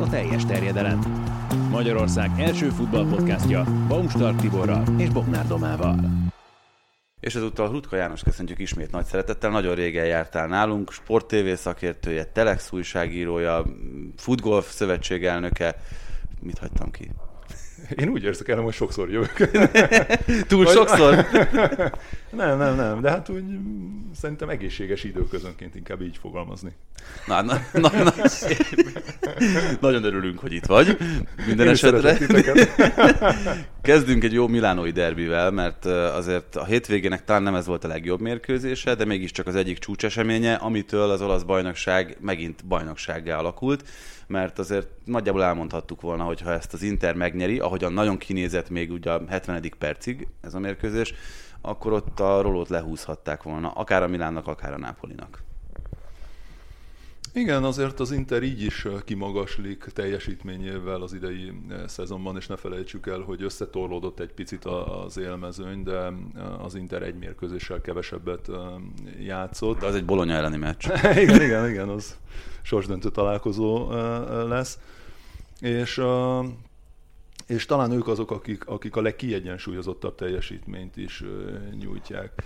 A teljes terjedelem. Magyarország első futballpodcastja Baumstark Tiborral és Bognár Domával. És ezúttal Rutka János köszöntjük ismét nagy szeretettel. Nagyon régen jártál nálunk, Sport TV szakértője, Telex újságírója, Futgolf szövetség elnöke. Mit hagytam ki? Én úgy érzek el, hogy sokszor jövök. Túl Vagy... sokszor? nem, nem, nem, de hát úgy szerintem egészséges időközönként inkább így fogalmazni. Na, na, na, na Nagyon örülünk, hogy itt vagy. Minden Én esetre. Kezdünk egy jó milánói derbivel, mert azért a hétvégének talán nem ez volt a legjobb mérkőzése, de mégiscsak az egyik csúcseseménye, amitől az olasz bajnokság megint bajnoksággá alakult mert azért nagyjából elmondhattuk volna, hogy ha ezt az Inter megnyeri, ahogyan nagyon kinézett még ugye a 70. percig ez a mérkőzés, akkor ott a rolót lehúzhatták volna, akár a Milánnak, akár a Nápolinak. Igen, azért az Inter így is kimagaslik teljesítményével az idei szezonban, és ne felejtsük el, hogy összetorlódott egy picit az élmezőny, de az Inter egy mérkőzéssel kevesebbet játszott. De az egy Bologna elleni meccs. igen, igen, igen, az sorsdöntő találkozó lesz. És és talán ők azok, akik, akik a legkiegyensúlyozottabb teljesítményt is nyújtják.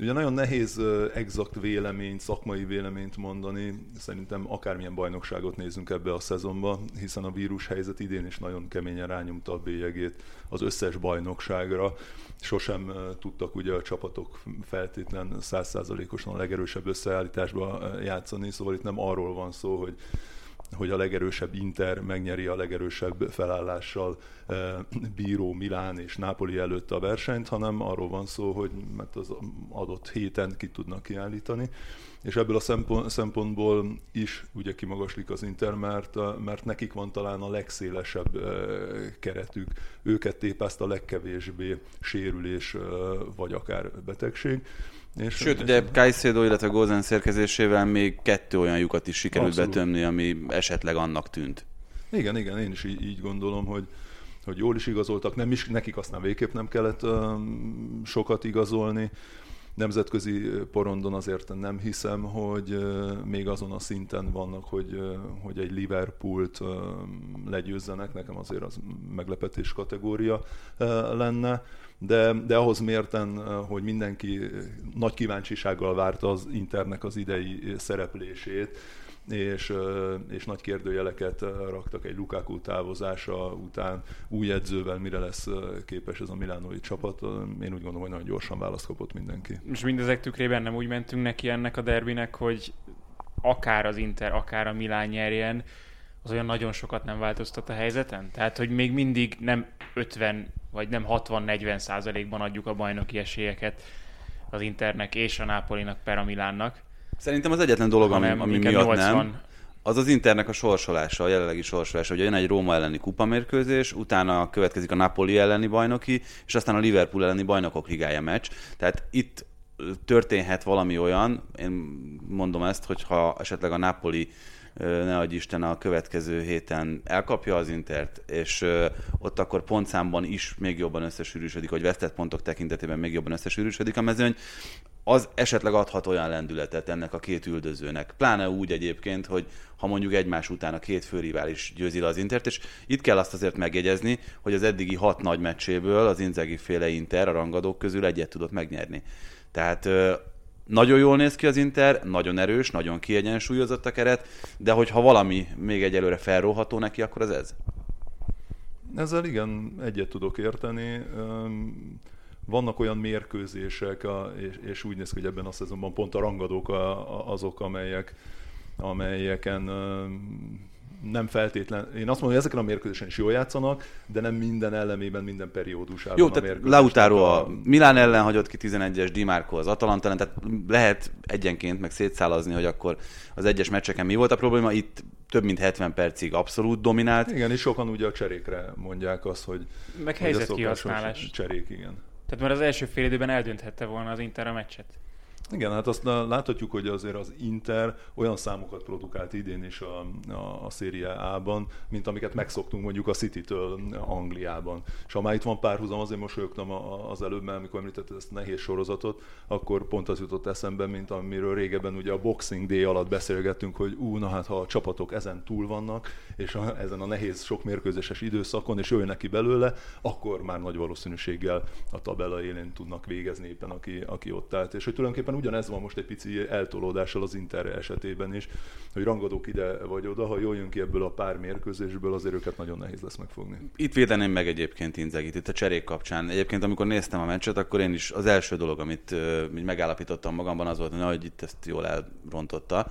Ugye nagyon nehéz exakt véleményt, szakmai véleményt mondani, szerintem akármilyen bajnokságot nézzünk ebbe a szezonba, hiszen a vírus helyzet idén is nagyon keményen rányomta a bélyegét az összes bajnokságra. Sosem tudtak ugye a csapatok feltétlen százszázalékosan a legerősebb összeállításba játszani, szóval itt nem arról van szó, hogy hogy a legerősebb Inter megnyeri a legerősebb felállással eh, bíró Milán és Nápoli előtt a versenyt, hanem arról van szó, hogy mert az adott héten ki tudnak kiállítani. És ebből a szempontból is ugye kimagaslik az Inter, mert, eh, mert nekik van talán a legszélesebb eh, keretük. Őket tépászt a legkevésbé sérülés vagy akár betegség. És Sőt, ugye Caicedo, illetve Gozen szerkezésével még kettő olyan lyukat is sikerült Abszolút. betömni, ami esetleg annak tűnt. Igen, igen, én is így, így gondolom, hogy, hogy jól is igazoltak, nem is, nekik aztán végképp nem kellett um, sokat igazolni. Nemzetközi porondon azért nem hiszem, hogy még azon a szinten vannak, hogy, hogy egy Liverpoolt legyőzzenek, nekem azért az meglepetés kategória lenne. De, de ahhoz mérten, hogy mindenki nagy kíváncsisággal várta az Internek az idei szereplését, és, és nagy kérdőjeleket raktak egy Lukaku távozása után új edzővel, mire lesz képes ez a milánói csapat. Én úgy gondolom, hogy nagyon gyorsan választ kapott mindenki. És mindezek tükrében nem úgy mentünk neki ennek a derbinek, hogy akár az Inter, akár a Milán nyerjen, az olyan nagyon sokat nem változtat a helyzeten? Tehát, hogy még mindig nem 50 vagy nem 60-40 százalékban adjuk a bajnoki esélyeket az Internek és a Nápolinak per a Milánnak. Szerintem az egyetlen dolog, ami, ami miatt 80... nem, az az Internek a sorsolása, a jelenlegi sorsolása. Ugye jön egy Róma elleni kupamérkőzés, utána következik a Napoli elleni bajnoki, és aztán a Liverpool elleni bajnokok ligája meccs. Tehát itt történhet valami olyan, én mondom ezt, hogyha esetleg a Napoli ne adj Isten a következő héten elkapja az Intert, és ott akkor pontszámban is még jobban összesűrűsödik, vagy vesztett pontok tekintetében még jobban összesűrűsödik a mezőny, az esetleg adhat olyan lendületet ennek a két üldözőnek. Pláne úgy egyébként, hogy ha mondjuk egymás után a két főrivális győzi le az Intert, és itt kell azt azért megjegyezni, hogy az eddigi hat nagy meccséből az Inzegi féle Inter a rangadók közül egyet tudott megnyerni. Tehát nagyon jól néz ki az Inter, nagyon erős, nagyon kiegyensúlyozott a keret, de hogyha valami még egyelőre felróható neki, akkor az ez. Ezzel igen, egyet tudok érteni. Vannak olyan mérkőzések, és, úgy néz ki, hogy ebben a szezonban pont a rangadók azok, amelyek, amelyeken nem feltétlen, én azt mondom, hogy ezeken a mérkőzésen is jól játszanak, de nem minden ellenében, minden periódusában Jó, tehát Lautaro a Milán ellen hagyott ki 11-es, Di Marco az Atalanta ellen, tehát lehet egyenként meg szétszálazni, hogy akkor az egyes meccseken mi volt a probléma, itt több mint 70 percig abszolút dominált. Igen, és sokan ugye a cserékre mondják azt, hogy... Meg helyzet kihasználás. Cserék, igen. Tehát már az első fél időben eldönthette volna az Inter a meccset. Igen, hát azt láthatjuk, hogy azért az Inter olyan számokat produkált idén is a, a, a Serie A-ban, mint amiket megszoktunk mondjuk a City-től Angliában. És ha már itt van párhuzam, azért mosolyogtam az előbb, mert amikor említetted ezt a nehéz sorozatot, akkor pont az jutott eszembe, mint amiről régebben ugye a Boxing Day alatt beszélgettünk, hogy ú, na hát ha a csapatok ezen túl vannak, és a, ezen a nehéz sok mérkőzéses időszakon, és jöjjön neki belőle, akkor már nagy valószínűséggel a tabella élén tudnak végezni éppen, aki, aki ott állt. És hogy tulajdonképpen ugyanez van most egy pici eltolódással az Inter esetében is, hogy rangadók ide vagy oda, ha jól jön ki ebből a pár mérkőzésből, azért őket nagyon nehéz lesz megfogni. Itt védeném meg egyébként Inzegit, itt a cserék kapcsán. Egyébként amikor néztem a meccset, akkor én is az első dolog, amit uh, megállapítottam magamban, az volt, hogy itt ezt jól elrontotta.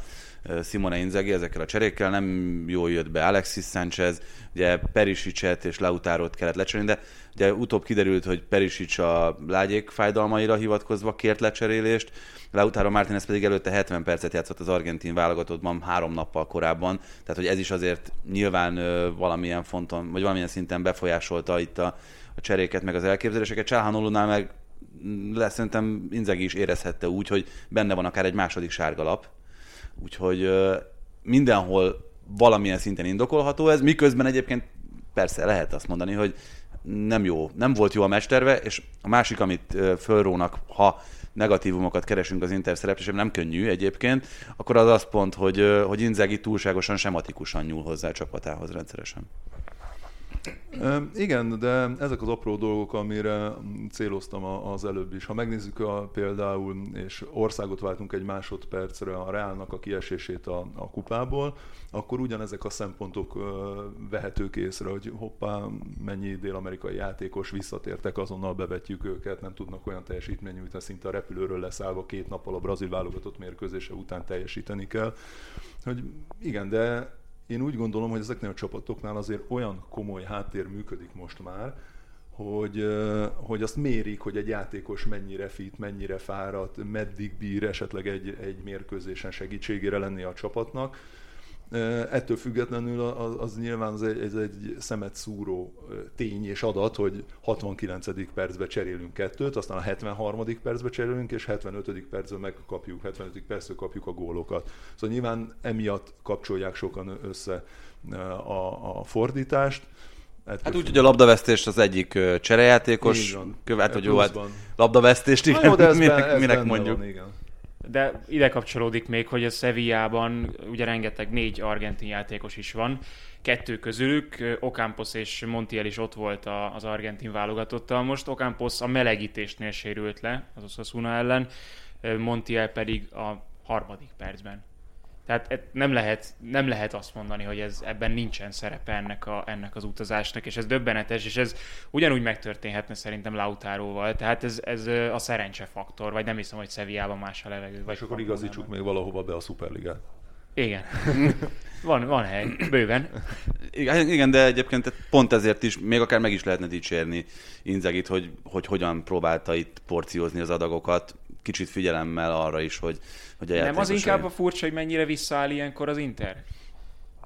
Simone Inzaghi ezekkel a cserékkel, nem jól jött be Alexis Sanchez, ugye Perisicet és Lautárót kellett lecserélni, de ugye utóbb kiderült, hogy Perisic a lágyék fájdalmaira hivatkozva kért lecserélést, Lautaro Martinez pedig előtte 70 percet játszott az argentin válogatottban három nappal korábban, tehát hogy ez is azért nyilván valamilyen fonton, vagy valamilyen szinten befolyásolta itt a, a cseréket, meg az elképzeléseket. Csáhanolónál meg lesz, szerintem Inzegi is érezhette úgy, hogy benne van akár egy második sárgalap, úgyhogy mindenhol valamilyen szinten indokolható ez, miközben egyébként persze lehet azt mondani, hogy nem jó, nem volt jó a mesterve, és a másik, amit fölrónak, ha negatívumokat keresünk az Inter szereplésében, nem könnyű egyébként, akkor az az pont, hogy, hogy Inzaghi túlságosan sematikusan nyúl hozzá a csapatához rendszeresen. Igen, de ezek az apró dolgok, amire céloztam az előbb is. Ha megnézzük a, például, és országot váltunk egy másodpercre a Reálnak a kiesését a, a kupából, akkor ugyanezek a szempontok vehetők észre, hogy hoppá, mennyi dél-amerikai játékos visszatértek, azonnal bevetjük őket, nem tudnak olyan teljesítmény nyújtani, szinte a repülőről leszállva két nappal a brazil válogatott mérkőzése után teljesíteni kell. Hogy igen, de én úgy gondolom, hogy ezeknél a csapatoknál azért olyan komoly háttér működik most már, hogy, hogy azt mérik, hogy egy játékos mennyire fit, mennyire fáradt, meddig bír esetleg egy, egy mérkőzésen segítségére lenni a csapatnak Ettől függetlenül az, nyilván az egy, ez egy szemet szúró tény és adat, hogy 69. percbe cserélünk kettőt, aztán a 73. percbe cserélünk, és 75. percben megkapjuk, 75. percben kapjuk a gólokat. Szóval nyilván emiatt kapcsolják sokan össze a, a fordítást. Ettől hát úgy, hogy a labdavesztés az egyik cserejátékos követ, hogy jó, hát labdavesztést, igen, jó, de ez minek, be, ez minek mondjuk. Van, igen. De ide kapcsolódik még, hogy a Sevillában ugye rengeteg négy argentin játékos is van. Kettő közülük, Ocampos és Montiel is ott volt az argentin válogatottal. Most Ocampos a melegítésnél sérült le az Osasuna ellen, Montiel pedig a harmadik percben. Tehát nem lehet, nem lehet azt mondani, hogy ez, ebben nincsen szerepe ennek, a, ennek az utazásnak, és ez döbbenetes, és ez ugyanúgy megtörténhetne szerintem Lautáróval. Tehát ez, ez a szerencsefaktor, vagy nem hiszem, hogy Sevillában más a levegő. Vagy és akkor igazítsuk még valahova be a Superligát. Igen. van, van hely, bőven. Igen, igen, de egyébként pont ezért is, még akár meg is lehetne dicsérni Inzegit, hogy, hogy hogyan próbálta itt porciózni az adagokat, kicsit figyelemmel arra is, hogy, hogy a Nem az inkább a furcsa, hogy mennyire visszaáll ilyenkor az Inter?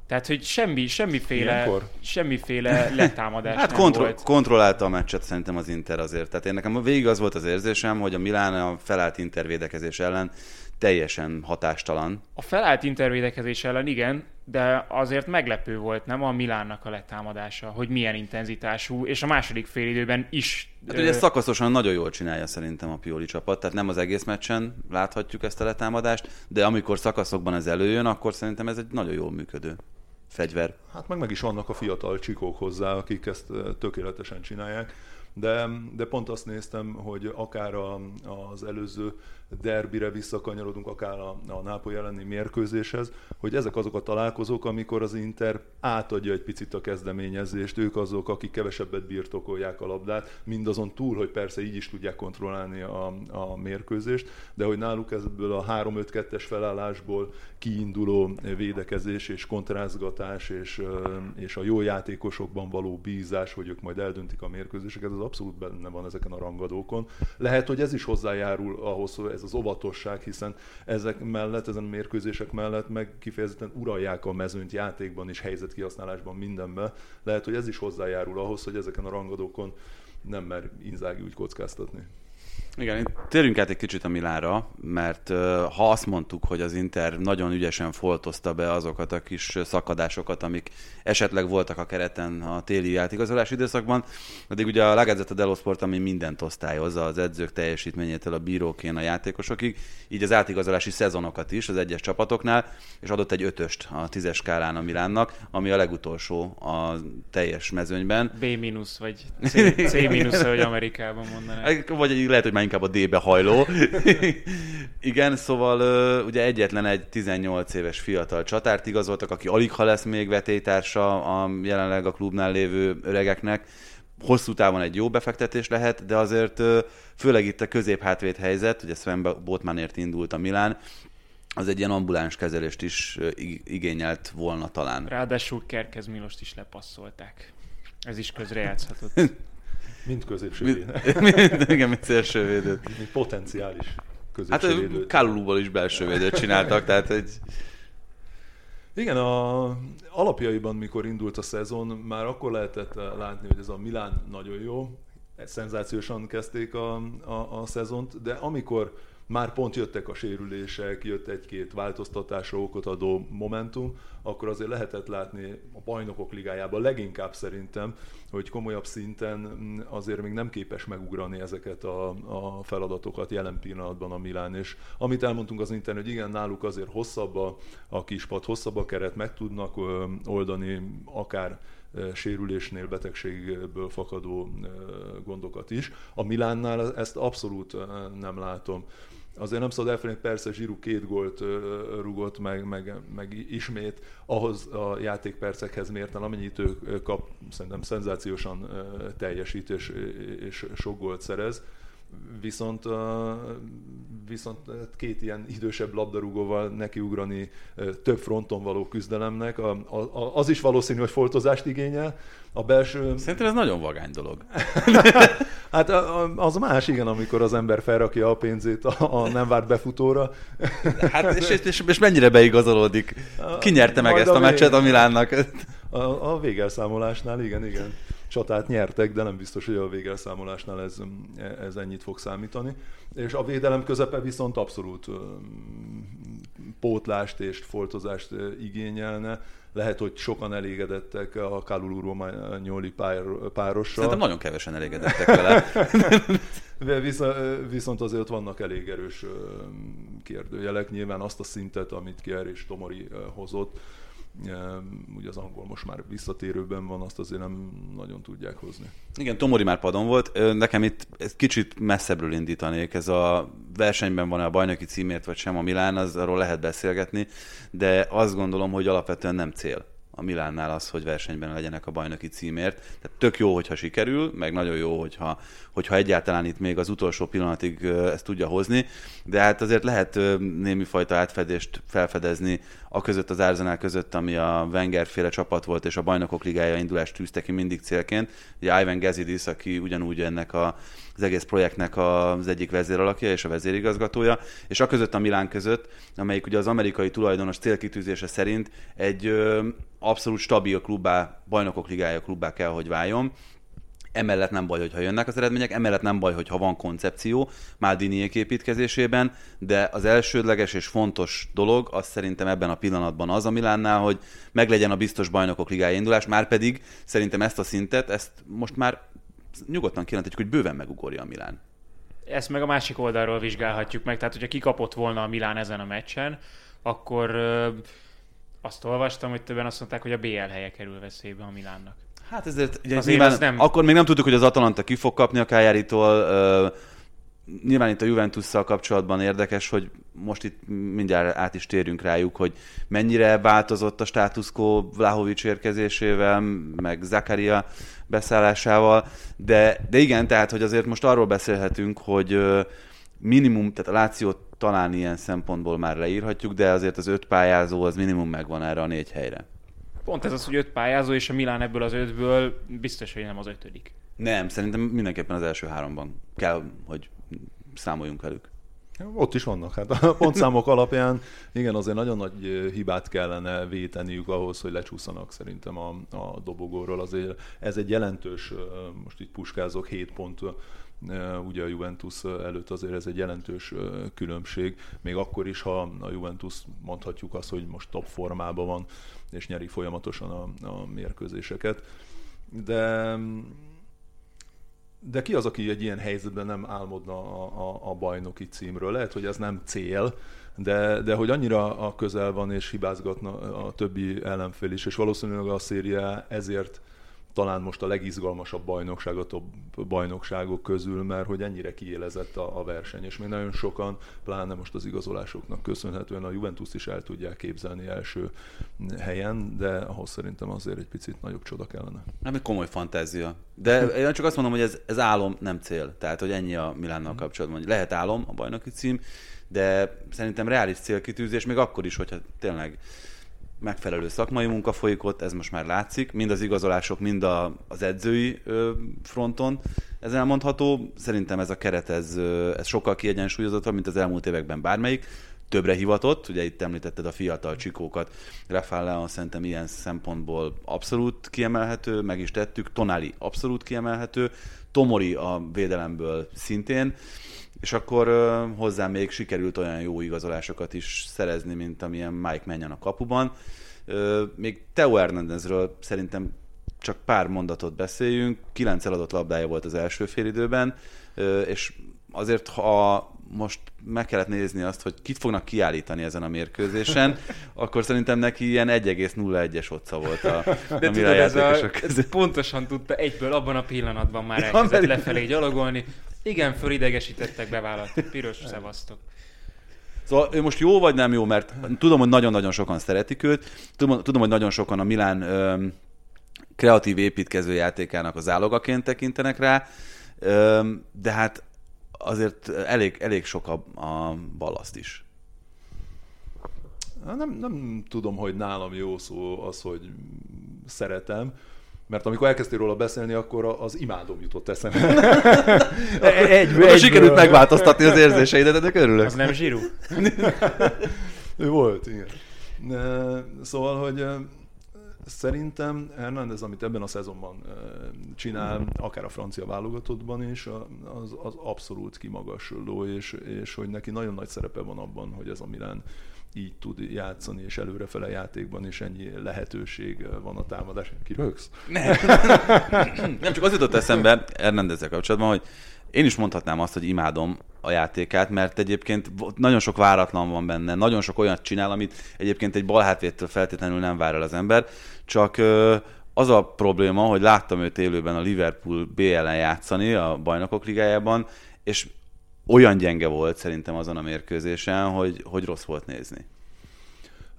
Tehát, hogy semmi, semmiféle, Ilyenkor? semmiféle letámadás Hát kontro- volt. kontrollálta a meccset szerintem az Inter azért. Tehát én nekem végig az volt az érzésem, hogy a Milán a felállt Inter védekezés ellen teljesen hatástalan. A felállt intervédekezés ellen igen, de azért meglepő volt, nem a Milánnak a letámadása, hogy milyen intenzitású, és a második félidőben is. Hát ugye szakaszosan nagyon jól csinálja szerintem a Pioli csapat, tehát nem az egész meccsen láthatjuk ezt a letámadást, de amikor szakaszokban ez előjön, akkor szerintem ez egy nagyon jól működő fegyver. Hát meg meg is vannak a fiatal csikók hozzá, akik ezt tökéletesen csinálják. de, de pont azt néztem, hogy akár a, az előző derbire visszakanyarodunk, akár a, a Nápoly elleni mérkőzéshez, hogy ezek azok a találkozók, amikor az Inter átadja egy picit a kezdeményezést, ők azok, akik kevesebbet birtokolják a labdát, mindazon túl, hogy persze így is tudják kontrollálni a, a mérkőzést, de hogy náluk ebből a 3-5-2-es felállásból kiinduló védekezés és kontrázgatás és, és a jó játékosokban való bízás, hogy ők majd eldöntik a mérkőzéseket, ez abszolút benne van ezeken a rangadókon. Lehet, hogy ez is hozzájárul ahhoz, hogy ez az óvatosság, hiszen ezek mellett, ezen mérkőzések mellett meg kifejezetten uralják a mezőnyt játékban és helyzetkihasználásban mindenben. Lehet, hogy ez is hozzájárul ahhoz, hogy ezeken a rangadókon nem mer Inzági úgy kockáztatni. Igen, térjünk át egy kicsit a Milára, mert ha azt mondtuk, hogy az Inter nagyon ügyesen foltozta be azokat a kis szakadásokat, amik esetleg voltak a kereten a téli játékozolási időszakban, addig ugye a Lagazetta dello Sport, ami mindent osztályozza, az edzők teljesítményétől a bírókén a játékosokig, így az átigazolási szezonokat is az egyes csapatoknál, és adott egy ötöst a tízes skálán a Milánnak, ami a legutolsó a teljes mezőnyben. B- vagy C-, C- hogy Amerikában mondanák. Vagy lehet, hogy már inkább a D-be hajló. Igen, szóval ugye egyetlen egy 18 éves fiatal csatárt igazoltak, aki alig ha lesz még vetétársa a jelenleg a klubnál lévő öregeknek. Hosszú távon egy jó befektetés lehet, de azért főleg itt a közép-hátvéd helyzet, ugye Sven Botmanért indult a Milán, az egy ilyen ambuláns kezelést is igényelt volna talán. Ráadásul Kerkez Milost is lepasszolták. Ez is közrejátszhatott. Mint középső védő. Igen, mint szélső védő. Mint potenciális középső hát, védő. Kaluluból is belső védőt csináltak, tehát egy... Igen, a alapjaiban, mikor indult a szezon, már akkor lehetett látni, hogy ez a Milán nagyon jó, szenzációsan kezdték a, a, a szezont, de amikor már pont jöttek a sérülések, jött egy-két változtatásra okot adó momentum, akkor azért lehetett látni a bajnokok ligájában leginkább szerintem, hogy komolyabb szinten azért még nem képes megugrani ezeket a, a feladatokat jelen pillanatban a Milán. És amit elmondtunk az internet, hogy igen, náluk azért hosszabb a, a kispad, hosszabb a keret, meg tudnak oldani akár sérülésnél, betegségből fakadó gondokat is. A Milánnál ezt abszolút nem látom. Azért nem szabad elfelejteni, persze Zsiru két gólt rugott, meg, meg, meg ismét ahhoz a játékpercekhez mérten, amennyit ő kap, szerintem szenzációsan teljesít és, és sok gólt szerez viszont, viszont két ilyen idősebb labdarúgóval nekiugrani több fronton való küzdelemnek, az is valószínű, hogy foltozást igényel. A belső... Szerintem ez nagyon vagány dolog. hát az más, igen, amikor az ember felrakja a pénzét a, nem várt befutóra. hát és, és, és mennyire beigazolódik? Ki nyerte meg ezt a, a meccset a Milánnak? A, a végelszámolásnál, igen, igen csatát nyertek, de nem biztos, hogy a végelszámolásnál ez, ez ennyit fog számítani. És a védelem közepe viszont abszolút pótlást és foltozást igényelne. Lehet, hogy sokan elégedettek a Kalulu Romagnoli párossal. Szerintem nagyon kevesen elégedettek vele. Viszont azért ott vannak elég erős kérdőjelek. Nyilván azt a szintet, amit Kier és Tomori hozott, ugye az angol most már visszatérőben van, azt azért nem nagyon tudják hozni. Igen, Tomori már padon volt. Nekem itt egy kicsit messzebbről indítanék. Ez a versenyben van a bajnoki címért, vagy sem a Milán, az arról lehet beszélgetni, de azt gondolom, hogy alapvetően nem cél a Milánnál az, hogy versenyben legyenek a bajnoki címért. Tehát tök jó, hogyha sikerül, meg nagyon jó, hogyha, hogyha egyáltalán itt még az utolsó pillanatig ezt tudja hozni, de hát azért lehet némi fajta átfedést felfedezni a között az Arsenal között, ami a Wenger féle csapat volt, és a bajnokok ligája indulást tűzte ki mindig célként. Ugye Ivan Gazidis, aki ugyanúgy ennek a, az egész projektnek az egyik vezéralakja és a vezérigazgatója, és a között a Milán között, amelyik ugye az amerikai tulajdonos célkitűzése szerint egy ö, abszolút stabil klubbá, bajnokok ligája klubbá kell, hogy váljon, Emellett nem baj, hogyha jönnek az eredmények, emellett nem baj, hogyha van koncepció Maldiniék építkezésében, de az elsődleges és fontos dolog az szerintem ebben a pillanatban az a Milánnál, hogy meglegyen a biztos bajnokok ligája indulás, már pedig szerintem ezt a szintet, ezt most már nyugodtan kijelenthetjük, hogy bőven megugorja a Milán. Ezt meg a másik oldalról vizsgálhatjuk meg, tehát hogyha kikapott volna a Milán ezen a meccsen, akkor ö, azt olvastam, hogy többen azt mondták, hogy a BL helye kerül veszélybe a Milánnak. Hát ezért ugye nyilván, nem... akkor még nem tudtuk, hogy az Atalanta ki fog kapni a Kájáritól. Nyilván itt a Juventusszal kapcsolatban érdekes, hogy most itt mindjárt át is térjünk rájuk, hogy mennyire változott a status quo Vlahovics érkezésével, meg Zakaria beszállásával, de, de igen, tehát, hogy azért most arról beszélhetünk, hogy minimum, tehát a Lációt talán ilyen szempontból már leírhatjuk, de azért az öt pályázó az minimum megvan erre a négy helyre. Pont ez az, hogy öt pályázó, és a Milán ebből az ötből biztos, hogy nem az ötödik. Nem, szerintem mindenképpen az első háromban kell, hogy számoljunk velük. Ott is vannak. Hát a pontszámok alapján igen, azért nagyon nagy hibát kellene véteniük ahhoz, hogy lecsúszanak szerintem a, a dobogóról. Azért ez egy jelentős, most itt puskázok, 7 pont ugye a Juventus előtt azért ez egy jelentős különbség, még akkor is, ha a Juventus mondhatjuk azt, hogy most top formában van, és nyeri folyamatosan a, a mérkőzéseket. De de ki az, aki egy ilyen helyzetben nem álmodna a, a, a bajnoki címről? Lehet, hogy ez nem cél, de, de hogy annyira a közel van és hibázgatna a többi ellenfél is, és valószínűleg a széria ezért talán most a legizgalmasabb bajnokság a top bajnokságok közül, mert hogy ennyire kiélezett a, a verseny, és még nagyon sokan, pláne most az igazolásoknak köszönhetően a Juventus is el tudják képzelni első helyen, de ahhoz szerintem azért egy picit nagyobb csoda kellene. Nem egy komoly fantázia. De én csak azt mondom, hogy ez, ez álom, nem cél. Tehát, hogy ennyi a Milánnal kapcsolatban. Hogy lehet álom a bajnoki cím, de szerintem reális célkitűzés, még akkor is, hogyha tényleg megfelelő szakmai munka folyik ott, ez most már látszik, mind az igazolások, mind a, az edzői ö, fronton. Ez elmondható. Szerintem ez a keret, ez, ez sokkal kiegyensúlyozottabb, mint az elmúlt években bármelyik. Többre hivatott, ugye itt említetted a fiatal csikókat. Rafael Leon szerintem ilyen szempontból abszolút kiemelhető, meg is tettük. Tonali abszolút kiemelhető. Tomori a védelemből szintén és akkor hozzá még sikerült olyan jó igazolásokat is szerezni, mint amilyen Mike Menyan a kapuban. Még Teo Hernandezről szerintem csak pár mondatot beszéljünk. Kilenc eladott labdája volt az első félidőben, és azért, ha most meg kellett nézni azt, hogy kit fognak kiállítani ezen a mérkőzésen, akkor szerintem neki ilyen 1,01-es otca volt a, De a tudod, ez, a, ez pontosan tudta egyből abban a pillanatban már elkezdett lefelé gyalogolni. Igen, fölidegesítettek, bevállaltak. Piros szevasztok. Szóval ő most jó vagy nem jó, mert tudom, hogy nagyon-nagyon sokan szeretik őt, tudom, tudom hogy nagyon sokan a Milán ö, kreatív építkező játékának az álogaként tekintenek rá, ö, de hát azért elég, elég sok a, a balaszt is. Nem, nem tudom, hogy nálam jó szó az, hogy szeretem, mert amikor elkezdtél róla beszélni, akkor az imádom jutott eszembe. egy, egy, sikerült megváltoztatni az érzéseidet, de örülök. Az nem zsíru? ő volt, igen. Szóval, hogy Szerintem Hernández, amit ebben a szezonban csinál, akár a francia válogatottban is, az, az abszolút kimagasló, és, és hogy neki nagyon nagy szerepe van abban, hogy ez a Milán így tud játszani, és előrefele játékban is ennyi lehetőség van a támadás. Kirögsz? Nem. Nem, csak az jutott eszembe Hernandezzel kapcsolatban, hogy én is mondhatnám azt, hogy imádom a játékát, mert egyébként nagyon sok váratlan van benne, nagyon sok olyat csinál, amit egyébként egy balhátvédtől feltétlenül nem vár el az ember, csak az a probléma, hogy láttam őt élőben a Liverpool BL-en játszani a bajnokok ligájában, és olyan gyenge volt szerintem azon a mérkőzésen, hogy, hogy rossz volt nézni.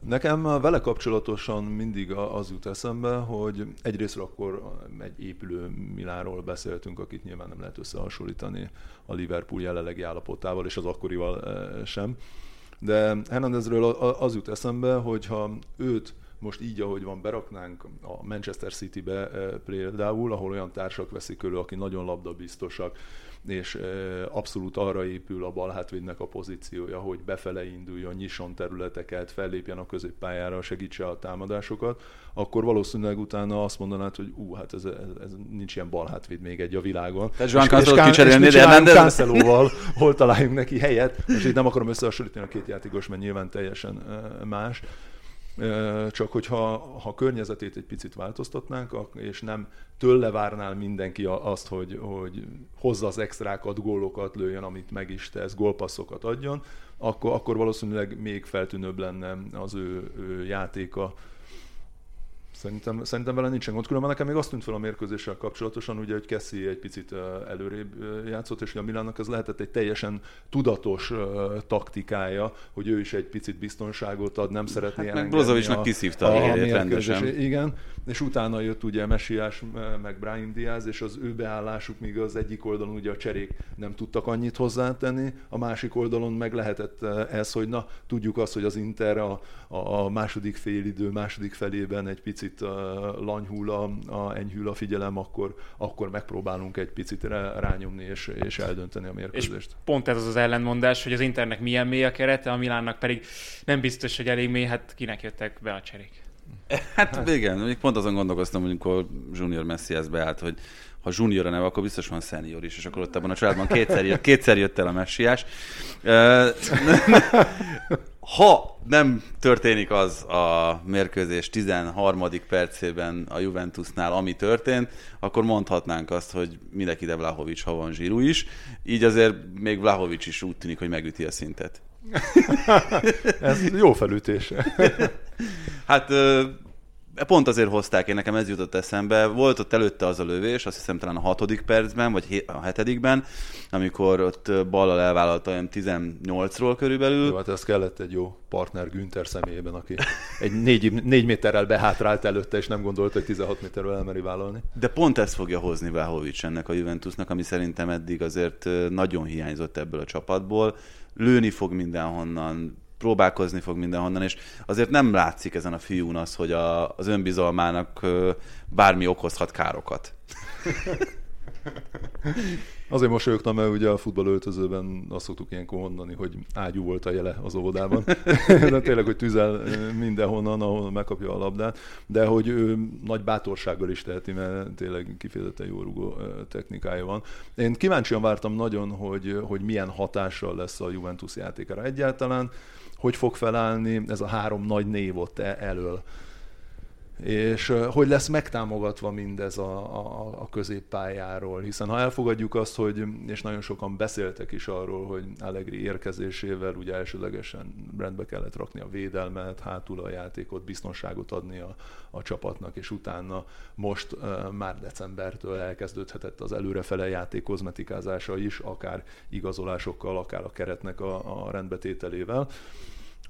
Nekem vele kapcsolatosan mindig az jut eszembe, hogy egyrészt akkor egy épülő Milánról beszéltünk, akit nyilván nem lehet összehasonlítani a Liverpool jelenlegi állapotával, és az akkorival sem. De Hernandezről az jut eszembe, hogy ha őt most így, ahogy van, beraknánk a Manchester City-be például, ahol olyan társak veszik körül, aki nagyon labdabiztosak, és abszolút arra épül a bal hátvédnek a pozíciója, hogy befele induljon, nyisson területeket, fellépjen a középpályára, segítse a támadásokat, akkor valószínűleg utána azt mondanád, hogy ú, hát ez, ez, ez nincs ilyen bal hátvéd még egy a világon. Tehát Joan Cancelot kicserélni, de nem Cancelóval, hol találjunk neki helyet. Most itt nem akarom összehasonlítani a két játékos, mert nyilván teljesen más csak hogyha ha környezetét egy picit változtatnánk, és nem tőle várnál mindenki azt, hogy, hogy hozza az extrákat, gólokat lőjön, amit meg is tesz, gólpasszokat adjon, akkor, akkor valószínűleg még feltűnőbb lenne az ő, ő játéka. Szerintem, szerintem vele nincsen gond. Különben nekem még azt tűnt fel a mérkőzéssel kapcsolatosan, ugye, hogy Kessi egy picit előrébb játszott, és a Milánnak ez lehetett egy teljesen tudatos taktikája, hogy ő is egy picit biztonságot ad, nem szeretné hát, Brozovicsnak kiszívta a, a rendesen. Igen, és utána jött ugye Messiás, meg Brian Diaz, és az ő beállásuk, míg az egyik oldalon ugye a cserék nem tudtak annyit hozzátenni, a másik oldalon meg lehetett ez, hogy na, tudjuk azt, hogy az Inter a, a második félidő, második felében egy picit lanyhul a, a enyhül a figyelem, akkor, akkor megpróbálunk egy picit rányomni és, és eldönteni a mérkőzést. És pont ez az az ellentmondás, hogy az Internek milyen mély a kerete, a Milánnak pedig nem biztos, hogy elég mély, hát kinek jöttek be a cserék. Hát, hát igen, még pont azon gondolkoztam, hogy amikor Junior Messi ez beállt, hogy ha junior a neve, akkor biztos van senior is, és akkor ott abban a családban kétszer jött, kétszer jött el a messiás. Ha nem történik az a mérkőzés 13. percében a Juventusnál, ami történt, akkor mondhatnánk azt, hogy mindenki ide Vlahovics, ha van zsíru is. Így azért még Vlahovics is úgy tűnik, hogy megüti a szintet. Ez jó felütés. hát pont azért hozták, én nekem ez jutott eszembe. Volt ott előtte az a lövés, azt hiszem talán a hatodik percben, vagy a hetedikben, amikor ott ballal elvállalta olyan 18-ról körülbelül. Jó, hát ez kellett egy jó partner Günther személyében, aki egy négy, négy méterrel behátrált előtte, és nem gondolta, hogy 16 méterről elmeri vállalni. De pont ezt fogja hozni Váhovics ennek a Juventusnak, ami szerintem eddig azért nagyon hiányzott ebből a csapatból. Lőni fog mindenhonnan, próbálkozni fog mindenhonnan, és azért nem látszik ezen a fiún az, hogy a, az önbizalmának bármi okozhat károkat. Azért mosolyogtam, mert ugye a futballöltözőben azt szoktuk ilyenkor mondani, hogy ágyú volt a jele az óvodában. De tényleg, hogy tüzel mindenhonnan, ahol megkapja a labdát. De hogy ő nagy bátorsággal is teheti, mert tényleg kifejezetten jó rugó technikája van. Én kíváncsian vártam nagyon, hogy, hogy milyen hatással lesz a Juventus játékára egyáltalán hogy fog felállni ez a három nagy név ott e- elől. És hogy lesz megtámogatva mindez a, a, a középpályáról, hiszen ha elfogadjuk azt, hogy, és nagyon sokan beszéltek is arról, hogy Allegri érkezésével ugye elsőlegesen rendbe kellett rakni a védelmet, hátul a játékot, biztonságot adni a, a csapatnak, és utána most már decembertől elkezdődhetett az előrefele játék kozmetikázása is, akár igazolásokkal, akár a keretnek a, a rendbetételével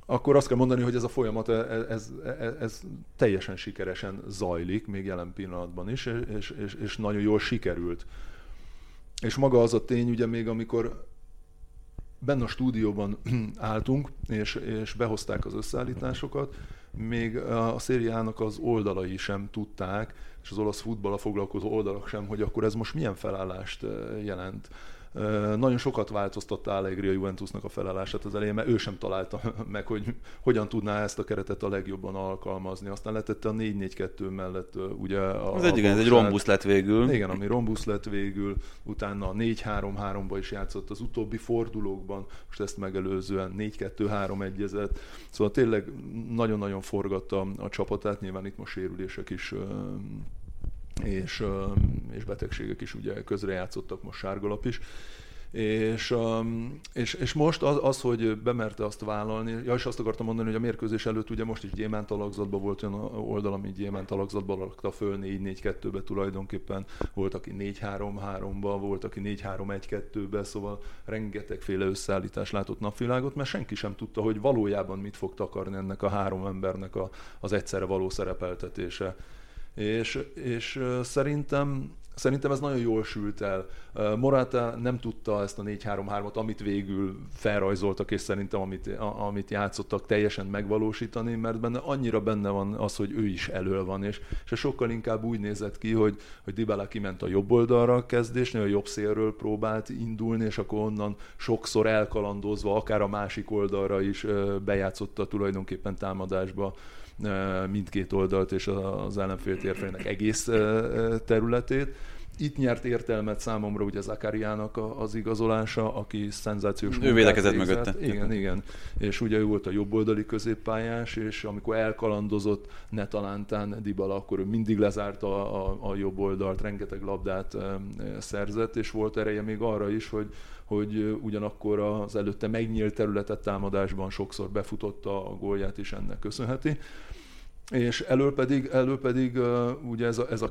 akkor azt kell mondani, hogy ez a folyamat ez, ez, ez teljesen sikeresen zajlik, még jelen pillanatban is, és, és, és nagyon jól sikerült. És maga az a tény, ugye még amikor benne a stúdióban álltunk, és, és behozták az összeállításokat, még a szériának az oldalai sem tudták, és az olasz futball foglalkozó oldalak sem, hogy akkor ez most milyen felállást jelent. Nagyon sokat változtatta Allegri a Juventusnak a felállását az elején, mert ő sem találta meg, hogy hogyan tudná ezt a keretet a legjobban alkalmazni. Aztán letette a 4-4-2 mellett ugye a, Az egyik, ez egy rombusz lett végül. Igen, ami rombusz lett végül, utána a 4-3-3-ba is játszott az utóbbi fordulókban, most ezt megelőzően 4-2-3 egyezett. Szóval tényleg nagyon-nagyon forgatta a csapatát, nyilván itt most sérülések is és, és betegségek is ugye közrejátszottak, most sárgalap is. És, és, és most az, az, hogy bemerte azt vállalni, ja, és azt akartam mondani, hogy a mérkőzés előtt ugye most is gyémánt alakzatban volt olyan oldal, ami gyémánt alakzatban lakta föl 4-4-2-be tulajdonképpen, volt, aki 4-3-3-ba, volt, aki 4-3-1-2-be, szóval rengetegféle összeállítás látott napvilágot, mert senki sem tudta, hogy valójában mit fog takarni ennek a három embernek a, az egyszerre való szerepeltetése és, és szerintem Szerintem ez nagyon jól sült el. Morata nem tudta ezt a 4-3-3-at, amit végül felrajzoltak, és szerintem amit, amit játszottak teljesen megvalósítani, mert benne annyira benne van az, hogy ő is elől van, és, és sokkal inkább úgy nézett ki, hogy, hogy Dybala kiment a jobb oldalra a kezdésnél, a jobb szélről próbált indulni, és akkor onnan sokszor elkalandozva, akár a másik oldalra is bejátszotta tulajdonképpen támadásba mindkét oldalt és az ellenfél térfejének egész területét. Itt nyert értelmet számomra ugye Zakariának az igazolása, aki szenzációs Ő védekezett mögötte. Igen, igen. És ugye ő volt a jobboldali középpályás, és amikor elkalandozott Netalántán Dybala, akkor ő mindig lezárta a, a jobb oldalt, rengeteg labdát szerzett, és volt ereje még arra is, hogy hogy ugyanakkor az előtte megnyílt területet támadásban sokszor befutotta a gólját is ennek köszönheti. És elől pedig, elől pedig uh, ugye ez a, ez a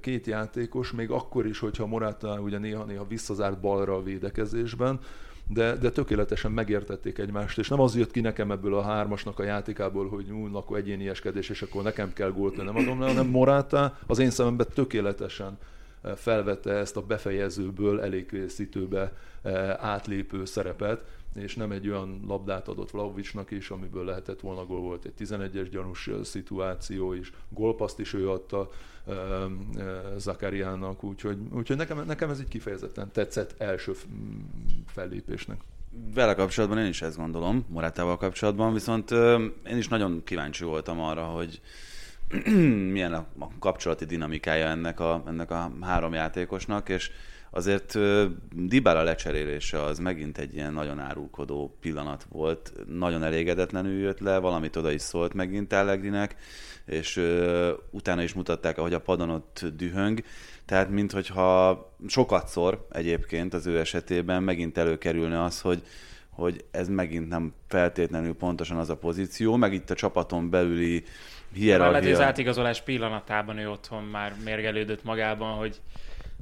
két játékos, még akkor is, hogyha Morata ugye néha-néha visszazárt balra a védekezésben, de, de tökéletesen megértették egymást, és nem az jött ki nekem ebből a hármasnak a játékából, hogy ú, akkor egyénieskedés, és akkor nekem kell gólt, nem adom hanem Morata az én szememben tökéletesen felvette ezt a befejezőből elégkészítőbe átlépő szerepet, és nem egy olyan labdát adott Vlaovicsnak is, amiből lehetett volna gól, volt egy 11-es gyanús szituáció is, gólpaszt is ő adta Zakariának, úgyhogy, úgyhogy nekem, nekem ez egy kifejezetten tetszett első fellépésnek. Vele kapcsolatban én is ezt gondolom, Morátával kapcsolatban, viszont én is nagyon kíváncsi voltam arra, hogy milyen a kapcsolati dinamikája ennek a, ennek a három játékosnak, és azért Dybala lecserélése az megint egy ilyen nagyon árulkodó pillanat volt. Nagyon elégedetlenül jött le, valamit oda is szólt megint Allegrinek, és ö, utána is mutatták, ahogy a padon ott dühöng. Tehát, minthogyha sokat szor egyébként az ő esetében megint előkerülne az, hogy, hogy ez megint nem feltétlenül pontosan az a pozíció, meg itt a csapaton belüli hierarchia. Lehet, az átigazolás pillanatában ő otthon már mérgelődött magában, hogy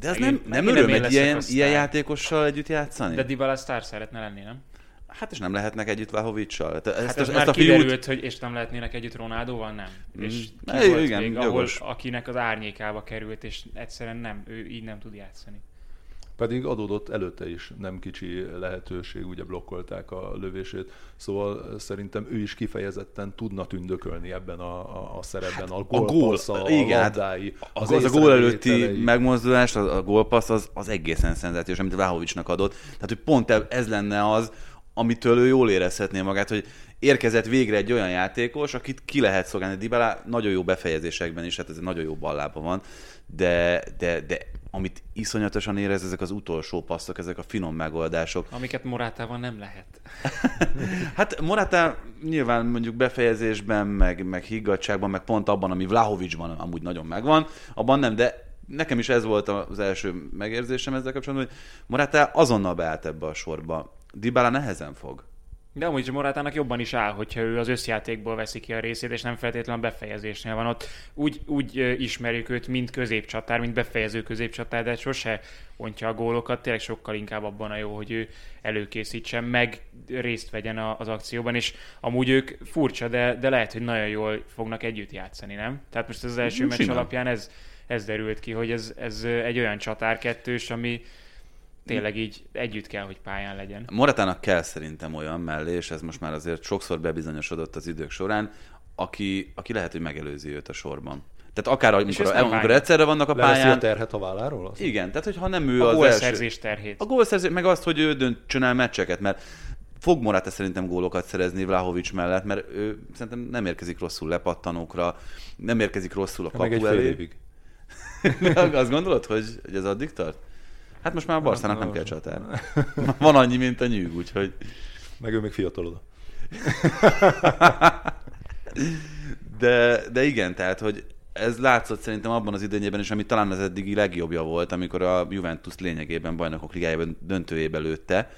de az nem, nem öröm egy ilyen, ilyen játékossal együtt játszani? De Dybala sztár szeretne lenni, nem? Hát és nem lehetnek együtt Vlahovicsal. Hát ezt, hát ez ezt már a kiderült, fiút... hogy és nem lehetnének együtt Ronaldóval, nem. Mm. És ki volt igen, még, ahol, akinek az árnyékába került, és egyszerűen nem, ő így nem tud játszani. Pedig adódott előtte is nem kicsi lehetőség, ugye blokkolták a lövését, szóval szerintem ő is kifejezetten tudna tündökölni ebben a, a, a szerepben, hát a gólpassz, a, gól, a, igen, hát labdái, az, az, az a gól előtti megmozdulás, az, a gólpassz az, az egészen szenzációs, amit Vlahovicsnak adott. Tehát, hogy pont ez lenne az, amitől ő jól érezhetné magát, hogy érkezett végre egy olyan játékos, akit ki lehet szolgálni. Dybala nagyon jó befejezésekben is, hát ez egy nagyon jó ballába van, de, de, de amit iszonyatosan érez, ezek az utolsó passzok, ezek a finom megoldások. Amiket Morátával nem lehet. hát Morátá nyilván mondjuk befejezésben, meg, meg higgadságban, meg pont abban, ami Vlahovicsban amúgy nagyon megvan, abban nem, de nekem is ez volt az első megérzésem ezzel kapcsolatban, hogy Morátá azonnal beállt ebbe a sorba. Dybala nehezen fog. De amúgy Morátának jobban is áll, hogyha ő az összjátékból veszi ki a részét, és nem feltétlenül a befejezésnél van ott. Úgy, úgy ismerjük őt, mint középcsatár, mint befejező középcsatár, de sose ontja a gólokat, tényleg sokkal inkább abban a jó, hogy ő előkészítsen, meg részt vegyen az akcióban, és amúgy ők furcsa, de, de lehet, hogy nagyon jól fognak együtt játszani, nem? Tehát most az első meccs alapján ez, ez derült ki, hogy ez, ez egy olyan csatár kettős, ami, tényleg így együtt kell, hogy pályán legyen. Moratának kell szerintem olyan mellé, és ez most már azért sokszor bebizonyosodott az idők során, aki, aki lehet, hogy megelőzi őt a sorban. Tehát akár amikor, amikor egyszerre vannak a pályán. a terhet a válláról? Az? Igen, tehát hogyha nem ő a az gólszerzés első... terhét. A gólszerzés, meg azt, hogy ő döntsön el meccseket, mert fog Morata szerintem gólokat szerezni Vlahovics mellett, mert ő szerintem nem érkezik rosszul lepattanókra, nem érkezik rosszul a kapu meg egy elé. Fél évig. azt gondolod, hogy, hogy ez addig tart? Hát most már a Barszának nem kell csatár. Van annyi, mint a nyűg, úgyhogy... Meg ő még fiatalod. de, de igen, tehát, hogy ez látszott szerintem abban az idényében is, ami talán az eddigi legjobbja volt, amikor a Juventus lényegében bajnokok ligájában döntőjébe lőtte,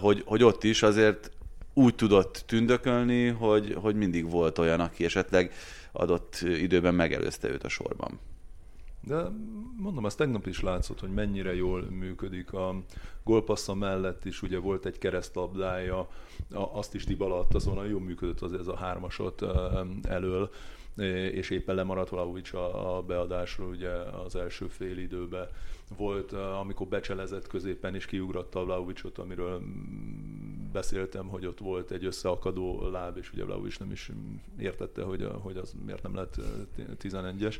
hogy, hogy ott is azért úgy tudott tündökölni, hogy, hogy mindig volt olyan, aki esetleg adott időben megelőzte őt a sorban. De mondom, ez tegnap is látszott, hogy mennyire jól működik. A gólpassza mellett is ugye volt egy keresztlabdája, azt is Dybala adta, szóval jól működött az ez a hármasot elől és éppen lemaradt Vlaovic a, a beadásról ugye az első fél időben volt, amikor becselezett középen is kiugratta Vlaovicot, amiről beszéltem, hogy ott volt egy összeakadó láb, és ugye Vlaovic nem is értette, hogy, hogy az miért nem lett 11-es.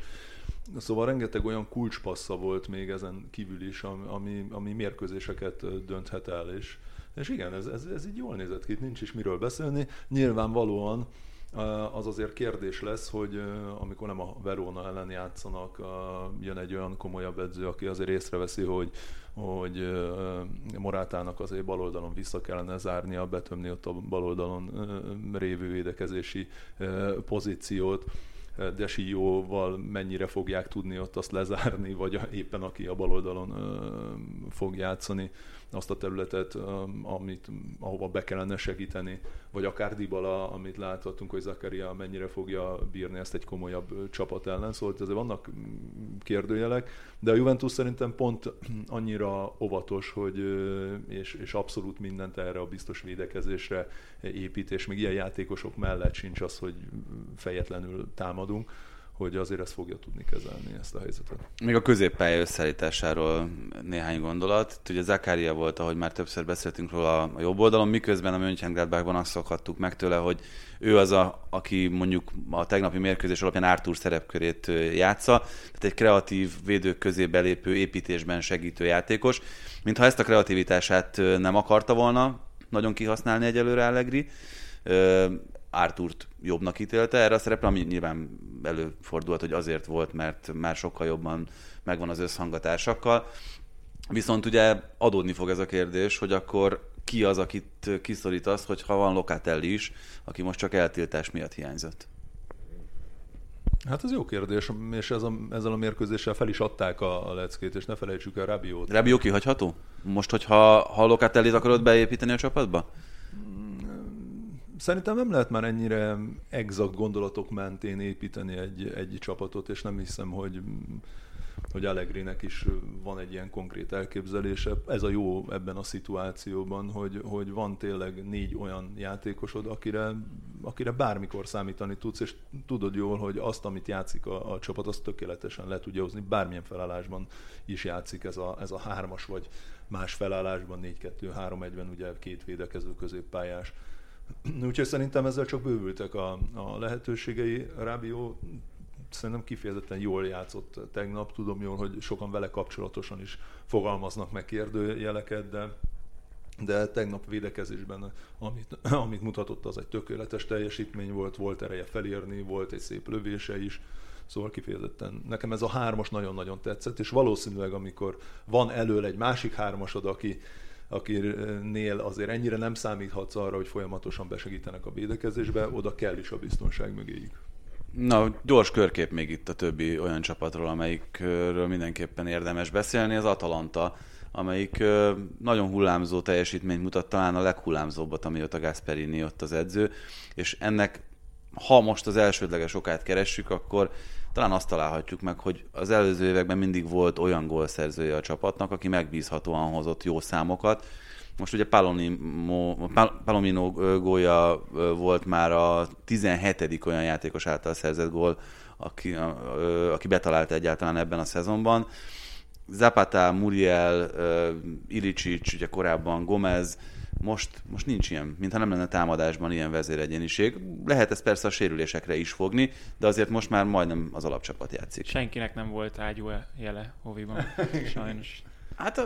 Szóval rengeteg olyan kulcspassza volt még ezen kívül is, ami, ami mérkőzéseket dönthet el, és, és igen, ez, ez, ez így jól nézett ki, itt nincs is miről beszélni. Nyilvánvalóan az azért kérdés lesz, hogy amikor nem a Verona ellen játszanak, jön egy olyan komolyabb edző, aki azért észreveszi, hogy, hogy Morátának azért baloldalon vissza kellene zárnia, betömni ott a baloldalon révő védekezési pozíciót, Desióval mennyire fogják tudni ott azt lezárni, vagy éppen aki a bal oldalon fog játszani azt a területet, amit, ahova be kellene segíteni, vagy akár Dybala, amit láthatunk, hogy Zakaria mennyire fogja bírni ezt egy komolyabb csapat ellen, szóval azért vannak kérdőjelek, de a Juventus szerintem pont annyira óvatos, hogy és, és abszolút mindent erre a biztos védekezésre épít, és még ilyen játékosok mellett sincs az, hogy fejetlenül támadunk hogy azért ezt fogja tudni kezelni, ezt a helyzetet. Még a középpálya összeállításáról néhány gondolat. Ugye Zakária volt, ahogy már többször beszéltünk róla a jobb oldalon, miközben a Mönchengladbachban azt szokhattuk meg tőle, hogy ő az, a, aki mondjuk a tegnapi mérkőzés alapján Artur szerepkörét játsza, tehát egy kreatív védők közé belépő építésben segítő játékos. Mintha ezt a kreativitását nem akarta volna nagyon kihasználni egyelőre Allegri, Arturt jobbnak ítélte erre a szerepre, ami nyilván előfordult, hogy azért volt, mert már sokkal jobban megvan az összhangatásakkal. Viszont ugye adódni fog ez a kérdés, hogy akkor ki az, akit kiszorítasz, hogyha van Locatelli is, aki most csak eltiltás miatt hiányzott? Hát ez jó kérdés, és ez a, ezzel a mérkőzéssel fel is adták a, a leckét, és ne felejtsük el Rabiót. Rabió kihagyható? Most, hogyha ha Locatellit akarod beépíteni a csapatba? Szerintem nem lehet már ennyire exakt gondolatok mentén építeni egy, egy csapatot, és nem hiszem, hogy hogy Allegrinek is van egy ilyen konkrét elképzelése. Ez a jó ebben a szituációban, hogy, hogy van tényleg négy olyan játékosod, akire, akire bármikor számítani tudsz, és tudod jól, hogy azt, amit játszik a, a csapat, azt tökéletesen le tudja hozni. Bármilyen felállásban is játszik ez a, ez a hármas, vagy más felállásban, 4-2-3-1-ben ugye két védekező középpályás Úgyhogy szerintem ezzel csak bővültek a, a lehetőségei. Rábió szerintem kifejezetten jól játszott tegnap. Tudom jól, hogy sokan vele kapcsolatosan is fogalmaznak meg kérdőjeleket, de de tegnap védekezésben, amit, amit mutatott, az egy tökéletes teljesítmény volt, volt ereje felérni, volt egy szép lövése is, Szóval kifejezetten nekem ez a hármas nagyon-nagyon tetszett, és valószínűleg amikor van elől egy másik hármasod, aki akinél azért ennyire nem számíthatsz arra, hogy folyamatosan besegítenek a védekezésbe, oda kell is a biztonság mögéjük. Na, gyors körkép még itt a többi olyan csapatról, amelyikről mindenképpen érdemes beszélni, az Atalanta, amelyik nagyon hullámzó teljesítményt mutat, talán a leghullámzóbbat, amióta Gasperini ott az edző, és ennek, ha most az elsődleges okát keressük, akkor talán azt találhatjuk meg, hogy az előző években mindig volt olyan gólszerzője a csapatnak, aki megbízhatóan hozott jó számokat. Most ugye Palomino, Palomino gólja volt már a 17. olyan játékos által szerzett gól, aki, aki betalálta egyáltalán ebben a szezonban. Zapata, Muriel, Ilicic, ugye korábban Gomez, most, most nincs ilyen, mintha nem lenne támadásban ilyen vezéregyéniség. Lehet ez persze a sérülésekre is fogni, de azért most már majdnem az alapcsapat játszik. Senkinek nem volt ágyú jele Hoviban, sajnos. Hát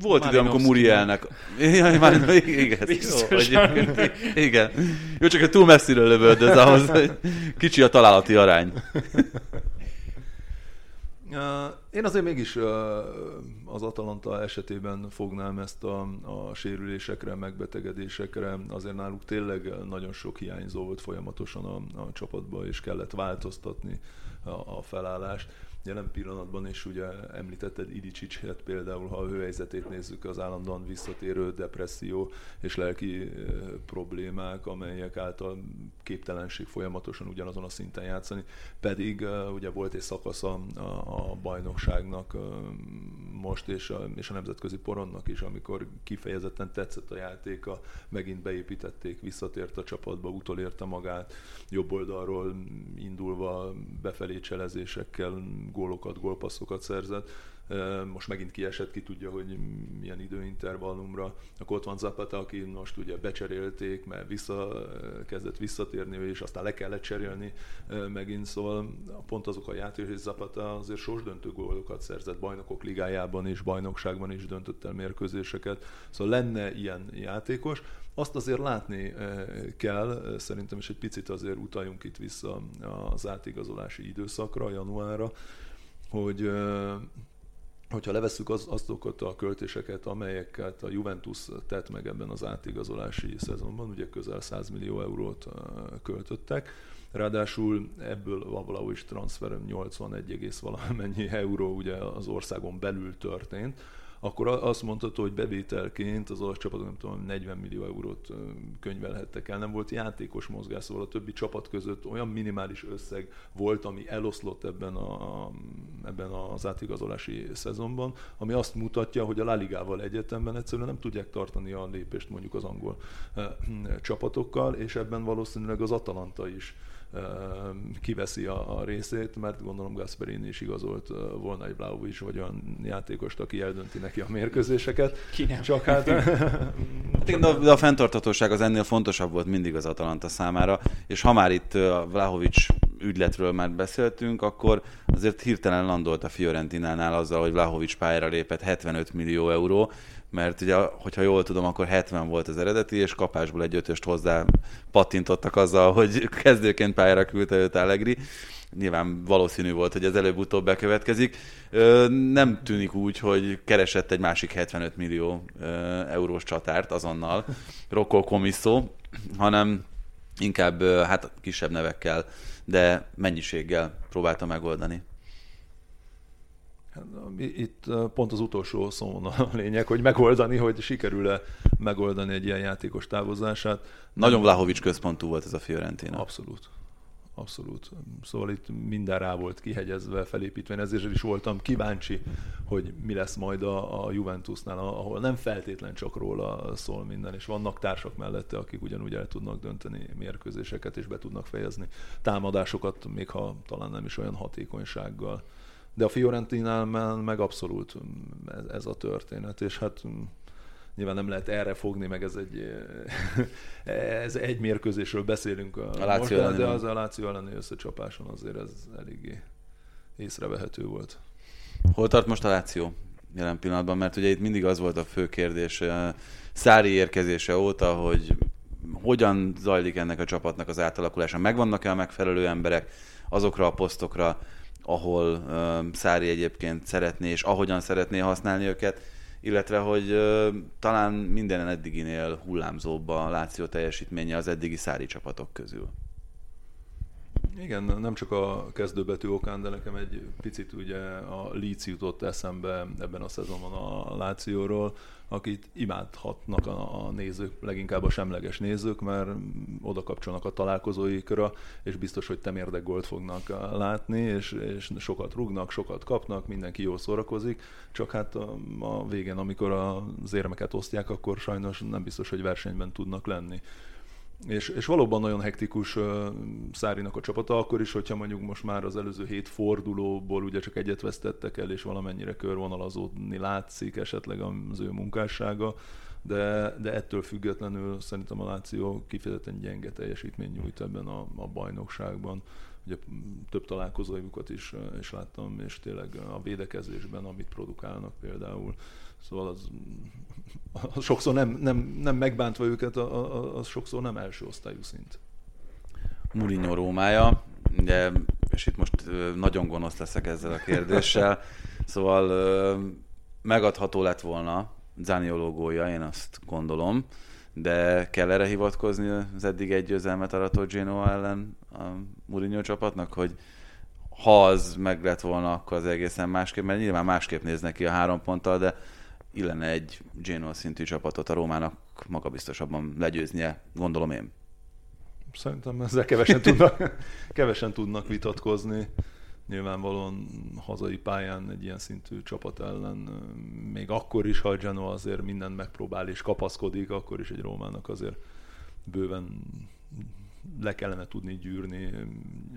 volt idő, amikor Murielnek... Ja, már, igen, Biztos, jó, hogy, igen. Jó, csak túl messziről lövöldöz ahhoz, hogy kicsi a találati arány. Én azért mégis az Atalanta esetében fognám ezt a, a sérülésekre, megbetegedésekre. Azért náluk tényleg nagyon sok hiányzó volt folyamatosan a, a csapatban, és kellett változtatni a, a felállást jelen pillanatban is ugye említetted Ilicicshet például, ha a ő helyzetét nézzük, az állandóan visszatérő depresszió és lelki problémák, amelyek által képtelenség folyamatosan ugyanazon a szinten játszani, pedig ugye volt egy szakasz a, a bajnokságnak most, és a, és a nemzetközi poronnak is, amikor kifejezetten tetszett a játéka, megint beépítették, visszatért a csapatba, utolérte magát, jobb oldalról indulva befelé cselezésekkel, gólokat, gólpasszokat szerzett. Most megint kiesett, ki tudja, hogy milyen időintervallumra. Akkor ott van Zapata, aki most ugye becserélték, mert vissza, kezdett visszatérni, és aztán le kellett cserélni megint, szóval pont azok a játékosok, hogy Zapata azért sorsdöntő gólokat szerzett bajnokok ligájában és bajnokságban is döntött el mérkőzéseket. Szóval lenne ilyen játékos. Azt azért látni kell, szerintem, és egy picit azért utaljunk itt vissza az átigazolási időszakra, januárra, hogy hogyha levesszük az, azokat a költéseket, amelyeket a Juventus tett meg ebben az átigazolási szezonban, ugye közel 100 millió eurót költöttek, Ráadásul ebből a Vlaovic transfer 81, valamennyi euró ugye az országon belül történt, akkor azt mondható, hogy bevételként az olasz csapatok nem tudom, 40 millió eurót könyvelhettek el. Nem volt játékos mozgás, szóval a többi csapat között olyan minimális összeg volt, ami eloszlott ebben, a, ebben az átigazolási szezonban, ami azt mutatja, hogy a La Ligával egyetemben egyszerűen nem tudják tartani a lépést mondjuk az angol csapatokkal, és ebben valószínűleg az Atalanta is kiveszi a, a részét, mert gondolom Gasperini is igazolt volna egy Vlaovic vagy olyan játékost, aki eldönti neki a mérkőzéseket. Ki nem. Csak hát... hát de, de a fenntartatóság az ennél fontosabb volt mindig az Atalanta számára, és ha már itt a Vlahovic ügyletről már beszéltünk, akkor azért hirtelen landolt a Fiorentinánál azzal, hogy Vlahovic pályára lépett 75 millió euró, mert ugye, hogyha jól tudom, akkor 70 volt az eredeti, és kapásból egy ötöst hozzá pattintottak azzal, hogy kezdőként pályára küldte őt Allegri. Nyilván valószínű volt, hogy ez előbb-utóbb bekövetkezik. Nem tűnik úgy, hogy keresett egy másik 75 millió eurós csatárt azonnal, Rocco Comisso, hanem inkább hát kisebb nevekkel, de mennyiséggel próbálta megoldani. Hát, itt pont az utolsó szó a lényeg, hogy megoldani, hogy sikerül-e megoldani egy ilyen játékos távozását. Nagyon Vlahovics központú volt ez a Fiorentina. Abszolút. Abszolút. Szóval itt minden rá volt kihegyezve, felépítve, ezért is voltam kíváncsi, hogy mi lesz majd a, a Juventusnál, ahol nem feltétlen csak róla szól minden, és vannak társak mellette, akik ugyanúgy el tudnak dönteni mérkőzéseket, és be tudnak fejezni támadásokat, még ha talán nem is olyan hatékonysággal de a Fiorentinál meg abszolút ez, ez a történet, és hát nyilván nem lehet erre fogni, meg ez egy, ez egy mérkőzésről beszélünk a, a Láció de az a Láció elleni összecsapáson azért ez eléggé észrevehető volt. Hol tart most a Láció jelen pillanatban? Mert ugye itt mindig az volt a fő kérdés Szári érkezése óta, hogy hogyan zajlik ennek a csapatnak az átalakulása? Megvannak-e a megfelelő emberek azokra a posztokra, ahol uh, Szári egyébként szeretné, és ahogyan szeretné használni őket, illetve hogy uh, talán minden eddiginél hullámzóbb a Láció teljesítménye az eddigi Szári csapatok közül. Igen, nem csak a kezdőbetű okán, de nekem egy picit ugye a Leeds jutott eszembe ebben a szezonban a Lációról, akit imádhatnak a, a nézők, leginkább a semleges nézők, mert oda kapcsolnak a találkozóikra, és biztos, hogy temérdek gólt fognak látni, és, és sokat rugnak, sokat kapnak, mindenki jól szórakozik, csak hát a, a végén, amikor az érmeket osztják, akkor sajnos nem biztos, hogy versenyben tudnak lenni. És, és valóban nagyon hektikus uh, Szárinak a csapata, akkor is, hogyha mondjuk most már az előző hét fordulóból ugye csak egyet vesztettek el, és valamennyire körvonalazódni látszik esetleg az ő munkássága, de, de ettől függetlenül szerintem a Láció kifejezetten gyenge teljesítmény nyújt ebben a, a bajnokságban. Ugye több találkozóikat is, is láttam, és tényleg a védekezésben, amit produkálnak például, Szóval az sokszor nem, nem, nem megbántva őket, az sokszor nem első osztályú szint. Mourinho Rómája, ugye, és itt most nagyon gonosz leszek ezzel a kérdéssel, szóval megadható lett volna Zanioló gólja, én azt gondolom, de kell erre hivatkozni az eddig egy győzelmet arató Genoa ellen a Mourinho csapatnak, hogy ha az meg lett volna, akkor az egészen másképp, mert nyilván másképp néznek ki a három ponttal, de illene egy Genoa szintű csapatot a Rómának magabiztosabban legyőznie, gondolom én. Szerintem ezzel kevesen tudnak, kevesen tudnak vitatkozni. Nyilvánvalóan hazai pályán egy ilyen szintű csapat ellen, még akkor is, ha a Genoa azért mindent megpróbál és kapaszkodik, akkor is egy Rómának azért bőven le kellene tudni gyűrni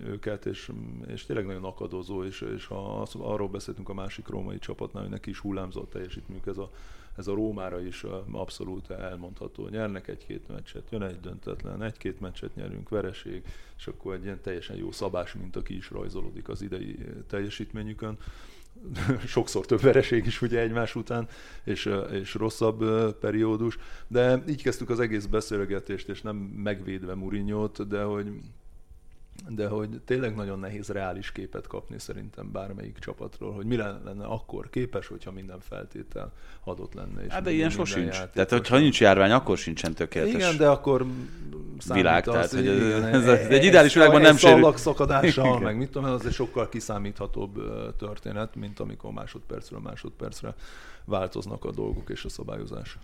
őket, és, és tényleg nagyon akadozó, és, és ha az, arról beszéltünk a másik római csapatnál, hogy neki is hullámzott teljesítményük, ez a, ez a Rómára is abszolút elmondható. Nyernek egy-két meccset, jön egy döntetlen, egy-két meccset nyerünk, vereség, és akkor egy ilyen teljesen jó szabás mint ki is rajzolódik az idei teljesítményükön. sokszor több vereség is ugye egymás után, és, és rosszabb periódus, de így kezdtük az egész beszélgetést, és nem megvédve Murinyót, de hogy de hogy tényleg nagyon nehéz reális képet kapni szerintem bármelyik csapatról, hogy mi lenne akkor képes, hogyha minden feltétel adott lenne. És hát de ilyen sosincs. Tehát, hogyha nincs járvány, akkor sincsen tökéletes. Igen, de akkor világ, az, tehát, hogy ez, igen, ez, ez, egy ideális világban nem sérül. szakadással, meg mit tudom az egy sokkal kiszámíthatóbb történet, mint amikor másodpercről másodpercre változnak a dolgok és a szabályozás.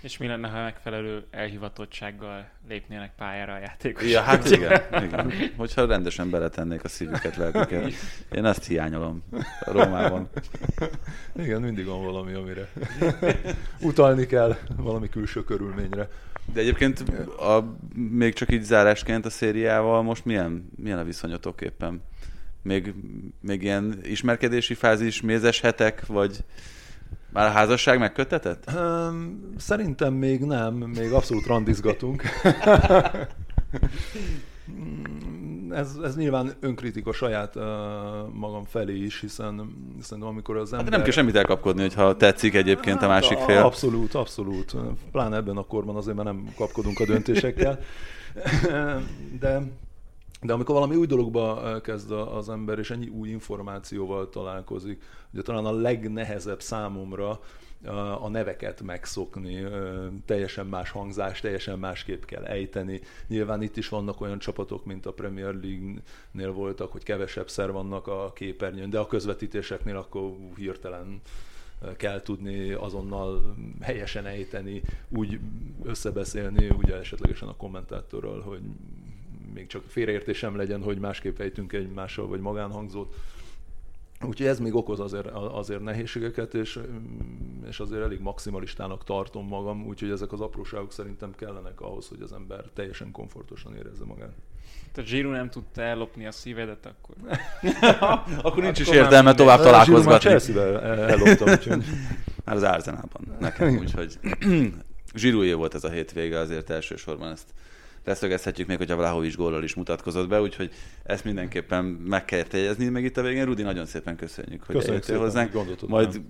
És mi lenne, ha megfelelő elhivatottsággal lépnének pályára a játékosok? Ja, hát igen, igen. Hogyha rendesen beletennék a szívüket, lelküket. Én ezt hiányolom a Rómában. Igen, mindig van valami, amire utalni kell, valami külső körülményre. De egyébként a, még csak így zárásként a szériával most milyen, milyen a viszonyotok éppen? Még, még ilyen ismerkedési fázis, mézes hetek, vagy már a házasság megkötetett? Szerintem még nem, még abszolút randizgatunk. ez, ez nyilván önkritika saját uh, magam felé is, hiszen szerintem amikor az ember... Hát nem kell semmit elkapkodni, hogyha tetszik egyébként a másik fél. Abszolút, abszolút. Pláne ebben a korban azért már nem kapkodunk a döntésekkel. De de amikor valami új dologba kezd az ember, és ennyi új információval találkozik, ugye talán a legnehezebb számomra a neveket megszokni, teljesen más hangzás, teljesen másképp kell ejteni. Nyilván itt is vannak olyan csapatok, mint a Premier League-nél voltak, hogy kevesebb szer vannak a képernyőn, de a közvetítéseknél akkor hirtelen kell tudni azonnal helyesen ejteni, úgy összebeszélni, ugye esetlegesen a kommentátorral, hogy még csak félreértésem legyen, hogy másképp ejtünk egy mással vagy magánhangzót. Úgyhogy ez még okoz azért, azért nehézségeket, és, és azért elég maximalistának tartom magam, úgyhogy ezek az apróságok szerintem kellenek ahhoz, hogy az ember teljesen komfortosan érezze magát. Tehát Zsíru nem tudta ellopni a szívedet, akkor... akkor nincs is értelme tovább találkozgatni. Zsíru már elloptam, úgyhogy... Már az Arzenálban nekem, úgyhogy Zsirújé volt ez a hétvége, azért elsősorban ezt leszögezhetjük még, hogy a Vlahovics góllal is mutatkozott be, úgyhogy ezt mindenképpen meg kell jegyezni meg itt a végén. Rudi, nagyon szépen köszönjük, hogy köszönjük eljöttél hozzánk. Majd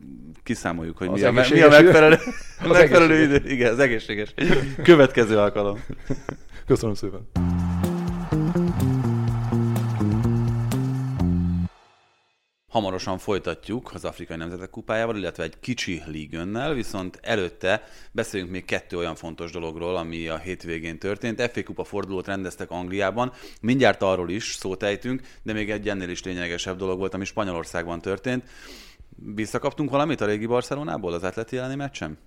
kiszámoljuk, hogy mi a, mi a megfelelő, a megfelelő idő. Igen, az egészséges. Következő alkalom. Köszönöm szépen. Hamarosan folytatjuk az Afrikai Nemzetek Kupájával, illetve egy kicsi ligönnel, viszont előtte beszéljünk még kettő olyan fontos dologról, ami a hétvégén történt. FA Kupa fordulót rendeztek Angliában, mindjárt arról is szót ejtünk, de még egy ennél is lényegesebb dolog volt, ami Spanyolországban történt. Visszakaptunk valamit a régi Barcelonából az atleti elleni meccsen?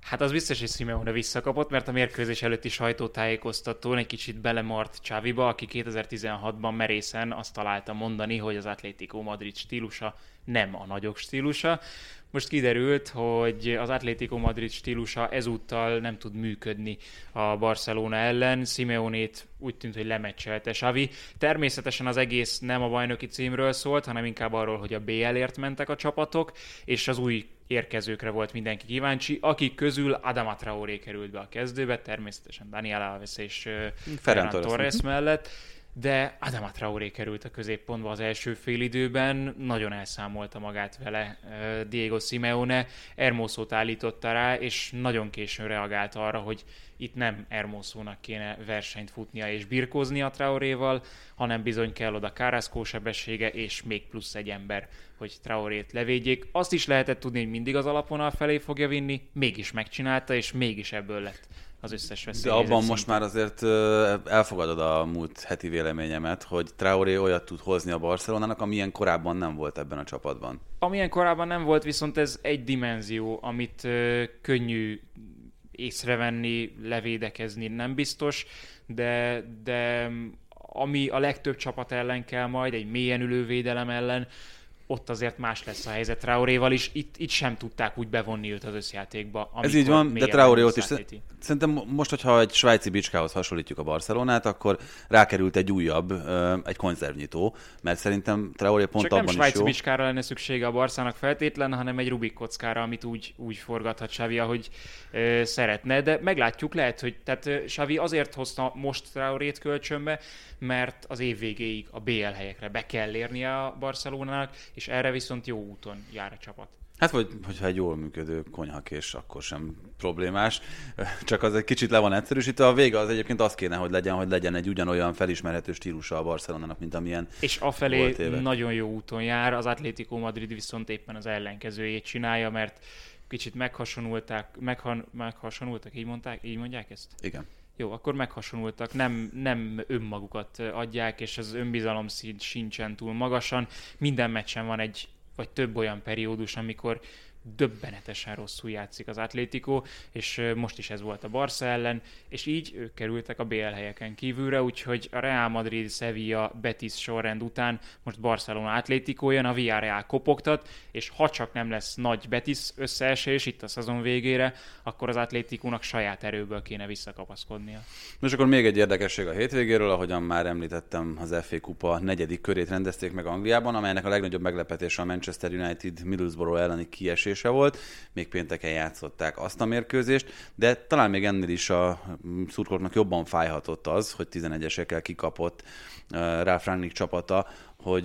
Hát az biztos, hogy Simeone visszakapott, mert a mérkőzés előtti sajtótájékoztatón egy kicsit belemart Csáviba, aki 2016-ban merészen azt találta mondani, hogy az Atlético Madrid stílusa nem a nagyok stílusa. Most kiderült, hogy az Atlético Madrid stílusa ezúttal nem tud működni a Barcelona ellen. Simeonét úgy tűnt, hogy lemecselte Xavi. Természetesen az egész nem a bajnoki címről szólt, hanem inkább arról, hogy a BL-ért mentek a csapatok, és az új érkezőkre volt mindenki kíváncsi, akik közül Adama Traoré került be a kezdőbe, természetesen Daniel Alves és Ferran Torres mellett de Adama Traoré került a középpontba az első félidőben, nagyon elszámolta magát vele Diego Simeone, Ermószót állította rá, és nagyon későn reagált arra, hogy itt nem Ermószónak kéne versenyt futnia és birkózni a Traoréval, hanem bizony kell oda Carrasco sebessége, és még plusz egy ember, hogy Traorét levédjék. Azt is lehetett tudni, hogy mindig az alapon felé fogja vinni, mégis megcsinálta, és mégis ebből lett az összes veszély. De abban most már azért elfogadod a múlt heti véleményemet, hogy Traoré olyat tud hozni a Barcelonának, amilyen korábban nem volt ebben a csapatban. Amilyen korábban nem volt, viszont ez egy dimenzió, amit könnyű észrevenni, levédekezni nem biztos, de, de ami a legtöbb csapat ellen kell majd, egy mélyen ülő védelem ellen, ott azért más lesz a helyzet Traoréval is. Itt, itt sem tudták úgy bevonni őt az összjátékba. Ez így van, de Traoré ott is. Szerintem most, hogyha egy svájci bicskához hasonlítjuk a Barcelonát, akkor rákerült egy újabb, egy konzervnyitó, mert szerintem Traoré pont Csak abban nem svájci is jó. bicskára lenne szüksége a Barszának feltétlen, hanem egy Rubik kockára, amit úgy, úgy forgathat Xavi, ahogy ö, szeretne. De meglátjuk, lehet, hogy tehát Xavi azért hozta most Traorét kölcsönbe, mert az év végéig a BL helyekre be kell érnie a Barcelonának, és erre viszont jó úton jár a csapat. Hát vagy, hogyha egy jól működő konyhakés, akkor sem problémás. Csak az egy kicsit le van egyszerűsítve. A vége az egyébként az kéne, hogy legyen, hogy legyen egy ugyanolyan felismerhető stílusa a Barcelonának, mint amilyen És afelé nagyon jó úton jár, az Atlético Madrid viszont éppen az ellenkezőjét csinálja, mert kicsit meghasonulták, meghan, meghasonultak, így, mondták, így mondják ezt? Igen. Jó, akkor meghasonultak, nem, nem önmagukat adják, és az önbizalom szint sincsen túl magasan. Minden meccsen van egy vagy több olyan periódus, amikor döbbenetesen rosszul játszik az Atlético, és most is ez volt a Barca ellen, és így ők kerültek a BL helyeken kívülre, úgyhogy a Real Madrid, Sevilla, Betis sorrend után most Barcelona Atlético jön, a Villarreal kopogtat, és ha csak nem lesz nagy Betis összeesés itt a szezon végére, akkor az Atlétikónak saját erőből kéne visszakapaszkodnia. Most akkor még egy érdekesség a hétvégéről, ahogyan már említettem, az FA Kupa negyedik körét rendezték meg Angliában, amelynek a legnagyobb meglepetése a Manchester United Middlesbrough elleni kiesés mérkőzése volt, még pénteken játszották azt a mérkőzést, de talán még ennél is a szurkolóknak jobban fájhatott az, hogy 11-esekkel kikapott Ralf Rangnick csapata, hogy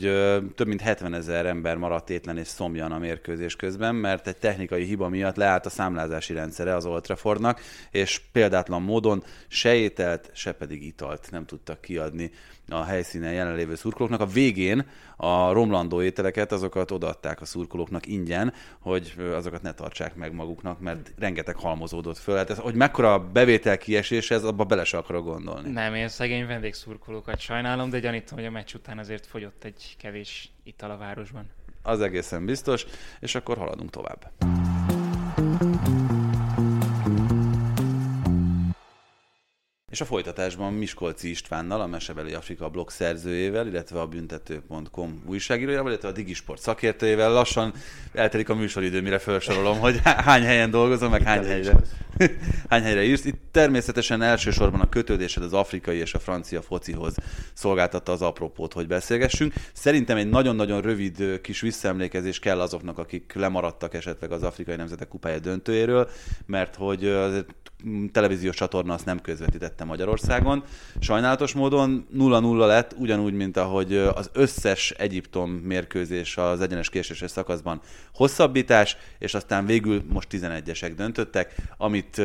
több mint 70 ezer ember maradt étlen és szomjan a mérkőzés közben, mert egy technikai hiba miatt leállt a számlázási rendszere az Old Traffordnak, és példátlan módon se ételt, se pedig italt nem tudtak kiadni a helyszínen jelenlévő szurkolóknak. A végén a romlandó ételeket, azokat odaadták a szurkolóknak ingyen, hogy azokat ne tartsák meg maguknak, mert rengeteg halmozódott föl. Hát ez, hogy mekkora bevétel kiesés ez, abba bele se akarok gondolni. Nem, én szegény vendégszurkolókat sajnálom, de gyanítom, hogy a meccs után azért fogyott egy kevés ital a városban. Az egészen biztos, és akkor haladunk tovább. És a folytatásban Miskolci Istvánnal, a Mesebeli Afrika blog szerzőjével, illetve a büntető.com újságírójával, illetve a Digisport szakértőjével lassan eltelik a műsoridő, mire felsorolom, hogy hány helyen dolgozom, meg hány helyre, hány helyre írsz. Itt természetesen elsősorban a kötődésed az afrikai és a francia focihoz szolgáltatta az apropót, hogy beszélgessünk. Szerintem egy nagyon-nagyon rövid kis visszaemlékezés kell azoknak, akik lemaradtak esetleg az afrikai nemzetek kupája döntőjéről, mert hogy televíziós csatorna azt nem közvetítette Magyarországon. Sajnálatos módon 0-0 lett, ugyanúgy, mint ahogy az összes Egyiptom mérkőzés az egyenes késéses szakaszban hosszabbítás, és aztán végül most 11-esek döntöttek, amit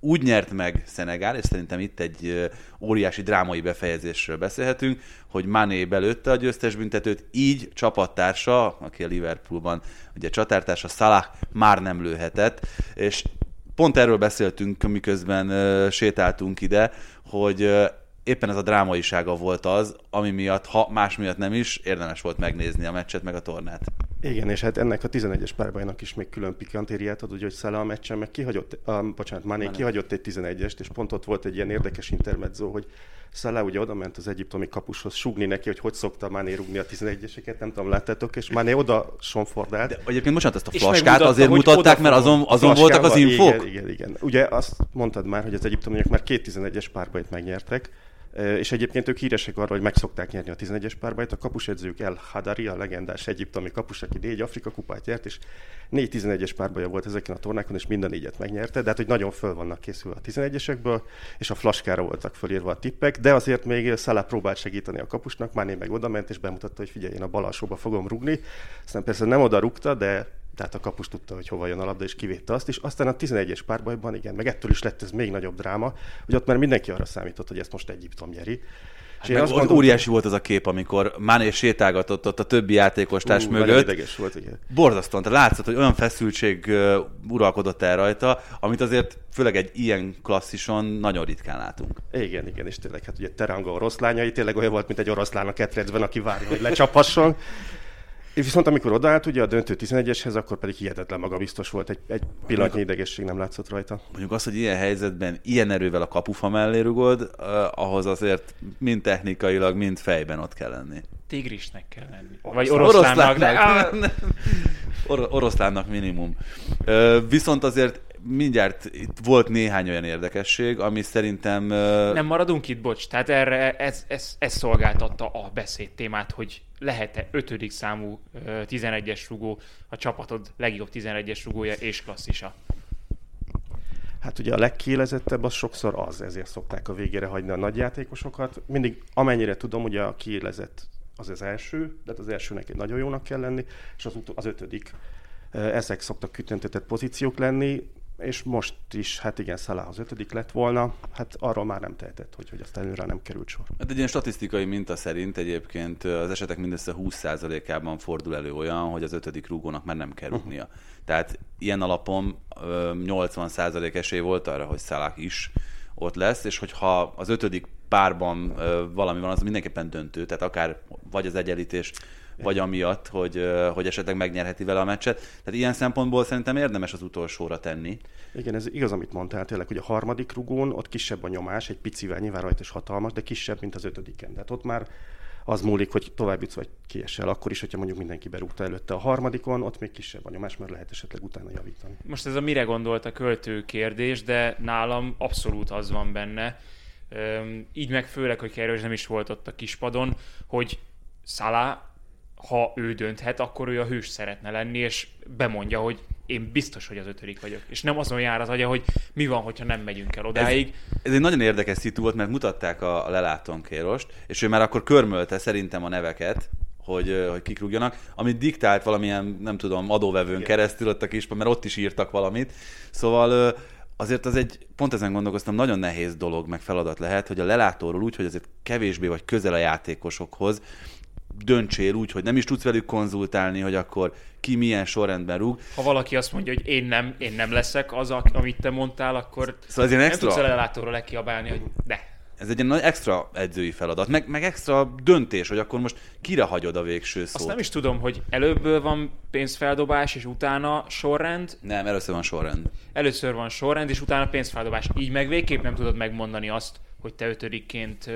úgy nyert meg Szenegál, és szerintem itt egy óriási drámai befejezésről beszélhetünk, hogy Mané belőtte a győztes büntetőt, így csapattársa, aki a Liverpoolban ugye csatártársa, Salah már nem lőhetett, és pont erről beszéltünk, miközben sétáltunk ide, hogy éppen ez a drámaisága volt az, ami miatt, ha más miatt nem is, érdemes volt megnézni a meccset, meg a tornát. Igen, és hát ennek a 11-es párbajnak is még külön pikantériát ad, hogy Szele a meccsen meg kihagyott, uh, bocsánat, Mané kihagyott egy 11-est, és pont ott volt egy ilyen érdekes intermezzo, hogy Szala ugye oda ment az egyiptomi kapushoz sugni neki, hogy hogy szokta Mané rúgni a 11-eseket, nem tudom, láttátok, és Mané oda sonfordált. De egyébként bocsánat, ezt a flaskát azért mutatták, mert azon, azon voltak az infók? Igen, igen, igen. Ugye azt mondtad már, hogy az egyiptomiak már két 11-es párbajt megnyertek, és egyébként ők híresek arra, hogy meg szokták nyerni a 11-es párbajt. A kapusedzők El Hadari, a legendás egyiptomi kapus, aki négy Afrika kupát nyert, és négy 11-es párbaja volt ezeken a tornákon, és minden négyet megnyerte, de hát hogy nagyon föl vannak készülve a 11-esekből, és a flaskára voltak fölírva a tippek, de azért még Salah próbált segíteni a kapusnak, már meg oda ment, és bemutatta, hogy figyelj, én a bal fogom rugni. Aztán persze nem oda rúgta, de tehát a kapus tudta, hogy hova jön a labda, és kivétte azt is. Aztán a 11-es párbajban, igen, meg ettől is lett ez még nagyobb dráma, hogy ott már mindenki arra számított, hogy ezt most Egyiptom nyeri. Hát és meg azt gondoltam, óriási volt az a kép, amikor Mané sétálgatott ott a többi játékostárs uh, mögött. volt, igen. Borzasztóan, tehát látszott, hogy olyan feszültség uh, uralkodott el rajta, amit azért főleg egy ilyen klasszison nagyon ritkán látunk. Igen, igen, és tényleg, hát ugye Teranga oroszlányai tényleg olyan volt, mint egy oroszlán a ketrecben, aki várja, hogy lecsapasson. És viszont amikor odaállt ugye a döntő 11-eshez, akkor pedig hihetetlen magabiztos volt, egy, egy pillanatnyi idegesség nem látszott rajta. Mondjuk az, hogy ilyen helyzetben ilyen erővel a kapufa mellé rugod, ahhoz azért mind technikailag, mind fejben ott kell lenni. Tigrisnek kell lenni. Vagy oroszlánnak. oroszlánnak, Or- oroszlánnak minimum. Viszont azért mindjárt itt volt néhány olyan érdekesség, ami szerintem... Uh... Nem maradunk itt, bocs. Tehát erre ez, ez, ez szolgáltatta a beszéd témát, hogy lehet-e ötödik számú 11-es rugó a csapatod legjobb 11-es rugója és klasszisa? Hát ugye a legkiélezettebb az sokszor az, ezért szokták a végére hagyni a nagyjátékosokat. Mindig, amennyire tudom, ugye a kiélezett az az első, de az elsőnek egy nagyon jónak kell lenni, és az, az ötödik Ezek szoktak kütöntetett pozíciók lenni, és most is, hát igen, Salah az ötödik lett volna, hát arról már nem tehetett, hogy, hogy aztán előre nem került sor. Hát egy ilyen statisztikai minta szerint egyébként az esetek mindössze 20%-ában fordul elő olyan, hogy az ötödik rúgónak már nem kell rúgnia. Uh-huh. Tehát ilyen alapon 80% esély volt arra, hogy Salah is ott lesz, és hogyha az ötödik párban valami van, az mindenképpen döntő, tehát akár vagy az egyenlítés, vagy amiatt, hogy, hogy esetleg megnyerheti vele a meccset. Tehát ilyen szempontból szerintem érdemes az utolsóra tenni. Igen, ez igaz, amit mondtál, tényleg, hogy a harmadik rugón ott kisebb a nyomás, egy picivel nyilván rajta is hatalmas, de kisebb, mint az ötödiken. Tehát ott már az múlik, hogy tovább jutsz, vagy kiesel. Akkor is, hogyha mondjuk mindenki berúgta előtte a harmadikon, ott még kisebb a nyomás, mert lehet esetleg utána javítani. Most ez a mire gondolt a költő kérdés, de nálam abszolút az van benne, így meg főleg, hogy Kerős nem is volt ott a kispadon, hogy Szalá ha ő dönthet, akkor ő a hős szeretne lenni, és bemondja, hogy én biztos, hogy az ötödik vagyok. És nem azon jár az agya, hogy mi van, hogyha nem megyünk el odáig. Ez, ez egy nagyon érdekes szitu volt, mert mutatták a, a lelátón Kérost, és ő már akkor körmölte szerintem a neveket, hogy, hogy kik rúgjanak, amit diktált valamilyen, nem tudom, adóvevőn Igen. keresztül ott a kispan, mert ott is írtak valamit. Szóval azért az egy, pont ezen gondolkoztam, nagyon nehéz dolog, meg feladat lehet, hogy a lelátóról úgy, hogy azért kevésbé vagy közel a játékosokhoz, döntsél úgy, hogy nem is tudsz velük konzultálni, hogy akkor ki milyen sorrendben rúg. Ha valaki azt mondja, hogy én nem, én nem leszek az, amit te mondtál, akkor szóval ez extra... nem tudsz ellátóról lekiabálni, hogy de. Ez egy nagy extra edzői feladat, meg, meg extra döntés, hogy akkor most kire hagyod a végső szót. Azt nem is tudom, hogy előbb van pénzfeldobás, és utána sorrend. Nem, először van sorrend. Először van sorrend, és utána pénzfeldobás. Így meg végképp nem tudod megmondani azt, hogy te ötödikként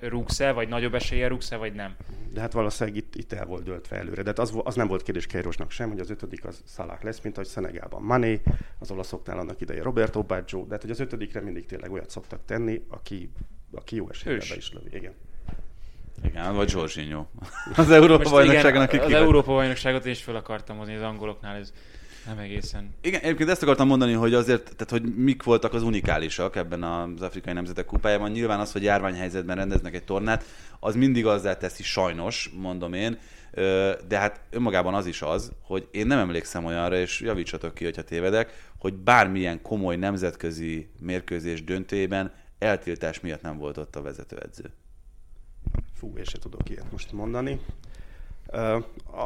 rúgsz-e, vagy nagyobb esélye rúgsz-e, vagy nem. De hát valószínűleg itt, itt el volt döltve előre. De hát az, az nem volt kérdés Keirosnak sem, hogy az ötödik az Szalák lesz, mint ahogy Szenegában Mané, az olaszoknál annak ideje Roberto Baggio, de hát hogy az ötödikre mindig tényleg olyat szoktak tenni, aki, aki jó eséllyel be is lövi. Igen. Igen, vagy Jorginho. Az Európa bajnokságon, akik Az Európa bajnokságot is fel akartam hozni az angoloknál, ez nem egészen. Igen, egyébként ezt akartam mondani, hogy azért, tehát hogy mik voltak az unikálisak ebben az afrikai nemzetek kupájában. Nyilván az, hogy járványhelyzetben rendeznek egy tornát, az mindig azzá teszi sajnos, mondom én, de hát önmagában az is az, hogy én nem emlékszem olyanra, és javítsatok ki, hogyha tévedek, hogy bármilyen komoly nemzetközi mérkőzés döntőjében eltiltás miatt nem volt ott a vezetőedző. Fú, én se tudok ilyet most mondani.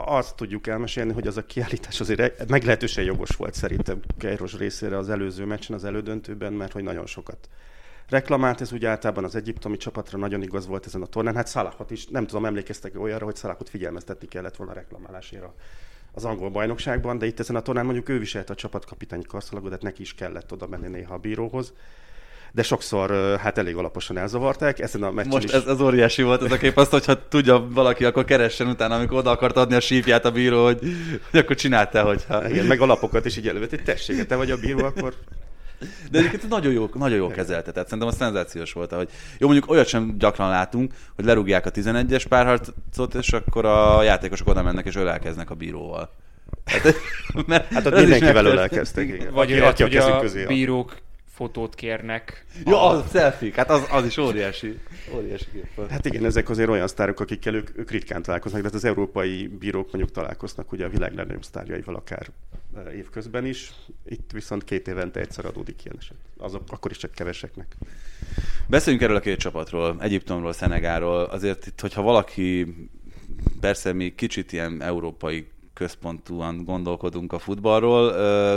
Azt tudjuk elmesélni, hogy az a kiállítás azért meglehetősen jogos volt szerintem Keiros részére az előző meccsen, az elődöntőben, mert hogy nagyon sokat reklamált, ez úgy általában az egyiptomi csapatra nagyon igaz volt ezen a tornán. Hát Szalahot is, nem tudom, emlékeztek olyanra, hogy Szalahot figyelmeztetni kellett volna a reklamálásért az angol bajnokságban, de itt ezen a tornán mondjuk ő viselte a csapatkapitányi karszalagot, de neki is kellett oda menni néha a bíróhoz de sokszor hát elég alaposan elzavarták. Ezen a meccsen Most is... ez, ez óriási volt ez a kép, azt, hogyha tudja valaki, akkor keressen utána, amikor oda akart adni a sípját a bíró, hogy, hogy akkor csinálta, hogyha... Igen, meg alapokat is így elővett, hogy tessék, te vagy a bíró, akkor de egyébként nagyon jó, nagyon jó kezelte, tehát szerintem a szenzációs volt, hogy jó, mondjuk olyat sem gyakran látunk, hogy lerúgják a 11-es párharcot, és akkor a játékosok oda mennek és ölelkeznek a bíróval. Hát, mert hát ott mindenkivel ölelkeztek, Vagy olyat, hogy a közé bírók fotót kérnek. Ja, a... az selfie, hát az, az is óriási. óriási kép. Hát igen, ezek azért olyan sztárok, akikkel ők, ők ritkán találkoznak, de hát az európai bírók mondjuk találkoznak ugye a világ legnagyobb sztárjaival akár e, évközben is. Itt viszont két évente egyszer adódik ilyen eset. Az, akkor is csak keveseknek. Beszéljünk erről a két csapatról, Egyiptomról, Szenegáról. Azért itt, hogyha valaki persze mi kicsit ilyen európai központúan gondolkodunk a futballról,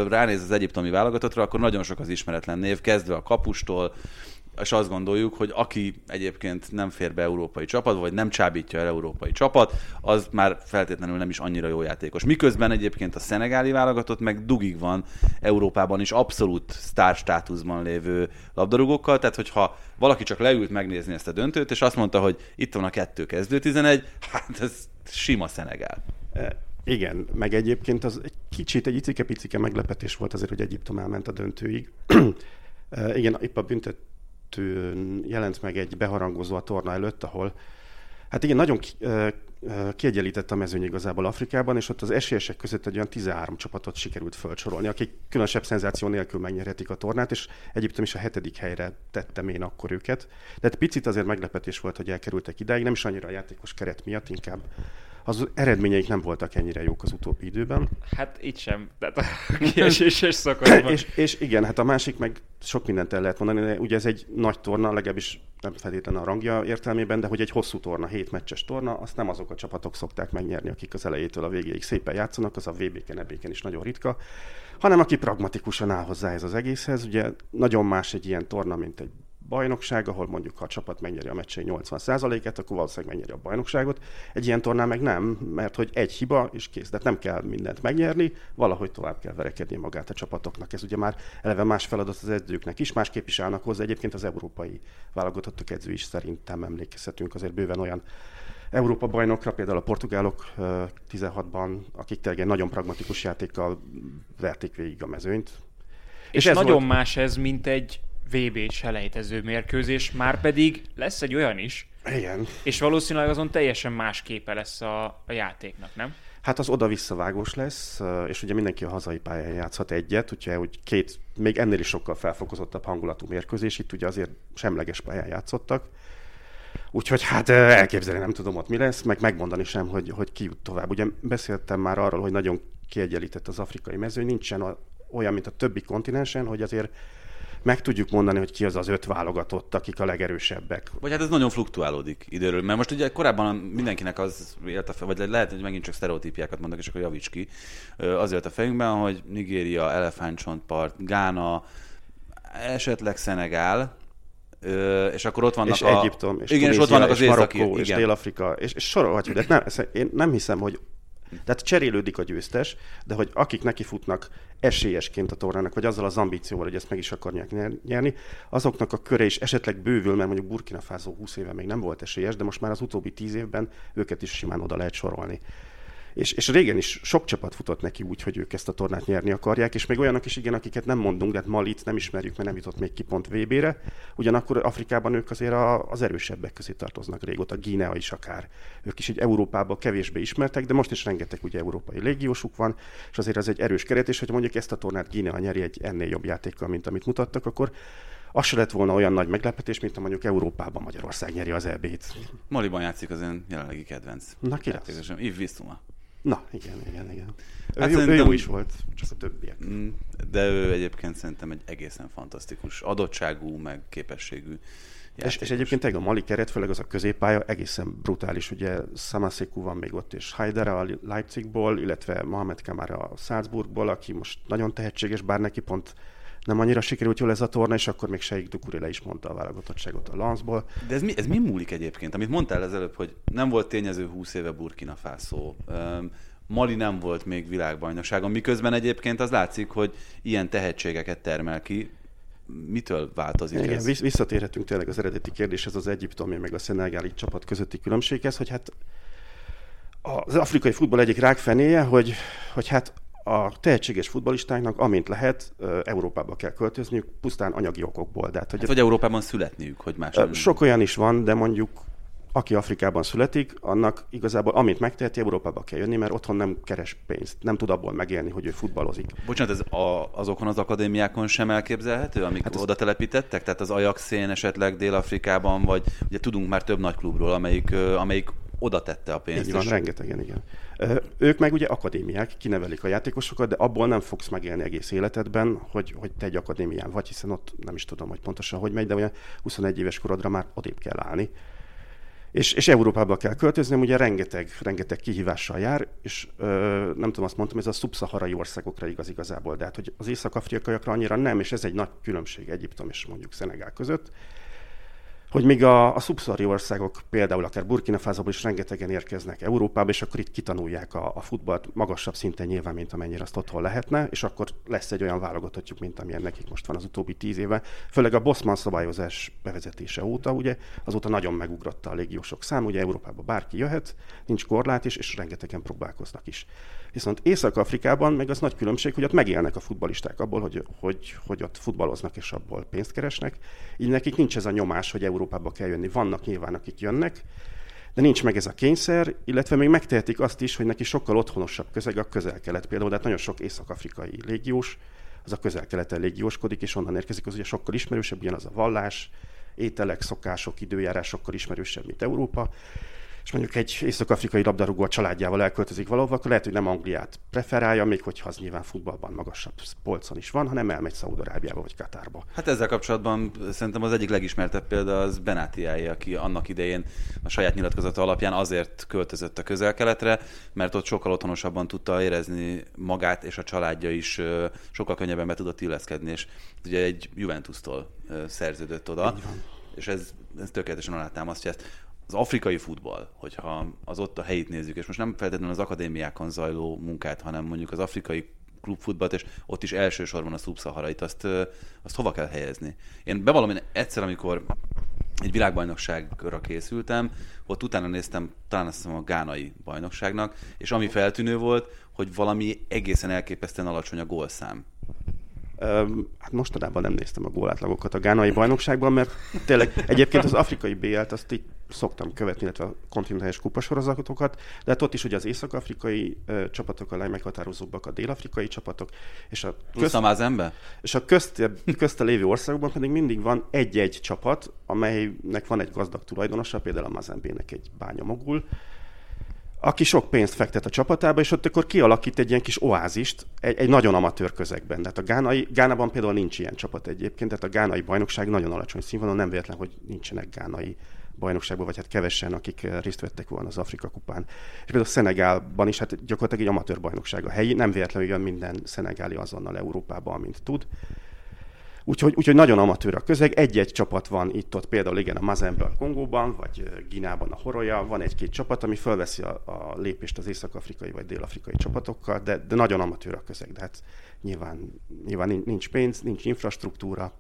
ránéz az egyiptomi válogatottra, akkor nagyon sok az ismeretlen név, kezdve a kapustól, és azt gondoljuk, hogy aki egyébként nem fér be európai csapat, vagy nem csábítja el európai csapat, az már feltétlenül nem is annyira jó játékos. Miközben egyébként a szenegáli válogatott meg dugig van Európában is abszolút sztár státuszban lévő labdarúgókkal, tehát hogyha valaki csak leült megnézni ezt a döntőt, és azt mondta, hogy itt van a kettő kezdő 11, hát ez sima Szenegál. Igen, meg egyébként az egy kicsit, egy icike-picike meglepetés volt azért, hogy Egyiptom elment a döntőig. Igen, épp a büntetőn jelent meg egy beharangozó a torna előtt, ahol Hát igen, nagyon kiegyenlített a mezőny igazából Afrikában, és ott az esélyesek között egy olyan 13 csapatot sikerült fölcsorolni, akik különösebb szenzáció nélkül megnyerhetik a tornát, és Egyiptom is a hetedik helyre tettem én akkor őket. De egy picit azért meglepetés volt, hogy elkerültek idáig, nem is annyira a játékos keret miatt, inkább az eredményeik nem voltak ennyire jók az utóbbi időben. Hát itt sem, tehát a kieséses szakaszban. és, és igen, hát a másik meg sok mindent el lehet mondani, de ugye ez egy nagy torna, legalábbis nem feltétlenül a rangja értelmében, de hogy egy hosszú torna, hét meccses torna, azt nem azok a csapatok szokták megnyerni, akik az elejétől a végéig szépen játszanak, az a VB-ken, ebéken is nagyon ritka, hanem aki pragmatikusan áll hozzá ez az egészhez. Ugye nagyon más egy ilyen torna, mint egy bajnokság, ahol mondjuk ha a csapat megnyeri a meccsei 80%-et, akkor valószínűleg megnyeri a bajnokságot. Egy ilyen tornán meg nem, mert hogy egy hiba és kész, de nem kell mindent megnyerni, valahogy tovább kell verekedni magát a csapatoknak. Ez ugye már eleve más feladat az edzőknek is, másképp is állnak hozzá. Egyébként az európai válogatottak edző is szerintem emlékezhetünk azért bőven olyan Európa bajnokra, például a portugálok 16-ban, akik tényleg nagyon pragmatikus játékkal verték végig a mezőnyt. És, és ez nagyon volt... más ez, mint egy VB selejtező mérkőzés, már pedig lesz egy olyan is. Igen. És valószínűleg azon teljesen más képe lesz a, a játéknak, nem? Hát az oda-visszavágós lesz, és ugye mindenki a hazai pályán játszhat egyet, úgyhogy úgy két, még ennél is sokkal felfokozottabb hangulatú mérkőzés, itt ugye azért semleges pályán játszottak. Úgyhogy hát elképzelni nem tudom ott mi lesz, meg megmondani sem, hogy, hogy ki jut tovább. Ugye beszéltem már arról, hogy nagyon kiegyenlített az afrikai mező, nincsen olyan, mint a többi kontinensen, hogy azért meg tudjuk mondani, hogy ki az az öt válogatott, akik a legerősebbek. Vagy hát ez nagyon fluktuálódik időről, mert most ugye korábban mindenkinek az élt a fe, vagy lehet, hogy megint csak sztereotípiákat mondok, és akkor javíts ki, az élt a fejünkben, hogy Nigéria, Elefántcsontpart, Gána, esetleg Szenegál, és akkor ott vannak és a... Egyiptom, és igen, és ott vannak az és Marokkó, és Dél-Afrika, és, és sorolhatjuk, de nem, én nem hiszem, hogy tehát cserélődik a győztes, de hogy akik neki futnak esélyesként a tornának, vagy azzal az ambícióval, hogy ezt meg is akarják nyerni, azoknak a köre is esetleg bővül, mert mondjuk Burkina Faso 20 éve még nem volt esélyes, de most már az utóbbi 10 évben őket is simán oda lehet sorolni. És, és régen is sok csapat futott neki úgy, hogy ők ezt a tornát nyerni akarják, és még olyanok is igen, akiket nem mondunk, de hát Malit nem ismerjük, mert nem jutott még ki pont VB-re. Ugyanakkor Afrikában ők azért a, az erősebbek közé tartoznak régóta, Guinea is akár. Ők is egy Európában kevésbé ismertek, de most is rengeteg ugye európai légiósuk van, és azért ez egy erős keret, és hogy mondjuk ezt a tornát Guinea nyeri egy ennél jobb játékkal, mint amit mutattak, akkor az se lett volna olyan nagy meglepetés, mint a mondjuk Európában Magyarország nyeri az EB-t. Maliban játszik az én jelenlegi kedvenc. Na ki lesz? Yves Vistuma. Na, igen, igen, igen. Hát ő, szerintem, jó is volt, csak a többiek. Mm, de ő egyébként szerintem egy egészen fantasztikus adottságú, meg képességű és, és egyébként tényleg a Mali keret, főleg az a középpálya egészen brutális. Ugye Samaseku van még ott, és Haidara a Leipzigból, illetve Mohamed Kamara a Salzburgból, aki most nagyon tehetséges, bár neki pont nem annyira sikerült jól ez a torna, és akkor még Sheikh Dukuri le is mondta a válogatottságot a Lansból. De ez mi, ez mi múlik egyébként? Amit mondtál az előbb, hogy nem volt tényező 20 éve Burkina Faso. Mali nem volt még világbajnokságon, miközben egyébként az látszik, hogy ilyen tehetségeket termel ki. Mitől változik Igen, ez? Visszatérhetünk tényleg az eredeti kérdéshez, az egyiptomi meg a szenegáli csapat közötti különbséghez, hogy hát az afrikai futball egyik rákfenéje, hogy, hogy hát a tehetséges futbalistáknak, amint lehet, Európába kell költözniük, pusztán anyagi okokból. De hát, hogy hát, vagy Európában születniük, hogy más. Sok olyan is van, de mondjuk aki Afrikában születik, annak igazából amint megteheti, Európába kell jönni, mert otthon nem keres pénzt, nem tud abból megélni, hogy ő futballozik. Bocsánat, ez a, azokon az akadémiákon sem elképzelhető, amik hát oda telepítettek? Tehát az Ajaxén esetleg Dél-Afrikában, vagy ugye tudunk már több nagy klubról, amelyik, amelyik oda tette a pénzt. Így van, és... rengetegen, igen. Ők meg ugye akadémiák, kinevelik a játékosokat, de abból nem fogsz megélni egész életedben, hogy, hogy te egy akadémián vagy, hiszen ott nem is tudom, hogy pontosan hogy megy, de olyan 21 éves korodra már odébb kell állni. És, és Európába kell költözni, ugye rengeteg, rengeteg kihívással jár, és ö, nem tudom, azt mondtam, ez a szubszaharai országokra igaz igazából, de hát, hogy az észak-afrikaiakra annyira nem, és ez egy nagy különbség Egyiptom és mondjuk Szenegál között hogy még a, a szubszari országok, például akár Burkina Faso is rengetegen érkeznek Európába, és akkor itt kitanulják a, a futballt magasabb szinten nyilván, mint amennyire azt otthon lehetne, és akkor lesz egy olyan válogatottjuk, mint amilyen nekik most van az utóbbi tíz éve. Főleg a Bosman szabályozás bevezetése óta, ugye, azóta nagyon megugrotta a légiósok szám, ugye Európába bárki jöhet, nincs korlát is, és rengetegen próbálkoznak is. Viszont Észak-Afrikában meg az nagy különbség, hogy ott megélnek a futbalisták abból, hogy, hogy, hogy ott futballoznak és abból pénzt keresnek. Így nekik nincs ez a nyomás, hogy Európába kell jönni. Vannak nyilván, akik jönnek, de nincs meg ez a kényszer, illetve még megtehetik azt is, hogy neki sokkal otthonosabb közeg a közel-kelet. Például, de hát nagyon sok észak-afrikai légiós, az a közel-keleten légióskodik, és onnan érkezik, az ugye sokkal ismerősebb, ugyanaz a vallás, ételek, szokások, időjárás sokkal ismerősebb, mint Európa és mondjuk egy észak-afrikai labdarúgó a családjával elköltözik valahova, akkor lehet, hogy nem Angliát preferálja, még hogyha az nyilván futballban magasabb polcon is van, hanem elmegy Szaúd-Arábiába vagy Katárba. Hát ezzel kapcsolatban szerintem az egyik legismertebb példa az Benátiáé, aki annak idején a saját nyilatkozata alapján azért költözött a közel-keletre, mert ott sokkal otthonosabban tudta érezni magát, és a családja is sokkal könnyebben be tudott illeszkedni, és ugye egy Juventus-tól szerződött oda. És ez, ez tökéletesen alátámasztja ezt az afrikai futball, hogyha az ott a helyét nézzük, és most nem feltétlenül az akadémiákon zajló munkát, hanem mondjuk az afrikai klubfutballt, és ott is elsősorban a szubszaharait, azt, azt hova kell helyezni? Én bevallom, én egyszer, amikor egy világbajnokságra készültem, ott utána néztem, talán azt hiszem a gánai bajnokságnak, és ami feltűnő volt, hogy valami egészen elképesztően alacsony a gólszám. Hát mostanában nem néztem a gólátlagokat a gánai bajnokságban, mert tényleg egyébként az afrikai BL-t azt így szoktam követni, illetve a kontinentális kupasorozatokat, de hát ott is ugye az észak-afrikai uh, csapatok a legmeghatározóbbak, a dél-afrikai csapatok, és a, közt, a és a közt, közte lévő országokban pedig mindig van egy-egy csapat, amelynek van egy gazdag tulajdonosa, például a Mazembének egy bányamogul, aki sok pénzt fektet a csapatába, és ott akkor kialakít egy ilyen kis oázist egy, egy nagyon amatőr közegben. Tehát a Gánai, Gánában például nincs ilyen csapat egyébként, tehát a Gánai bajnokság nagyon alacsony színvonalon, nem véletlen, hogy nincsenek Gánai bajnokságban, vagy hát kevesen, akik eh, részt vettek volna az Afrika kupán. És például Szenegálban is, hát gyakorlatilag egy amatőr bajnokság a helyi, nem véletlenül jön minden szenegáli azonnal Európába, amint tud. Úgyhogy, úgyhogy nagyon amatőr a közeg. Egy-egy csapat van itt-ott, például igen a Mazembe a Kongóban, vagy eh, Ginában a Horoja, van egy-két csapat, ami felveszi a, a lépést az észak-afrikai vagy dél-afrikai csapatokkal, de, de nagyon amatőr a közeg. De hát nyilván, nyilván nincs pénz, nincs infrastruktúra,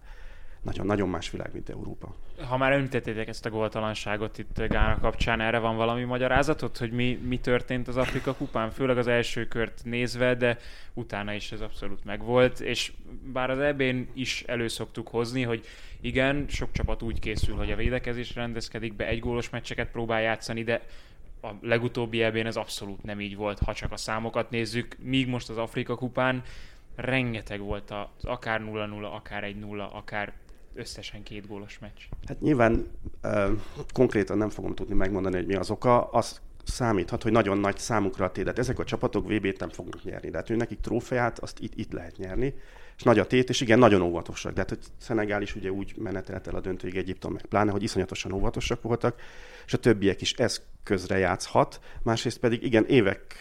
nagyon-nagyon más világ, mint Európa. Ha már említettétek ezt a góltalanságot itt Gána kapcsán, erre van valami magyarázatot, hogy mi, mi történt az Afrika kupán, főleg az első kört nézve, de utána is ez abszolút megvolt, és bár az ebén is előszoktuk hozni, hogy igen, sok csapat úgy készül, hogy a védekezés rendezkedik be, egy gólos meccseket próbál játszani, de a legutóbbi ebén ez abszolút nem így volt, ha csak a számokat nézzük, míg most az Afrika kupán rengeteg volt az akár 0-0, akár 1-0, akár összesen két gólos meccs. Hát nyilván uh, konkrétan nem fogom tudni megmondani, hogy mi az oka. Az számíthat, hogy nagyon nagy számukra a tétet. Ezek a csapatok VB-t nem fognak nyerni. De hát ő nekik trófeát, azt itt, itt lehet nyerni. És nagy a tét, és igen, nagyon óvatosak. De hát, hogy Szenegál is ugye úgy menetelt el a döntőig Egyiptom, meg pláne, hogy iszonyatosan óvatosak voltak, és a többiek is ez közre játszhat. Másrészt pedig igen, évek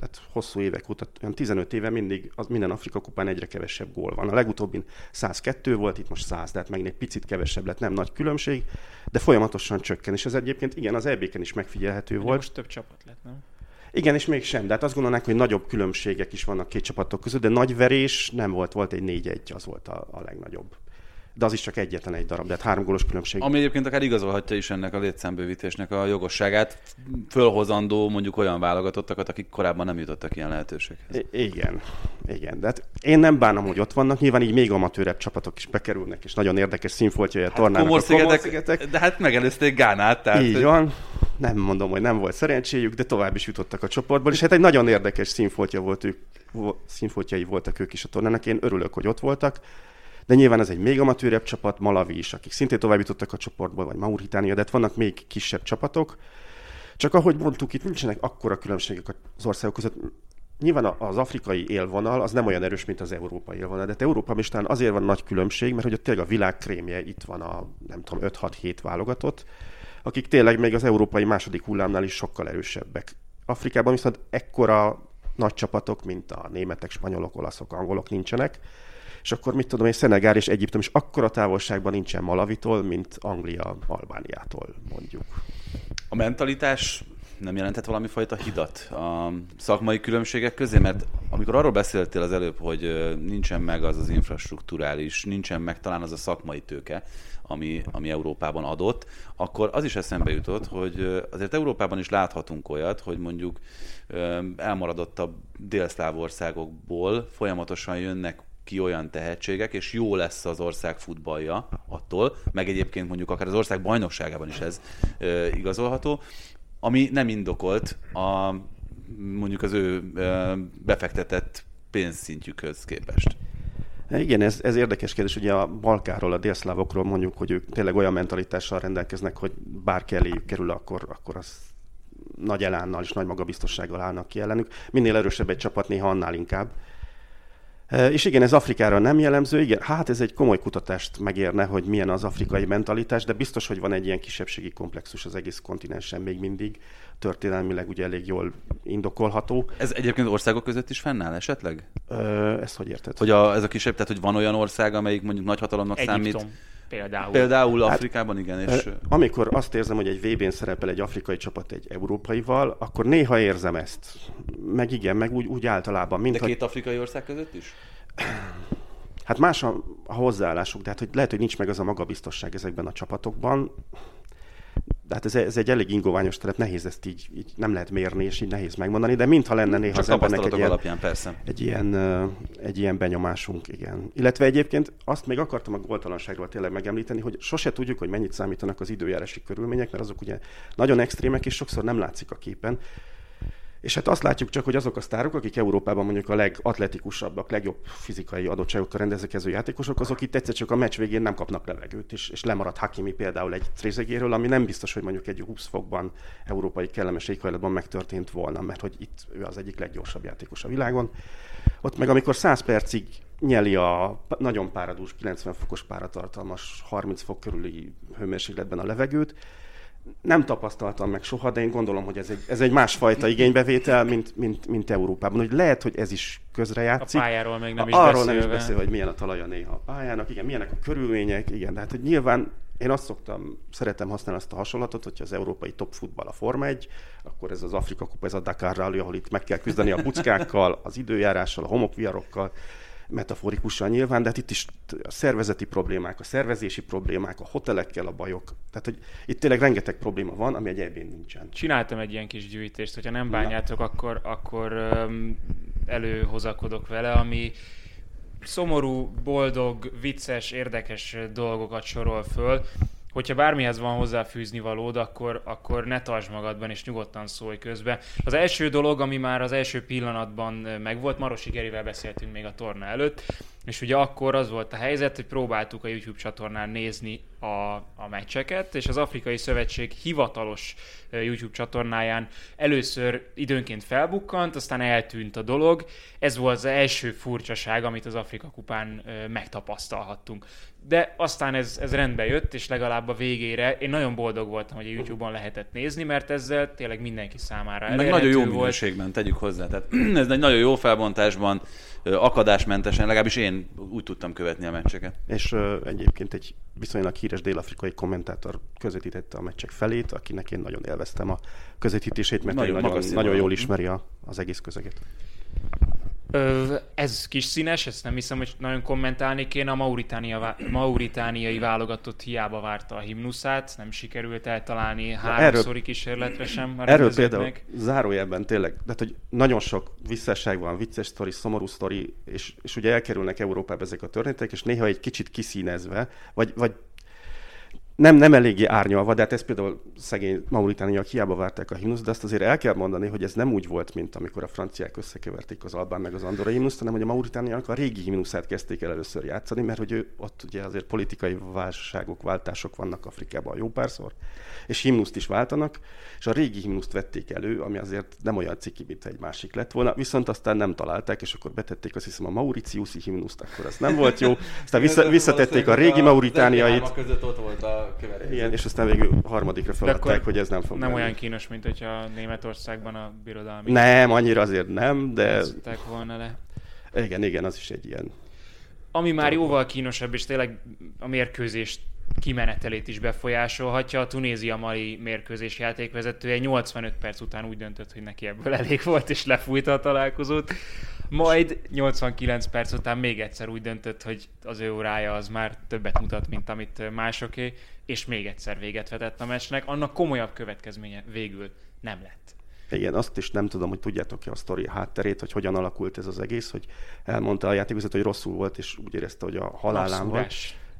tehát hosszú évek óta, olyan 15 éve mindig az minden Afrika kupán egyre kevesebb gól van. A legutóbbin 102 volt, itt most 100, tehát megint egy picit kevesebb lett, nem nagy különbség, de folyamatosan csökken. És ez egyébként igen, az EB-ken is megfigyelhető de volt. Most több csapat lett, nem? Igen, és mégsem. De hát azt gondolnák, hogy nagyobb különbségek is vannak két csapatok között, de nagy verés nem volt, volt egy 4-1, az volt a, a legnagyobb de az is csak egyetlen egy darab, de hát három gólos különbség. Ami egyébként akár igazolhatja is ennek a létszámbővítésnek a jogosságát, fölhozandó mondjuk olyan válogatottakat, akik korábban nem jutottak ilyen lehetőséghez. I- igen, igen. De hát én nem bánom, hogy ott vannak, nyilván így még amatőrebb csapatok is bekerülnek, és nagyon érdekes színfoltja a hát tornának a Komor-szigetek. De hát megelőzték Gánát. Tehát... Így van. Nem mondom, hogy nem volt szerencséjük, de tovább is jutottak a csoportból, és hát egy nagyon érdekes színfoltja volt ők, színfoltjai voltak ők is a tornának. Én örülök, hogy ott voltak de nyilván ez egy még amatőrebb csapat, Malawi is, akik szintén tovább jutottak a csoportból, vagy Mauritánia, de hát vannak még kisebb csapatok. Csak ahogy mondtuk, itt nincsenek akkora különbségek az országok között. Nyilván az afrikai élvonal az nem olyan erős, mint az európai élvonal, de hát Európában is talán azért van nagy különbség, mert hogy ott tényleg a világ krémje itt van a, nem tudom, 5-6-7 válogatott, akik tényleg még az európai második hullámnál is sokkal erősebbek. Afrikában viszont ekkora nagy csapatok, mint a németek, spanyolok, olaszok, angolok nincsenek, és akkor mit tudom én, Szenegár és Egyiptom is akkora távolságban nincsen Malavitól, mint Anglia Albániától mondjuk. A mentalitás nem jelentett valami fajta hidat a szakmai különbségek közé? Mert amikor arról beszéltél az előbb, hogy nincsen meg az az infrastruktúrális, nincsen meg talán az a szakmai tőke, ami, ami Európában adott, akkor az is eszembe jutott, hogy azért Európában is láthatunk olyat, hogy mondjuk elmaradottabb délszláv országokból folyamatosan jönnek ki olyan tehetségek, és jó lesz az ország futballja attól, meg egyébként mondjuk akár az ország bajnokságában is ez e, igazolható, ami nem indokolt a mondjuk az ő e, befektetett pénzszintjükhöz képest. Igen, ez, ez érdekes kérdés. Ugye a Balkáról, a délszlávokról mondjuk, hogy ők tényleg olyan mentalitással rendelkeznek, hogy bárki eléjük kerül, akkor, akkor az nagy elánnal és nagy magabiztossággal állnak ki ellenük. Minél erősebb egy csapat, néha annál inkább. És igen, ez Afrikára nem jellemző, igen, hát ez egy komoly kutatást megérne, hogy milyen az afrikai mentalitás, de biztos, hogy van egy ilyen kisebbségi komplexus az egész kontinensen még mindig, történelmileg ugye elég jól indokolható. Ez egyébként országok között is fennáll esetleg? Ö, ezt hogy érted? Hogy a, ez a kisebb, tehát hogy van olyan ország, amelyik mondjuk nagyhatalomnak Egyiptom. számít? Például. Például hát, Afrikában, igen. És... Amikor azt érzem, hogy egy VB-n szerepel egy afrikai csapat egy európaival, akkor néha érzem ezt. Meg igen, meg úgy, úgy általában. Mint De két hogy... afrikai ország között is? Hát más a, a hozzáállásuk, tehát hogy lehet, hogy nincs meg az a magabiztosság ezekben a csapatokban de hát ez, ez egy elég ingoványos terület, nehéz ezt így, így nem lehet mérni, és így nehéz megmondani, de mintha lenne néha Csak az embernek egy ilyen, alapján, persze. Egy, ilyen, egy ilyen benyomásunk, igen. Illetve egyébként azt még akartam a goltalanságról tényleg megemlíteni, hogy sose tudjuk, hogy mennyit számítanak az időjárási körülmények, mert azok ugye nagyon extrémek, és sokszor nem látszik a képen. És hát azt látjuk csak, hogy azok a sztárok, akik Európában mondjuk a legatletikusabbak, legjobb fizikai adottságokkal rendelkező játékosok, azok itt egyszer csak a meccs végén nem kapnak levegőt, és, és lemarad Hakimi például egy trézegéről, ami nem biztos, hogy mondjuk egy 20 fokban európai kellemes éghajlatban megtörtént volna, mert hogy itt ő az egyik leggyorsabb játékos a világon. Ott meg amikor 100 percig nyeli a nagyon páradús, 90 fokos páratartalmas, 30 fok körüli hőmérsékletben a levegőt, nem tapasztaltam meg soha, de én gondolom, hogy ez egy, ez egy másfajta igénybevétel, mint, mint, mint Európában. Hogy lehet, hogy ez is közrejátszik. A pályáról még nem is Arról beszélve. nem is beszél, hogy milyen a talaja néha a pályának, igen, milyenek a körülmények, igen, de hát hogy nyilván én azt szoktam, szeretem használni azt a hasonlatot, hogyha az európai top futball a Forma 1, akkor ez az Afrika Kupa, ez a Dakar Rally, ahol itt meg kell küzdeni a buckákkal, az időjárással, a homokviarokkal, metaforikusan nyilván, de hát itt is a szervezeti problémák, a szervezési problémák, a hotelekkel a bajok. Tehát, hogy itt tényleg rengeteg probléma van, ami egy ebén nincsen. Csináltam egy ilyen kis gyűjtést, hogyha nem bánjátok, akkor, akkor um, előhozakodok vele, ami szomorú, boldog, vicces, érdekes dolgokat sorol föl hogyha bármihez van hozzáfűzni valód, akkor, akkor ne tartsd magadban, és nyugodtan szólj közbe. Az első dolog, ami már az első pillanatban megvolt, Marosi Gerivel beszéltünk még a torna előtt, és ugye akkor az volt a helyzet, hogy próbáltuk a YouTube csatornán nézni a, a meccseket, és az Afrikai Szövetség hivatalos YouTube csatornáján először időnként felbukkant, aztán eltűnt a dolog. Ez volt az első furcsaság, amit az Afrika kupán megtapasztalhattunk. De aztán ez, ez rendbe jött, és legalább a végére én nagyon boldog voltam, hogy a YouTube-on lehetett nézni, mert ezzel tényleg mindenki számára Meg nagyon jó minőségben, tegyük hozzá. Tehát ez egy nagyon jó felbontásban akadásmentesen, legalábbis én úgy tudtam követni a meccseket. És uh, egyébként egy viszonylag híres dél-afrikai kommentátor közvetítette a meccsek felét, akinek én nagyon élveztem a közvetítését, mert nagyon, nagyon, nagyon jól ismeri a, az egész közeget. Ö, ez kis színes, ezt nem hiszem, hogy nagyon kommentálni kéne. A Mauritánia, mauritániai válogatott hiába várta a himnuszát, nem sikerült eltalálni háromszori kísérletre sem. Erről például zárójelben tényleg, de hogy nagyon sok visszásság van, vicces sztori, szomorú sztori, és, és ugye elkerülnek Európába ezek a történetek, és néha egy kicsit kiszínezve, vagy, vagy nem, nem eléggé árnyalva, de hát ez például szegény Mauritániak hiába várták a himnuszt, de azt azért el kell mondani, hogy ez nem úgy volt, mint amikor a franciák összekeverték az albán meg az andorra himnuszt, hanem hogy a Mauritániak a régi himnuszát kezdték el először játszani, mert hogy ő, ott ugye azért politikai válságok, váltások vannak Afrikában jó párszor, és himnuszt is váltanak, és a régi himnuszt vették elő, ami azért nem olyan ciki, mint egy másik lett volna, viszont aztán nem találták, és akkor betették azt hiszem a Mauritiuszi himnuszt, akkor ez nem volt jó, aztán vissza, visszatették a régi Mauritániait. között ott volt a igen, és aztán végül harmadikra feladták, hogy ez nem fog Nem menni. olyan kínos, mint hogyha Németországban a birodalmi... Nem, annyira azért nem, de... volna le. Igen, igen, az is egy ilyen... Ami már jóval kínosabb, és tényleg a mérkőzést kimenetelét is befolyásolhatja. A Tunézia-Mali mérkőzés játékvezetője 85 perc után úgy döntött, hogy neki ebből elég volt, és lefújta a találkozót. Majd 89 perc után még egyszer úgy döntött, hogy az ő órája az már többet mutat, mint amit másoké, és még egyszer véget vetett a meccsnek. Annak komolyabb következménye végül nem lett. Igen, azt is nem tudom, hogy tudjátok-e a sztori hátterét, hogy hogyan alakult ez az egész, hogy elmondta a játékvezető, hogy rosszul volt, és úgy érezte, hogy a halálán van.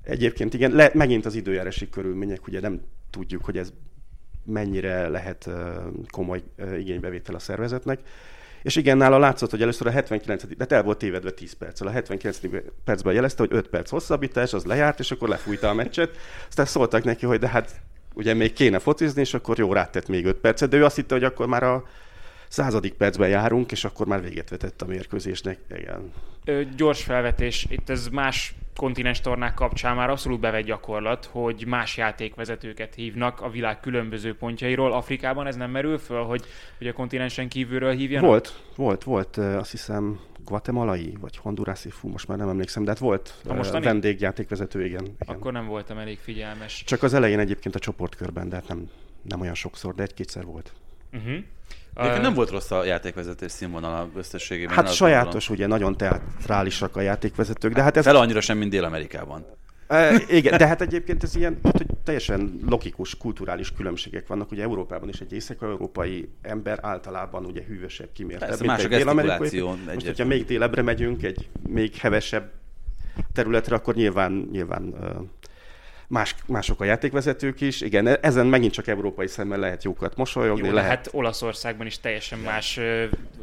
Egyébként igen, le, megint az időjárási körülmények, ugye nem tudjuk, hogy ez mennyire lehet komoly igénybevétel a szervezetnek. És igen, nála látszott, hogy először a 79. de el volt tévedve 10 perccel. A 79. percben jelezte, hogy 5 perc hosszabbítás, az lejárt, és akkor lefújta a meccset. Aztán szóltak neki, hogy de hát ugye még kéne focizni, és akkor jó, rátett még 5 percet, de ő azt hitte, hogy akkor már a századik percben járunk, és akkor már véget vetett a mérkőzésnek. Igen. Ö, gyors felvetés, itt ez más kontinens tornák kapcsán már abszolút bevett gyakorlat, hogy más játékvezetőket hívnak a világ különböző pontjairól. Afrikában ez nem merül föl, hogy, hogy a kontinensen kívülről hívjanak? Volt, volt, volt, azt hiszem guatemalai, vagy hondurászi, fú, most már nem emlékszem, de hát volt a mostani? vendégjátékvezető, igen, igen. Akkor nem voltam elég figyelmes. Csak az elején egyébként a csoportkörben, de hát nem, nem olyan sokszor, de egy-kétszer volt. Uh-huh. Egyébként nem volt rossz a játékvezetés színvonal összességében. Hát sajátos, gondolom. ugye, nagyon teatrálisak a játékvezetők, de hát ez... Fel annyira sem, mint Dél-Amerikában. E, igen, de hát egyébként ez ilyen hogy teljesen logikus, kulturális különbségek vannak. Ugye Európában is egy észak-európai ember általában ugye hűvösebb, kimértebb. Persze, más a dél-amerikai. Most, hogyha még délebbre megyünk, egy még hevesebb területre, akkor nyilván, nyilván más, mások a játékvezetők is. Igen, e- ezen megint csak európai szemmel lehet jókat mosolyogni. Jó, lehet. Hát Olaszországban is teljesen más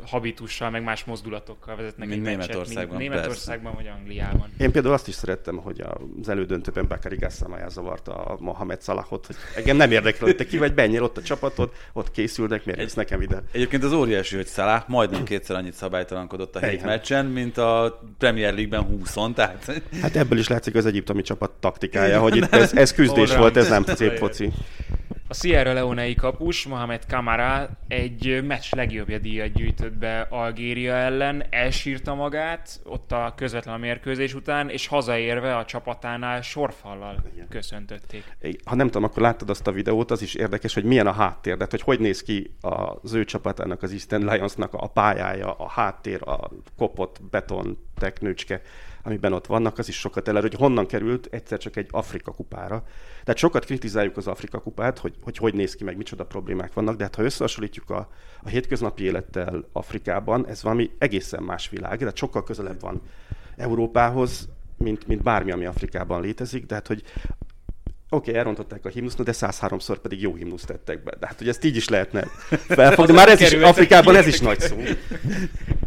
habitussal, meg más mozdulatokkal vezetnek mint egy Németországban. Mint Németországban vagy Angliában. Én például azt is szerettem, hogy az elődöntőben Bakari Gassamája zavarta a Mohamed Salahot, hogy engem nem érdekel, hogy te ki vagy, bennyel ott a csapatod, ott készülnek, miért egy, nekem ide. Egyébként az óriási, hogy Salah majdnem kétszer annyit szabálytalankodott a hét meccsen, mint a Premier League-ben 20-on. Tehát... Hát ebből is látszik az egyiptomi csapat taktikája, hogy itt ez, ez küzdés volt, ez nem szép foci. A Sierra Leone-i kapus, Mohamed Kamara egy meccs legjobbja díjat gyűjtött be Algéria ellen, elsírta magát ott a közvetlen mérkőzés után, és hazaérve a csapatánál sorfallal Igen. köszöntötték. Ha nem tudom, akkor láttad azt a videót, az is érdekes, hogy milyen a háttér, de hogy hogy néz ki az ő csapatának, az Eastern Lionsnak a pályája, a háttér, a kopott beton teknőcske amiben ott vannak, az is sokat eler, hogy honnan került egyszer csak egy Afrika kupára. Tehát sokat kritizáljuk az Afrika kupát, hogy, hogy hogy néz ki, meg micsoda problémák vannak, de hát ha összehasonlítjuk a, a hétköznapi élettel Afrikában, ez valami egészen más világ, de sokkal közelebb van Európához, mint, mint bármi, ami Afrikában létezik, de hát hogy Oké, okay, elrontották a himnuszt, de 103-szor pedig jó himnuszt tettek be. De hát, hogy ezt így is lehetne felfogni. Már ez is, Afrikában ez is nagy szó.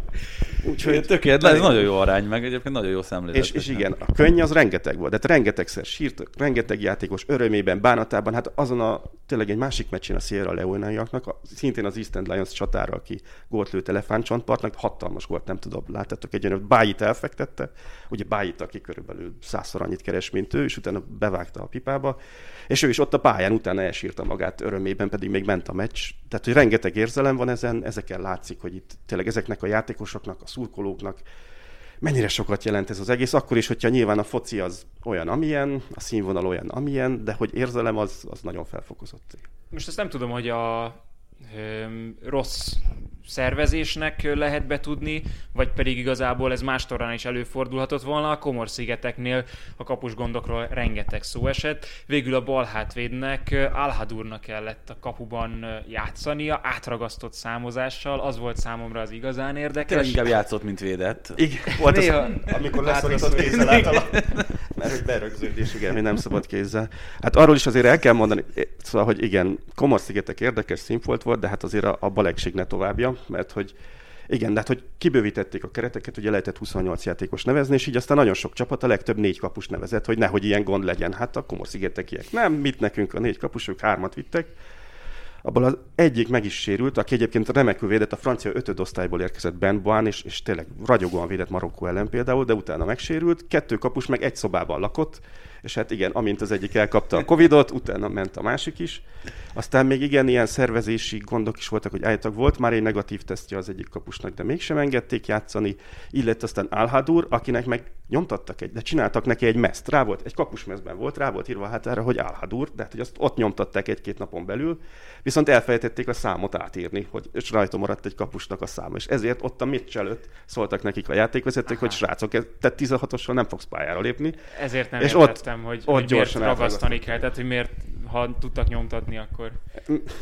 Úgyhogy tökéletes, ez nagyon jó arány, meg egyébként nagyon jó szemlélet. És, és igen, a könny az rengeteg volt, de hát rengetegszer sírt, rengeteg játékos örömében, bánatában, hát azon a tényleg egy másik meccsén a Sierra Leone-iaknak, szintén az East End Lions csatára, aki gólt lőtt elefántcsontpartnak, hatalmas volt, nem tudom, láttátok egy olyan, Bájit elfektette, ugye Bájit, aki körülbelül százszor annyit keres, mint ő, és utána bevágta a pipába, és ő is ott a pályán utána elsírta magát örömében, pedig még ment a meccs. Tehát, hogy rengeteg érzelem van ezen, ezeken látszik, hogy itt tényleg ezeknek a játékosoknak, a szurkolóknak mennyire sokat jelent ez az egész, akkor is, hogyha nyilván a foci az olyan, amilyen, a színvonal olyan, amilyen, de hogy érzelem az, az nagyon felfokozott. Most ezt nem tudom, hogy a rossz szervezésnek lehet betudni, vagy pedig igazából ez más torán is előfordulhatott volna. A Komor-szigeteknél a kapus gondokról rengeteg szó esett. Végül a bal hátvédnek, Alhadurnak kellett a kapuban játszania, átragasztott számozással. Az volt számomra az igazán érdekes. Tényleg inkább játszott, mint védett. Igen, volt Néha... az, amikor leszorított kézzel által. Mert hogy berögződés, igen, mi nem szabad kézzel. Hát arról is azért el kell mondani, szóval, hogy igen, Komor-szigetek érdekes színfolt volt, de hát azért a, a balegség ne továbbja, mert hogy igen, de hát, hogy kibővítették a kereteket, ugye lehetett 28 játékos nevezni, és így aztán nagyon sok csapat, a legtöbb négy kapus nevezett, hogy nehogy ilyen gond legyen. Hát a Komor-szigetekiek nem, mit nekünk a négy kapusok hármat vittek, abból az egyik meg is sérült, aki egyébként remekül védett, a francia ötödosztályból érkezett Ben Boan, és, és tényleg ragyogóan védett Marokkó ellen például, de utána megsérült. Kettő kapus meg egy szobában lakott, és hát igen, amint az egyik elkapta a Covidot, utána ment a másik is. Aztán még igen, ilyen szervezési gondok is voltak, hogy állítak volt már egy negatív tesztje az egyik kapusnak, de mégsem engedték játszani. Illetve aztán Alhadur, akinek meg nyomtattak egy, de csináltak neki egy meszt. Rá volt, egy kapusmezben volt, rá volt írva hát erre, hogy Alhadur, de hát, hogy azt ott nyomtatták egy-két napon belül, viszont elfelejtették a számot átírni, hogy és rajta maradt egy kapusnak a száma. És ezért ott a meccs előtt szóltak nekik a játékvezetők, hogy srácok, te 16-ossal nem fogsz pályára lépni. Ezért nem és értettem, ott, hogy, ott hogy miért ragasztani kell, tehát hogy miért ha tudtak nyomtatni, akkor...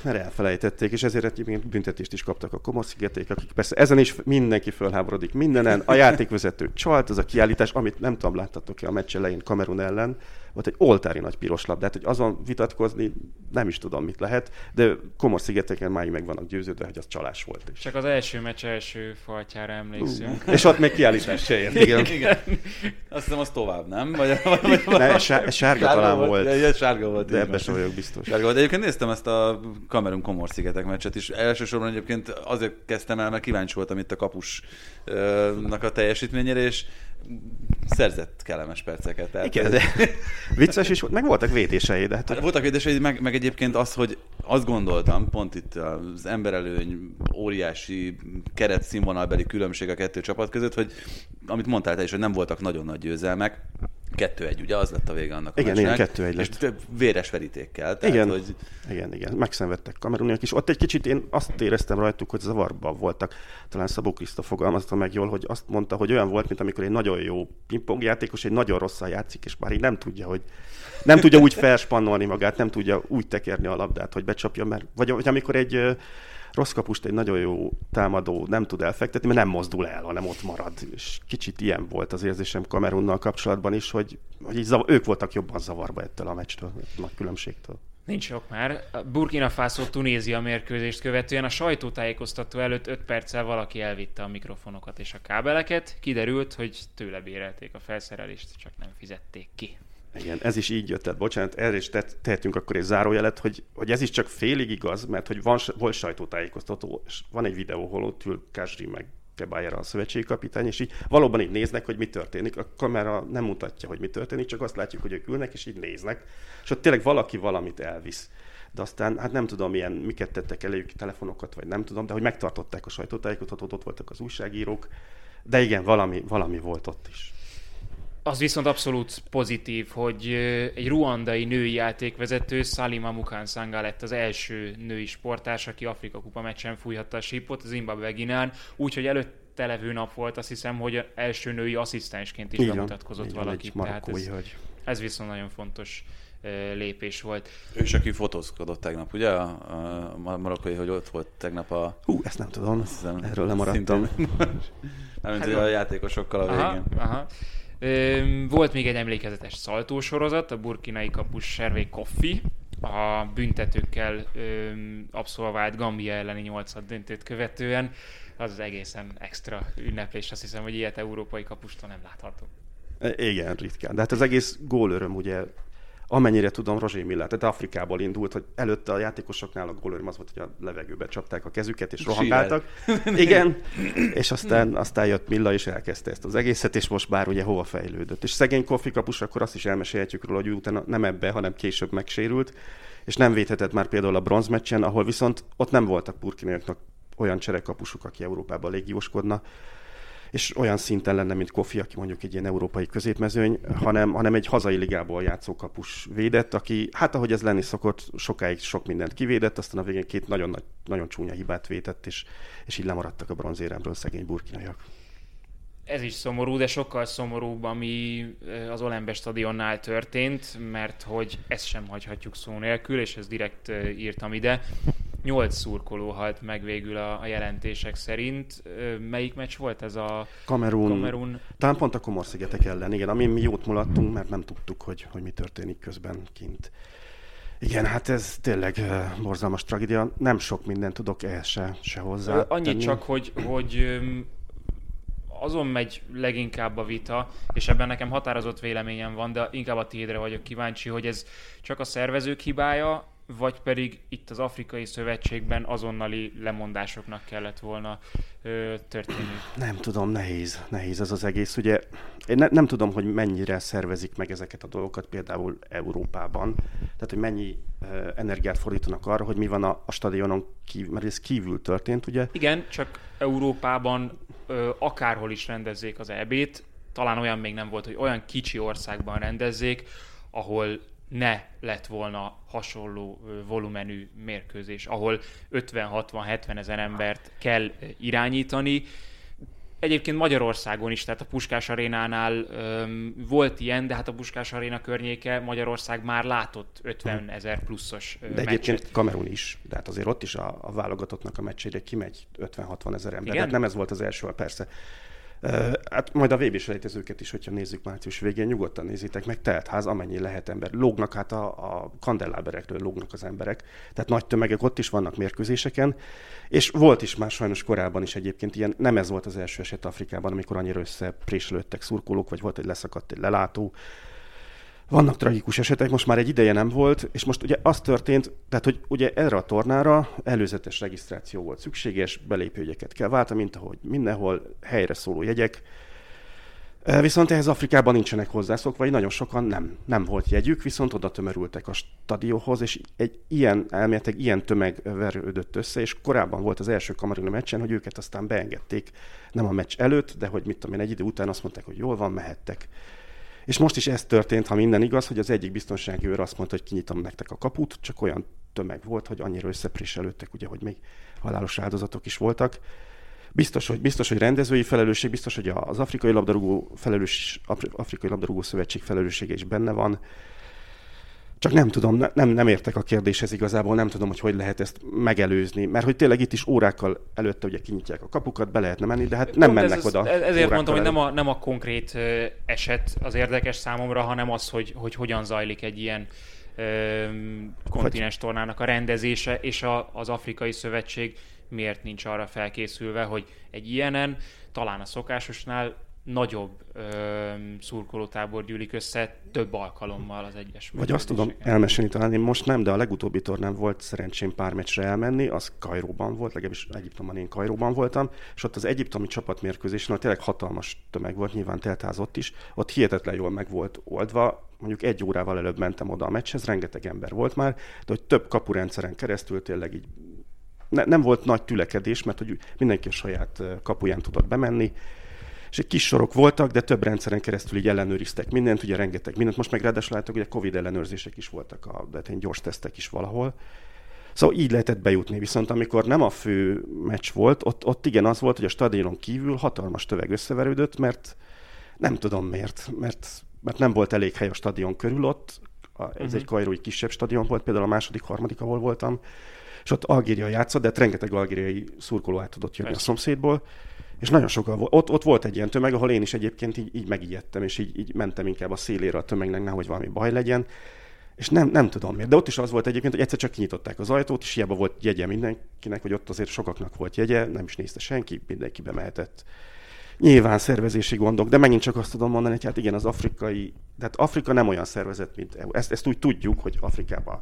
Mert elfelejtették, és ezért egyébként büntetést is kaptak a Komosz-szigeték, akik persze ezen is mindenki fölháborodik mindenen. A játékvezető csalt, az a kiállítás, amit nem tudom, láttatok-e a meccs elején Kamerun ellen, volt egy oltári nagy piros labdát, hogy azon vitatkozni nem is tudom, mit lehet, de komor szigeteken máig meg vannak győződve, hogy az csalás volt. Csak az első meccs első faltjára emlékszünk. Uh, és ott még kiállítás se ért, igen. igen. Azt hiszem, az tovább, nem? Vagy, vagy, vagy, ne, ez sárga, sárga talán volt. volt. Ja, sárga volt. De ebben sem vagyok biztos. Sárga volt. Egyébként néztem ezt a Kamerun komor szigetek meccset is. Elsősorban egyébként azért kezdtem el, mert kíváncsi voltam itt a kapusnak a teljesítményére, és szerzett kellemes perceket. Tehát Igen, de vicces is volt, meg voltak védései. De hát... hát voltak védései, meg, meg egyébként az, hogy azt gondoltam, pont itt az emberelőny óriási keret színvonalbeli különbség a kettő csapat között, hogy amit mondtál te is, hogy nem voltak nagyon nagy győzelmek, Kettő egy, ugye az lett a vége annak a Igen, igen, kettő egy lett. És véres verítékkel. Tehát, igen, hogy... igen, igen, megszenvedtek kameruniak is. Ott egy kicsit én azt éreztem rajtuk, hogy zavarban voltak. Talán Szabó Kriszta fogalmazta meg jól, hogy azt mondta, hogy olyan volt, mint amikor egy nagyon jó pingpongjátékos egy nagyon rosszal játszik, és már így nem tudja, hogy nem tudja úgy felspannolni magát, nem tudja úgy tekerni a labdát, hogy becsapja, mert vagy, vagy amikor egy rossz kapust egy nagyon jó támadó nem tud elfektetni, mert nem mozdul el, hanem ott marad. És kicsit ilyen volt az érzésem Kamerunnal kapcsolatban is, hogy, hogy zav- ők voltak jobban zavarba ettől a meccstől, a nagy különbségtől. Nincs sok már. Burkina Faso Tunézia mérkőzést követően a sajtótájékoztató előtt 5 perccel valaki elvitte a mikrofonokat és a kábeleket. Kiderült, hogy tőle bérelték a felszerelést, csak nem fizették ki. Igen, ez is így jött, tehát bocsánat, erre is tehetünk akkor egy zárójelet, hogy, hogy ez is csak félig igaz, mert hogy van, volt sajtótájékoztató, és van egy videó, hol ott ül Kázsri meg Kebájer a szövetségi kapitány, és így valóban így néznek, hogy mi történik. A kamera nem mutatja, hogy mi történik, csak azt látjuk, hogy ők ülnek, és így néznek, és ott tényleg valaki valamit elvisz. De aztán, hát nem tudom, milyen, miket tettek eléjük, telefonokat, vagy nem tudom, de hogy megtartották a sajtótájékoztatót, ott voltak az újságírók, de igen, valami, valami volt ott is. Az viszont abszolút pozitív, hogy egy ruandai női játékvezető, Salima Mukansanga lett az első női sportás, aki Afrika Kupa meccsen fújhatta a sípot, Zimbabwe Ginán, úgyhogy előtte levő nap volt, azt hiszem, hogy első női asszisztensként is bemutatkozott valaki. Tehát ez, hogy... ez viszont nagyon fontos lépés volt. Ő is, aki fotózkodott tegnap, ugye? A, marokkai, hogy ott volt tegnap a... Hú, ezt nem tudom, hiszem, erről lemaradtam. Nem, hát, a játékosokkal a végén. Aha, aha. Volt még egy emlékezetes szaltósorozat, a burkinai kapus Servé Koffi, a büntetőkkel abszolvált Gambia elleni 8 döntőt követően. Az az egészen extra ünneplés, azt hiszem, hogy ilyet európai kapustól nem láthatunk. Igen, ritkán. De hát az egész gólöröm ugye amennyire tudom, Roger Miller, tehát Afrikából indult, hogy előtte a játékosoknál a gólőröm az volt, hogy a levegőbe csapták a kezüket és rohangáltak. Igen, és aztán, aztán jött Milla és elkezdte ezt az egészet, és most bár ugye hova fejlődött. És szegény Kofi kapus, akkor azt is elmesélhetjük róla, hogy utána nem ebbe, hanem később megsérült, és nem védhetett már például a bronzmeccsen, ahol viszont ott nem voltak burkinaiaknak olyan cserekapusuk, aki Európában légióskodna, és olyan szinten lenne, mint Kofi, aki mondjuk egy ilyen európai középmezőny, hanem, hanem egy hazai ligából játszó kapus védett, aki, hát ahogy ez lenni szokott, sokáig sok mindent kivédett, aztán a végén két nagyon, nagy, nagyon csúnya hibát vétett, és, és így lemaradtak a bronzéremről szegény burkinaiak. Ez is szomorú, de sokkal szomorúbb, ami az Olembe stadionnál történt, mert hogy ezt sem hagyhatjuk szó nélkül, és ezt direkt írtam ide. Nyolc szurkoló halt meg végül a, a jelentések szerint. Melyik meccs volt ez a Kamerun? Kamerun? Talán pont a Komor-szigetek ellen, igen, amin mi jót mulattunk, mert nem tudtuk, hogy, hogy mi történik közben kint. Igen, hát ez tényleg uh, borzalmas tragédia. Nem sok mindent tudok ehhez se, se hozzá. Annyit csak, hogy, hogy azon megy leginkább a vita, és ebben nekem határozott véleményem van, de inkább a tiédre vagyok kíváncsi, hogy ez csak a szervezők hibája, vagy pedig itt az Afrikai Szövetségben azonnali lemondásoknak kellett volna ö, történni? Nem tudom, nehéz, nehéz ez az egész. Ugye én ne, nem tudom, hogy mennyire szervezik meg ezeket a dolgokat például Európában, tehát hogy mennyi ö, energiát fordítanak arra, hogy mi van a, a stadionon kívül, mert ez kívül történt, ugye? Igen, csak Európában ö, akárhol is rendezzék az EB-t, talán olyan még nem volt, hogy olyan kicsi országban rendezzék, ahol ne lett volna hasonló volumenű mérkőzés, ahol 50-60-70 ezer embert kell irányítani. Egyébként Magyarországon is, tehát a Puskás arénánál um, volt ilyen, de hát a Puskás aréna környéke Magyarország már látott 50 ezer pluszos De egyébként Kamerun is, de hát azért ott is a, a válogatottnak a meccsére kimegy 50-60 ezer ember. Hát nem ez volt az első, persze Hát majd a vb selejtezőket is, hogyha nézzük március végén, nyugodtan nézitek meg, teltház, amennyi lehet ember. Lógnak hát a, a kandelláberekről, lógnak az emberek. Tehát nagy tömegek ott is vannak mérkőzéseken. És volt is már sajnos korábban is egyébként ilyen, nem ez volt az első eset Afrikában, amikor annyira összepréselődtek szurkolók, vagy volt egy leszakadt egy lelátó, vannak tragikus esetek, most már egy ideje nem volt, és most ugye az történt, tehát hogy ugye erre a tornára előzetes regisztráció volt szükséges, belépőjegyeket kell váltani, mint ahogy mindenhol helyre szóló jegyek, Viszont ehhez Afrikában nincsenek hozzászokva, vagy nagyon sokan nem, nem volt jegyük, viszont oda tömörültek a stadionhoz, és egy ilyen elméletek, ilyen tömeg verődött össze, és korábban volt az első kamarina meccsen, hogy őket aztán beengedték, nem a meccs előtt, de hogy mit tudom én, egy idő után azt mondták, hogy jól van, mehettek. És most is ez történt, ha minden igaz, hogy az egyik biztonsági őr azt mondta, hogy kinyitom nektek a kaput, csak olyan tömeg volt, hogy annyira összepréselődtek, ugye, hogy még halálos áldozatok is voltak. Biztos, hogy, biztos, hogy rendezői felelősség, biztos, hogy az Afrikai Labdarúgó, felelős, Afrikai Labdarúgó Szövetség felelőssége is benne van. Csak nem tudom, nem, nem értek a kérdéshez igazából, nem tudom, hogy hogy lehet ezt megelőzni, mert hogy tényleg itt is órákkal előtte ugye kinyitják a kapukat, be lehetne menni, de hát nem Pont mennek ez, oda. Ezért mondtam, hogy nem a, nem a konkrét eset az érdekes számomra, hanem az, hogy, hogy hogyan zajlik egy ilyen kontinens tornának a rendezése, és a, az Afrikai Szövetség miért nincs arra felkészülve, hogy egy ilyenen talán a szokásosnál nagyobb ö, szurkolótábor gyűlik össze több alkalommal az egyes Vagy azt tudom elmesélni, talán én most nem, de a legutóbbi tornán volt szerencsém pár meccsre elmenni, az Kairóban volt, legalábbis Egyiptomban én Kairóban voltam, és ott az egyiptomi csapatmérkőzésen, ott tényleg hatalmas tömeg volt, nyilván teltházott is, ott hihetetlen jól meg volt oldva, mondjuk egy órával előbb mentem oda a meccshez, rengeteg ember volt már, de hogy több kapurendszeren keresztül tényleg így ne, nem volt nagy tülekedés, mert hogy mindenki a saját kapuján tudott bemenni, és egy kis sorok voltak, de több rendszeren keresztül így ellenőriztek mindent, ugye rengeteg mindent. Most meg ráadásul látok, hogy a Covid ellenőrzések is voltak, a, de gyors tesztek is valahol. Szóval így lehetett bejutni, viszont amikor nem a fő meccs volt, ott, ott igen az volt, hogy a stadionon kívül hatalmas töveg összeverődött, mert nem tudom miért, mert, mert nem volt elég hely a stadion körül ott, ez uh-huh. egy kajrói kisebb stadion volt, például a második, harmadik, ahol voltam, és ott Algéria játszott, de hát rengeteg algériai szurkoló át tudott jönni Persze. a szomszédból, és nagyon sokan. Ott, ott volt egy ilyen tömeg, ahol én is egyébként így, így megijedtem, és így, így mentem inkább a szélére a tömegnek, nehogy valami baj legyen. És nem, nem tudom miért. De ott is az volt egyébként, hogy egyszer csak kinyitották az ajtót, és hiába volt jegye mindenkinek, hogy ott azért sokaknak volt jegye, nem is nézte senki, mindenki bemehetett. Nyilván szervezési gondok, de megint csak azt tudom mondani, hogy hát igen, az afrikai, tehát Afrika nem olyan szervezet, mint EU. Ezt, ezt úgy tudjuk, hogy Afrikában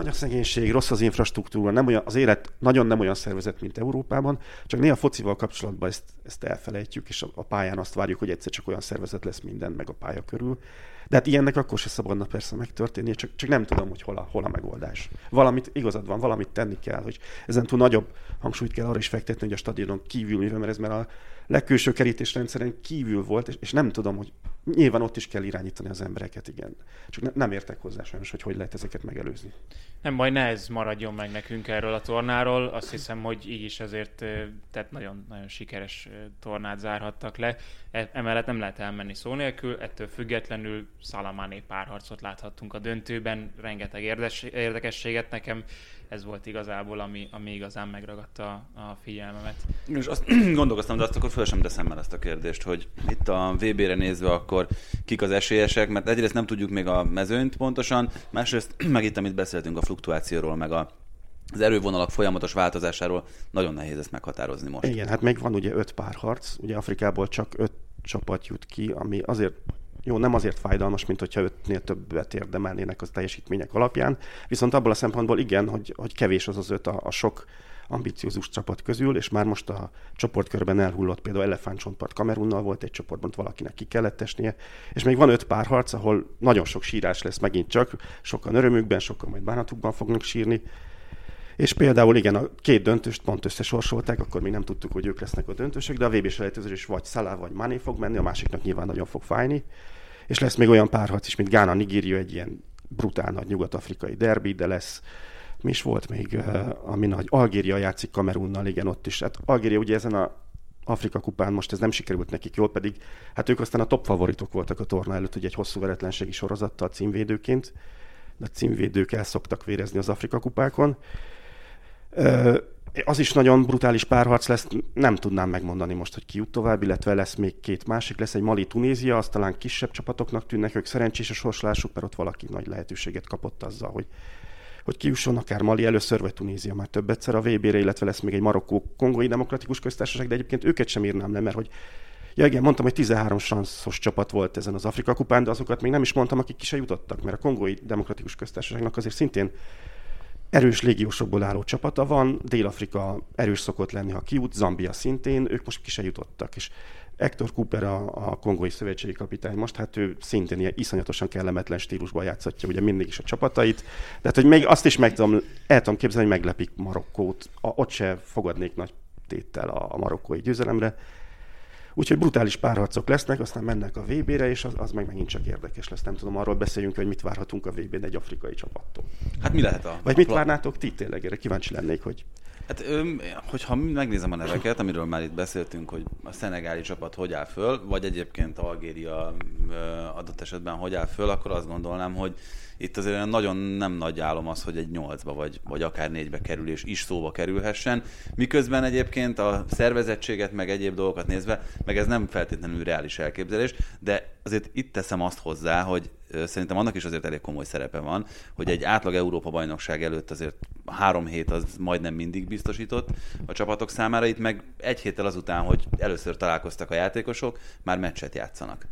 nagy a szegénység, rossz az infrastruktúra, nem olyan, az élet nagyon nem olyan szervezet, mint Európában, csak néha focival kapcsolatban ezt, ezt elfelejtjük, és a, a pályán azt várjuk, hogy egyszer csak olyan szervezet lesz minden, meg a pálya körül. De hát ilyennek akkor se szabadna persze megtörténni, csak, csak nem tudom, hogy hol a, hol a megoldás. Valamit, igazad van, valamit tenni kell, hogy ezen túl nagyobb hangsúlyt kell arra is fektetni, hogy a stadionon kívül, mert ez már a legkülső kerítésrendszeren kívül volt, és, és nem tudom, hogy nyilván ott is kell irányítani az embereket, igen. Csak ne, nem értek hozzá sajnos, hogy hogy lehet ezeket megelőzni. Nem baj, ne ez maradjon meg nekünk erről a tornáról. Azt hiszem, hogy így is azért tehát nagyon, nagyon sikeres tornát zárhattak le. E, emellett nem lehet elmenni szó nélkül, ettől függetlenül Szalamáné párharcot láthattunk a döntőben, rengeteg érdekességet nekem ez volt igazából, ami, ami igazán megragadta a figyelmemet. És azt gondolkoztam, de azt akkor föl sem teszem el ezt a kérdést, hogy itt a VB-re nézve akkor kik az esélyesek, mert egyrészt nem tudjuk még a mezőnyt pontosan, másrészt meg itt, amit beszéltünk a fluktuációról, meg a az erővonalak folyamatos változásáról nagyon nehéz ezt meghatározni most. Igen, hát még van ugye öt párharc, ugye Afrikából csak öt csapat jut ki, ami azért jó, nem azért fájdalmas, mint hogyha ötnél többet érdemelnének az teljesítmények alapján, viszont abból a szempontból igen, hogy, hogy kevés az az öt a, a sok ambiciózus csapat közül, és már most a csoportkörben elhullott például Elefántcsontpart Kamerunnal volt egy csoportban, valakinek ki kellett esnie, és még van öt párharc, ahol nagyon sok sírás lesz megint csak, sokan örömükben, sokan majd bánatukban fognak sírni, és például igen, a két döntőst pont összesorsolták, akkor még nem tudtuk, hogy ők lesznek a döntősök, de a VB selejtezés vagy Salah vagy Mané fog menni, a másiknak nyilván nagyon fog fájni. És lesz még olyan párharc is, mint Gána Nigéria, egy ilyen brutál nagy nyugat-afrikai derbi, de lesz mi is volt még, ami nagy Algéria játszik Kamerunnal, igen, ott is. Hát Algéria ugye ezen a Afrika kupán most ez nem sikerült nekik jól, pedig hát ők aztán a top favoritok voltak a torna előtt, ugye egy hosszú veretlenségi sorozattal címvédőként, de a címvédők el szoktak vérezni az Afrika kupákon. Az is nagyon brutális párharc lesz, nem tudnám megmondani most, hogy ki jut tovább, illetve lesz még két másik, lesz egy Mali-Tunézia, az talán kisebb csapatoknak tűnnek, ők szerencsés a sorslásuk, mert ott valaki nagy lehetőséget kapott azzal, hogy hogy kijusson akár Mali először, vagy Tunézia már több egyszer a VB-re, illetve lesz még egy Marokkó-Kongói Demokratikus Köztársaság, de egyébként őket sem írnám le, mert hogy Ja igen, mondtam, hogy 13 sanszos csapat volt ezen az Afrika kupán, de azokat még nem is mondtam, akik ki se jutottak, mert a Kongói Demokratikus Köztársaságnak azért szintén erős légiósokból álló csapata van, Dél-Afrika erős szokott lenni, ha kijut, Zambia szintén, ők most ki se jutottak, és Hector Cooper, a, a kongói szövetségi kapitány most, hát ő szintén ilyen iszonyatosan kellemetlen stílusban játszhatja ugye mindig is a csapatait. De hát, hogy még azt is meg tudom, el tudom képzelni, hogy meglepik Marokkót. A, ott se fogadnék nagy téttel a, a marokkói győzelemre. Úgyhogy brutális párharcok lesznek, aztán mennek a VB-re, és az, az meg megint csak érdekes lesz. Nem tudom, arról beszéljünk, hogy mit várhatunk a VB-n egy afrikai csapattól. Hát mi lehet a... Vagy a mit várnátok ti tényleg? Erre kíváncsi lennék, hogy... Hát, hogyha megnézem a neveket, amiről már itt beszéltünk, hogy a szenegáli csapat hogy áll föl, vagy egyébként Algéria adott esetben hogy áll föl, akkor azt gondolnám, hogy itt azért nagyon nem nagy álom az, hogy egy nyolcba vagy, vagy akár négybe kerülés is szóba kerülhessen, miközben egyébként a szervezettséget, meg egyéb dolgokat nézve, meg ez nem feltétlenül reális elképzelés, de azért itt teszem azt hozzá, hogy szerintem annak is azért elég komoly szerepe van, hogy egy átlag Európa bajnokság előtt azért három hét az majdnem mindig biztosított a csapatok számára, itt meg egy héttel azután, hogy először találkoztak a játékosok, már meccset játszanak.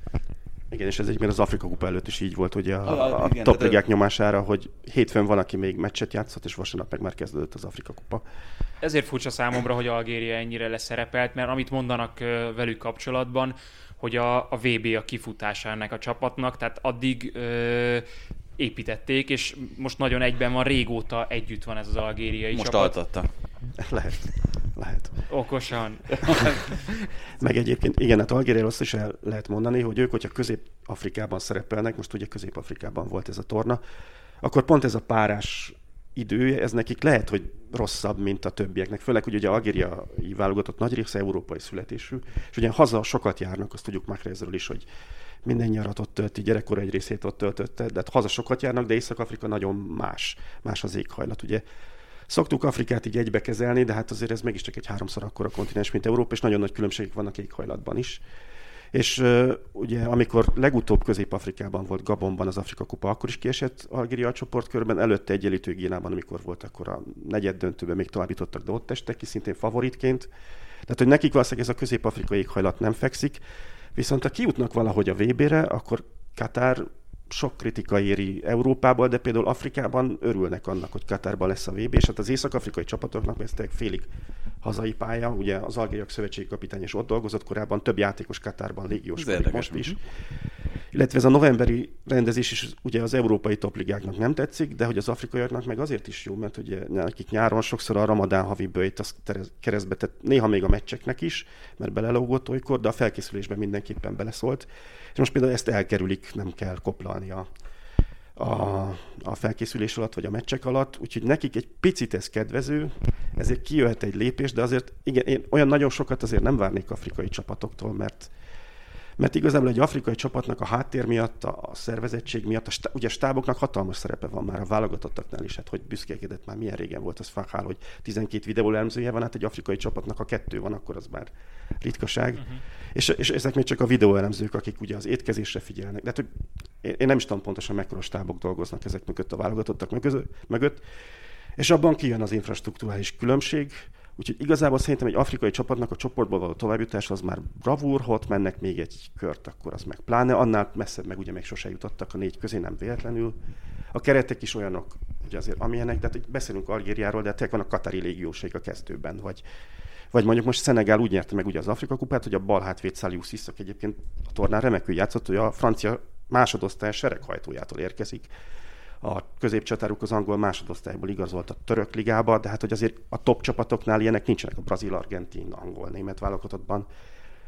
Igen, és ez egyébként az Afrika Kupa előtt is így volt, ugye a, a, a top ligák nyomására, hogy hétfőn van, aki még meccset játszott, és vasárnap meg már kezdődött az Afrika Kupa. Ezért furcsa számomra, hogy Algéria ennyire leszerepelt, mert amit mondanak velük kapcsolatban, hogy a, a VB a kifutása ennek a csapatnak, tehát addig ö, építették, és most nagyon egyben van, régóta együtt van ez az algériai most csapat. Most altatta. Lehet. Lehet. Okosan. Meg egyébként, igen, hát Algériáról azt is el lehet mondani, hogy ők, hogyha Közép-Afrikában szerepelnek, most ugye Közép-Afrikában volt ez a torna, akkor pont ez a párás idő, ez nekik lehet, hogy rosszabb, mint a többieknek. Főleg, hogy ugye algériai válogatott nagy része európai születésű, és ugye haza sokat járnak, azt tudjuk Makrezről is, hogy minden nyarat ott tölti, gyerekkor egy részét ott töltötte, de hát haza sokat járnak, de Észak-Afrika nagyon más, más az éghajlat. Ugye Szoktuk Afrikát így egybe kezelni, de hát azért ez mégiscsak egy háromszor akkora kontinens, mint Európa, és nagyon nagy különbségek vannak éghajlatban is. És ugye, amikor legutóbb Közép-Afrikában volt Gabonban az Afrika Kupa, akkor is kiesett Algéria csoportkörben, előtte egyenlítő Gínában, amikor volt, akkor a negyed döntőben még továbbítottak, de ott estek ki szintén favoritként. Tehát, hogy nekik valószínűleg ez a közép-afrikai éghajlat nem fekszik, viszont ha kijutnak valahogy a VB-re, akkor Katár sok kritika éri Európából, de például Afrikában örülnek annak, hogy Katárban lesz a VB, és hát az észak-afrikai csapatoknak ez félig hazai pálya, ugye az Algériak szövetségi kapitány is ott dolgozott korábban, több játékos Katárban légiós most is. Illetve ez a novemberi rendezés is ugye az európai topligáknak nem tetszik, de hogy az afrikaiaknak meg azért is jó, mert ugye nekik nyáron sokszor a ramadán havi bőjt azt keresztbe tett, néha még a meccseknek is, mert belelógott olykor, de a felkészülésben mindenképpen beleszólt. És most például ezt elkerülik, nem kell koplalni a, a, a felkészülés alatt, vagy a meccsek alatt, úgyhogy nekik egy picit ez kedvező, ezért kijöhet egy lépés, de azért igen, én olyan nagyon sokat azért nem várnék afrikai csapatoktól, mert mert igazából egy afrikai csapatnak a háttér miatt, a szervezettség miatt, a stá- ugye a stáboknak hatalmas szerepe van már a válogatottaknál is, hát hogy büszkélkedett már milyen régen volt az Fahál, hogy 12 videó elemzője van, hát egy afrikai csapatnak, ha kettő van, akkor az már ritkaság. Uh-huh. És, és, ezek még csak a videó elemzők, akik ugye az étkezésre figyelnek. De hát, én nem is tudom pontosan mekkora stábok dolgoznak ezek mögött a válogatottak mögött, és abban kijön az infrastruktúrális különbség, Úgyhogy igazából szerintem egy afrikai csapatnak a csoportból való továbbjutás az már bravúr, ha ott mennek még egy kört, akkor az meg pláne. Annál messzebb meg ugye még sose jutottak a négy közé, nem véletlenül. A keretek is olyanok, ugye azért amilyenek, de hát beszélünk Algériáról, de tényleg van a Katari légiósaik a kezdőben, vagy, vagy mondjuk most Szenegál úgy nyerte meg ugye az Afrika kupát, hogy a bal hátvéd Salius Iszak egyébként a tornán remekül játszott, hogy a francia másodosztály sereghajtójától érkezik a középcsatáruk az angol másodosztályból igazolt a török ligába, de hát hogy azért a top csapatoknál ilyenek nincsenek a brazil, argentin, angol, német válogatottban.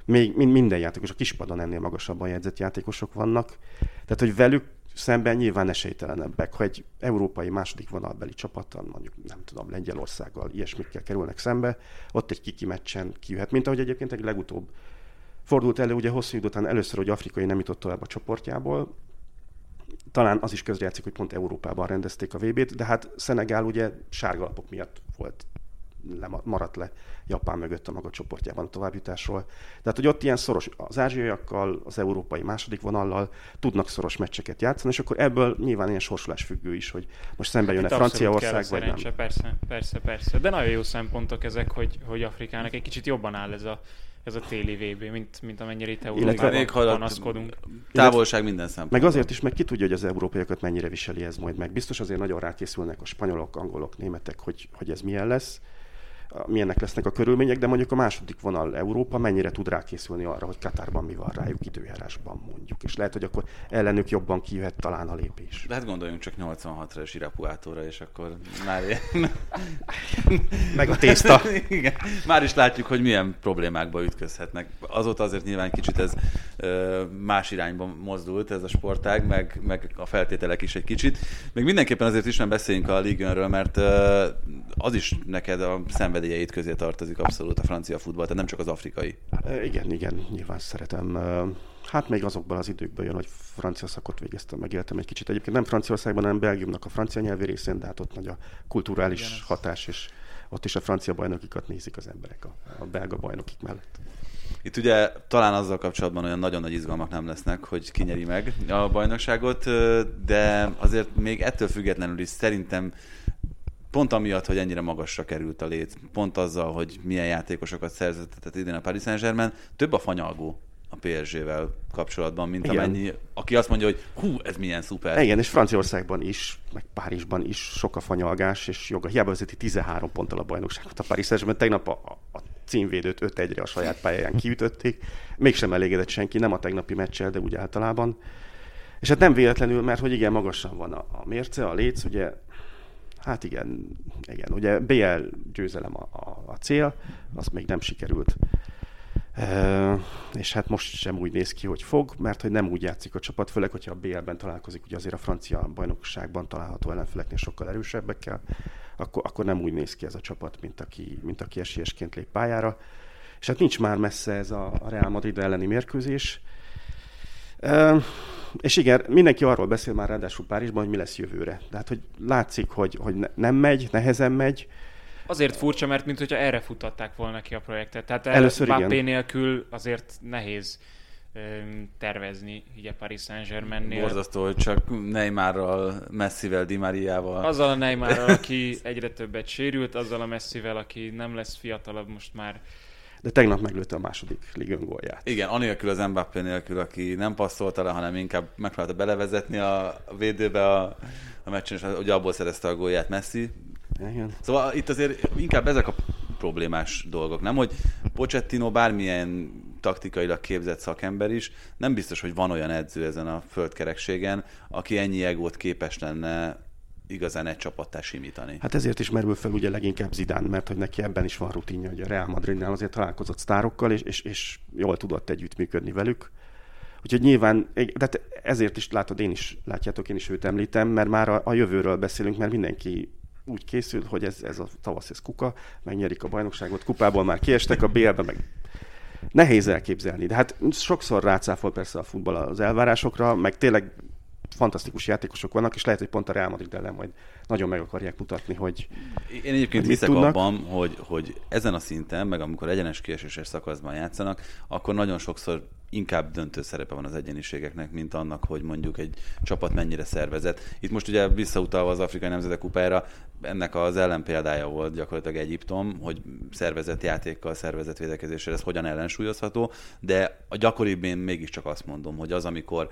Még minden játékos, a kispadon ennél magasabban jegyzett játékosok vannak. Tehát, hogy velük szemben nyilván esélytelenebbek, ha egy európai második vonalbeli csapattal, mondjuk nem tudom, Lengyelországgal ilyesmikkel kerülnek szembe, ott egy kiki meccsen kijöhet, mint ahogy egyébként egy legutóbb fordult elő, ugye hosszú idő után először, hogy afrikai nem jutott tovább a csoportjából, talán az is közrejátszik, hogy pont Európában rendezték a VB-t, de hát Szenegál ugye sárga lapok miatt volt maradt le Japán mögött a maga csoportjában a továbbjutásról. Tehát, hogy ott ilyen szoros, az ázsiaiakkal, az európai második vonallal tudnak szoros meccseket játszani, és akkor ebből nyilván ilyen sorsolás függő is, hogy most szembe jön-e hát Franciaország, vagy nem. Persze, persze, persze. De nagyon jó szempontok ezek, hogy, hogy Afrikának egy kicsit jobban áll ez a ez a téli VB, mint, mint amennyire itt Európában panaszkodunk. Távolság minden szempontból. Meg azért is, meg ki tudja, hogy az európaiakat mennyire viseli ez majd meg. Biztos azért nagyon rákészülnek a spanyolok, angolok, németek, hogy, hogy ez milyen lesz milyennek lesznek a körülmények, de mondjuk a második vonal Európa mennyire tud rákészülni arra, hogy Katárban mi van rájuk időjárásban mondjuk. És lehet, hogy akkor ellenük jobban kijöhet talán a lépés. De hát gondoljunk csak 86-ra és Irapuátóra, és akkor már... Meg a tészta. Igen. Már is látjuk, hogy milyen problémákba ütközhetnek. Azóta azért nyilván kicsit ez más irányba mozdult ez a sportág, meg, meg a feltételek is egy kicsit. Még mindenképpen azért is nem beszéljünk a Ligönről, mert az is neked a szenved szenvedélyeit közé tartozik abszolút a francia futball, tehát nem csak az afrikai. E, igen, igen, nyilván szeretem. Hát még azokban az időkben jön, hogy francia szakot végeztem, megéltem egy kicsit. Egyébként nem Franciaországban, hanem Belgiumnak a francia nyelvi részén, de hát ott nagy a kulturális igen, hatás, és ott is a francia bajnokikat nézik az emberek a, a belga bajnokik mellett. Itt ugye talán azzal kapcsolatban olyan nagyon nagy izgalmak nem lesznek, hogy ki nyeri meg a bajnokságot, de azért még ettől függetlenül is szerintem pont amiatt, hogy ennyire magasra került a lét, pont azzal, hogy milyen játékosokat szerzett idén a Paris Saint-Germain, több a fanyalgó a PSG-vel kapcsolatban, mint Igen. amennyi, aki azt mondja, hogy hú, ez milyen szuper. Igen, és Franciaországban is, meg Párizsban is sok a fanyalgás, és joga. Hiába vezeti 13 ponttal a bajnokságot a Paris Saint-Germain. Tegnap a, a címvédőt 5-1-re a saját pályáján kiütötték. Mégsem elégedett senki, nem a tegnapi meccsel, de úgy általában. És hát nem véletlenül, mert hogy igen, magasan van a, a mérce, a léc, ugye Hát igen, igen. Ugye BL győzelem a, a, a cél, az még nem sikerült. E, és hát most sem úgy néz ki, hogy fog, mert hogy nem úgy játszik a csapat, főleg, hogyha a BL-ben találkozik, ugye azért a francia bajnokságban található ellenfeleknél sokkal erősebbekkel, akkor, akkor nem úgy néz ki ez a csapat, mint aki, mint aki esélyesként lép pályára. És hát nincs már messze ez a, a Real Madrid elleni mérkőzés. És igen, mindenki arról beszél már ráadásul Párizsban, hogy mi lesz jövőre. Tehát, hogy látszik, hogy, hogy nem megy, nehezen megy. Azért furcsa, mert mintha erre futatták volna ki a projektet. Tehát Először Mbappé igen. nélkül azért nehéz tervezni így a Paris Saint-Germainnél. Borzasztó, hogy csak Neymarral, Messivel, Di Mariával. Azzal a Neymarral, aki egyre többet sérült, azzal a Messivel, aki nem lesz fiatalabb most már de tegnap meglőtte a második ligön gólját. Igen, anélkül az Mbappé nélkül, aki nem passzolta le, hanem inkább megpróbálta belevezetni a védőbe a, a meccsen, és ugye abból szerezte a gólját Messi. Igen. Szóval itt azért inkább ezek a problémás dolgok, nem? Hogy Pochettino bármilyen taktikailag képzett szakember is, nem biztos, hogy van olyan edző ezen a földkerekségen, aki ennyi egót képes lenne igazán egy csapattá simítani. Hát ezért is merül fel ugye leginkább Zidán, mert hogy neki ebben is van rutinja, hogy a Real Madridnál azért találkozott sztárokkal, és, és, és jól tudott együttműködni velük. Úgyhogy nyilván, de hát ezért is látod, én is, látjátok, én is őt említem, mert már a, a jövőről beszélünk, mert mindenki úgy készül, hogy ez, ez a tavasz, ez kuka, megnyerik a bajnokságot, kupából már kiestek, a BL-be meg nehéz elképzelni. De hát sokszor rácáfol persze a futball az elvárásokra, meg tényleg fantasztikus játékosok vannak, és lehet, hogy pont a Real Madrid ellen majd nagyon meg akarják mutatni, hogy Én egyébként hiszek tudnak. abban, hogy, hogy ezen a szinten, meg amikor egyenes kieséses szakaszban játszanak, akkor nagyon sokszor inkább döntő szerepe van az egyeniségeknek, mint annak, hogy mondjuk egy csapat mennyire szervezett. Itt most ugye visszautalva az Afrikai Nemzetek Kupára, ennek az ellenpéldája volt gyakorlatilag Egyiptom, hogy szervezett játékkal, szervezett védekezéssel ez hogyan ellensúlyozható, de a gyakoribb én mégiscsak azt mondom, hogy az, amikor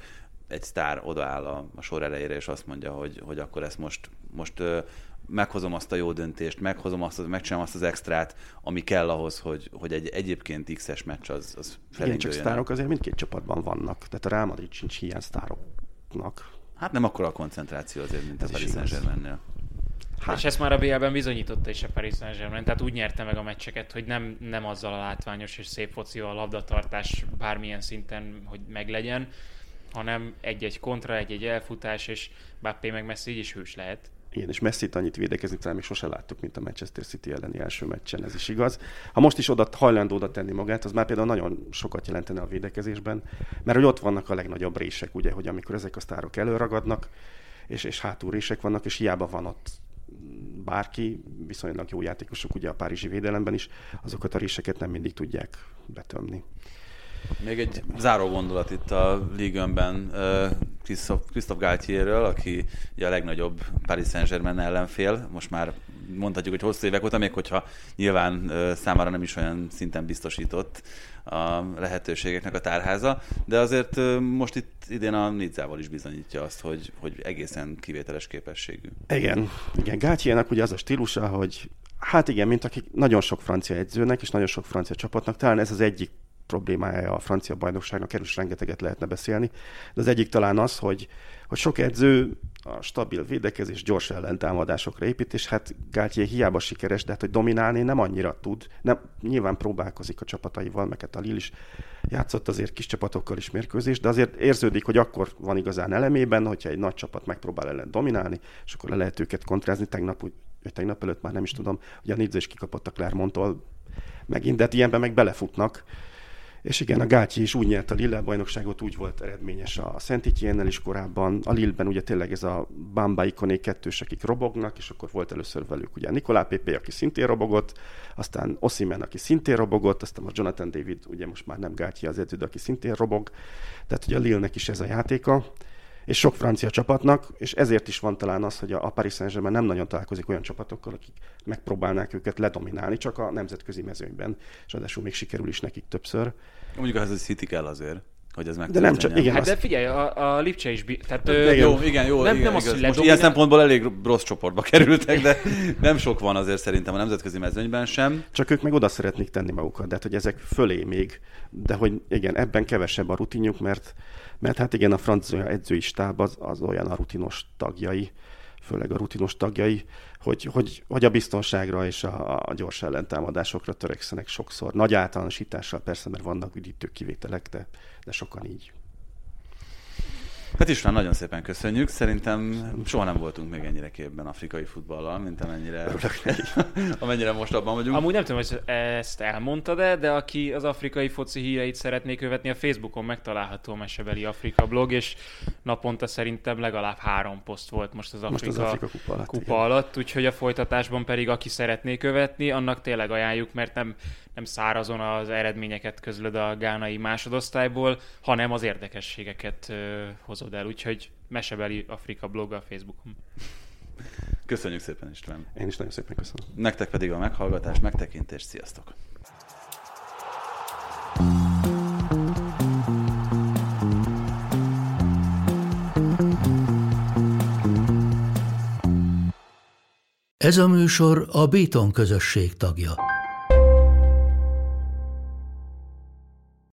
egy sztár odaáll a, a sor elejére, és azt mondja, hogy, hogy akkor ezt most, most ö, meghozom azt a jó döntést, meghozom azt, megcsinálom azt az extrát, ami kell ahhoz, hogy, hogy egy egyébként X-es meccs az, az Igen, csak sztárok azért mindkét csapatban vannak, tehát a Real Madrid sincs hiány sztároknak. Hát nem akkor a koncentráció azért, mint Ez a Paris Saint-Germainnél. Hát. És ezt már a BL-ben bizonyította is a Paris Saint-Germain, tehát úgy nyerte meg a meccseket, hogy nem, nem azzal a látványos és szép focival a labdatartás bármilyen szinten, hogy meglegyen, hanem egy-egy kontra, egy-egy elfutás, és Bappé meg Messi így is hős lehet. Igen, és messi annyit védekezni talán még sose láttuk, mint a Manchester City elleni első meccsen, ez is igaz. Ha most is oda hajlandó oda tenni magát, az már például nagyon sokat jelentene a védekezésben, mert hogy ott vannak a legnagyobb rések, ugye, hogy amikor ezek a sztárok előragadnak, és, és hátul rések vannak, és hiába van ott bárki, viszonylag jó játékosok ugye a párizsi védelemben is, azokat a réseket nem mindig tudják betömni. Még egy záró gondolat itt a Ligönben Christophe Galtierről, aki ugye a legnagyobb Paris Saint-Germain ellenfél, most már mondhatjuk, hogy hosszú évek óta, még hogyha nyilván számára nem is olyan szinten biztosított a lehetőségeknek a tárháza, de azért most itt idén a Nidzával is bizonyítja azt, hogy, hogy egészen kivételes képességű. Igen, igen. Gátjének ugye az a stílusa, hogy hát igen, mint akik nagyon sok francia edzőnek és nagyon sok francia csapatnak, talán ez az egyik problémája a francia bajnokságnak, erről is rengeteget lehetne beszélni, de az egyik talán az, hogy, hogy sok edző a stabil védekezés, gyors ellentámadásokra épít, és hát Gátjé hiába sikeres, de hát, hogy dominálni nem annyira tud. Nem, nyilván próbálkozik a csapataival, meg hát a Lille is játszott azért kis csapatokkal is mérkőzés, de azért érződik, hogy akkor van igazán elemében, hogyha egy nagy csapat megpróbál ellen dominálni, és akkor le lehet őket kontrázni. Tegnap, úgy, vagy tegnap előtt már nem is tudom, hogy a Nidze is kikapott a Clermonttól megint, de hát ilyenben meg belefutnak és igen, a Gátyi is úgy nyert a Lille bajnokságot, úgy volt eredményes a Szentitjénnel is korábban. A Lille-ben ugye tényleg ez a Bamba ikonék kettős, akik robognak, és akkor volt először velük ugye Nikolá Pepe, aki szintén robogott, aztán Osimen, aki szintén robogott, aztán a Jonathan David, ugye most már nem Gátyi az edző, aki szintén robog. Tehát ugye a Lille-nek is ez a játéka és sok francia csapatnak, és ezért is van talán az, hogy a Paris Saint-Germain nem nagyon találkozik olyan csapatokkal, akik megpróbálnák őket ledominálni, csak a nemzetközi mezőnyben, és ráadásul még sikerül is nekik többször. Mondjuk az, hogy City kell azért hogy ez meg. De nem csak, igen. Hát de figyelj, a, a Lipcse is, tehát, de, ö, jó, igen, jó, nem, igen, nem az, Most ilyen szempontból elég rossz csoportba kerültek, de nem sok van azért szerintem a nemzetközi mezőnyben sem. Csak ők meg oda szeretnék tenni magukat, de hát, hogy ezek fölé még, de hogy igen, ebben kevesebb a rutinjuk, mert, mert hát igen, a francia edzői stáb az, az olyan a rutinos tagjai, főleg a rutinos tagjai, hogy, hogy, hogy a biztonságra és a, a gyors ellentámadásokra törekszenek sokszor. Nagy általánosítással persze, mert vannak üdítő kivételek, de, de sokan így. Hát István, nagyon szépen köszönjük. Szerintem soha nem voltunk még ennyire képben afrikai futballal, mint amennyire, amennyire most abban vagyunk. Amúgy nem tudom, hogy ezt elmondtad-e, de aki az afrikai foci híreit szeretné követni, a Facebookon megtalálható a Mesebeli Afrika blog, és naponta szerintem legalább három poszt volt most az Afrika, most az Afrika kupa alatt, kupa alatt úgyhogy a folytatásban pedig aki szeretné követni, annak tényleg ajánljuk, mert nem, nem szárazon az eredményeket közlöd a gánai másodosztályból, hanem az érdekességeket hozod el. Úgyhogy Mesebeli Afrika blog a Facebookon. Köszönjük szépen István. Én is nagyon szépen köszönöm. Nektek pedig a meghallgatás, megtekintés. Sziasztok! Ez a műsor a Béton közösség tagja.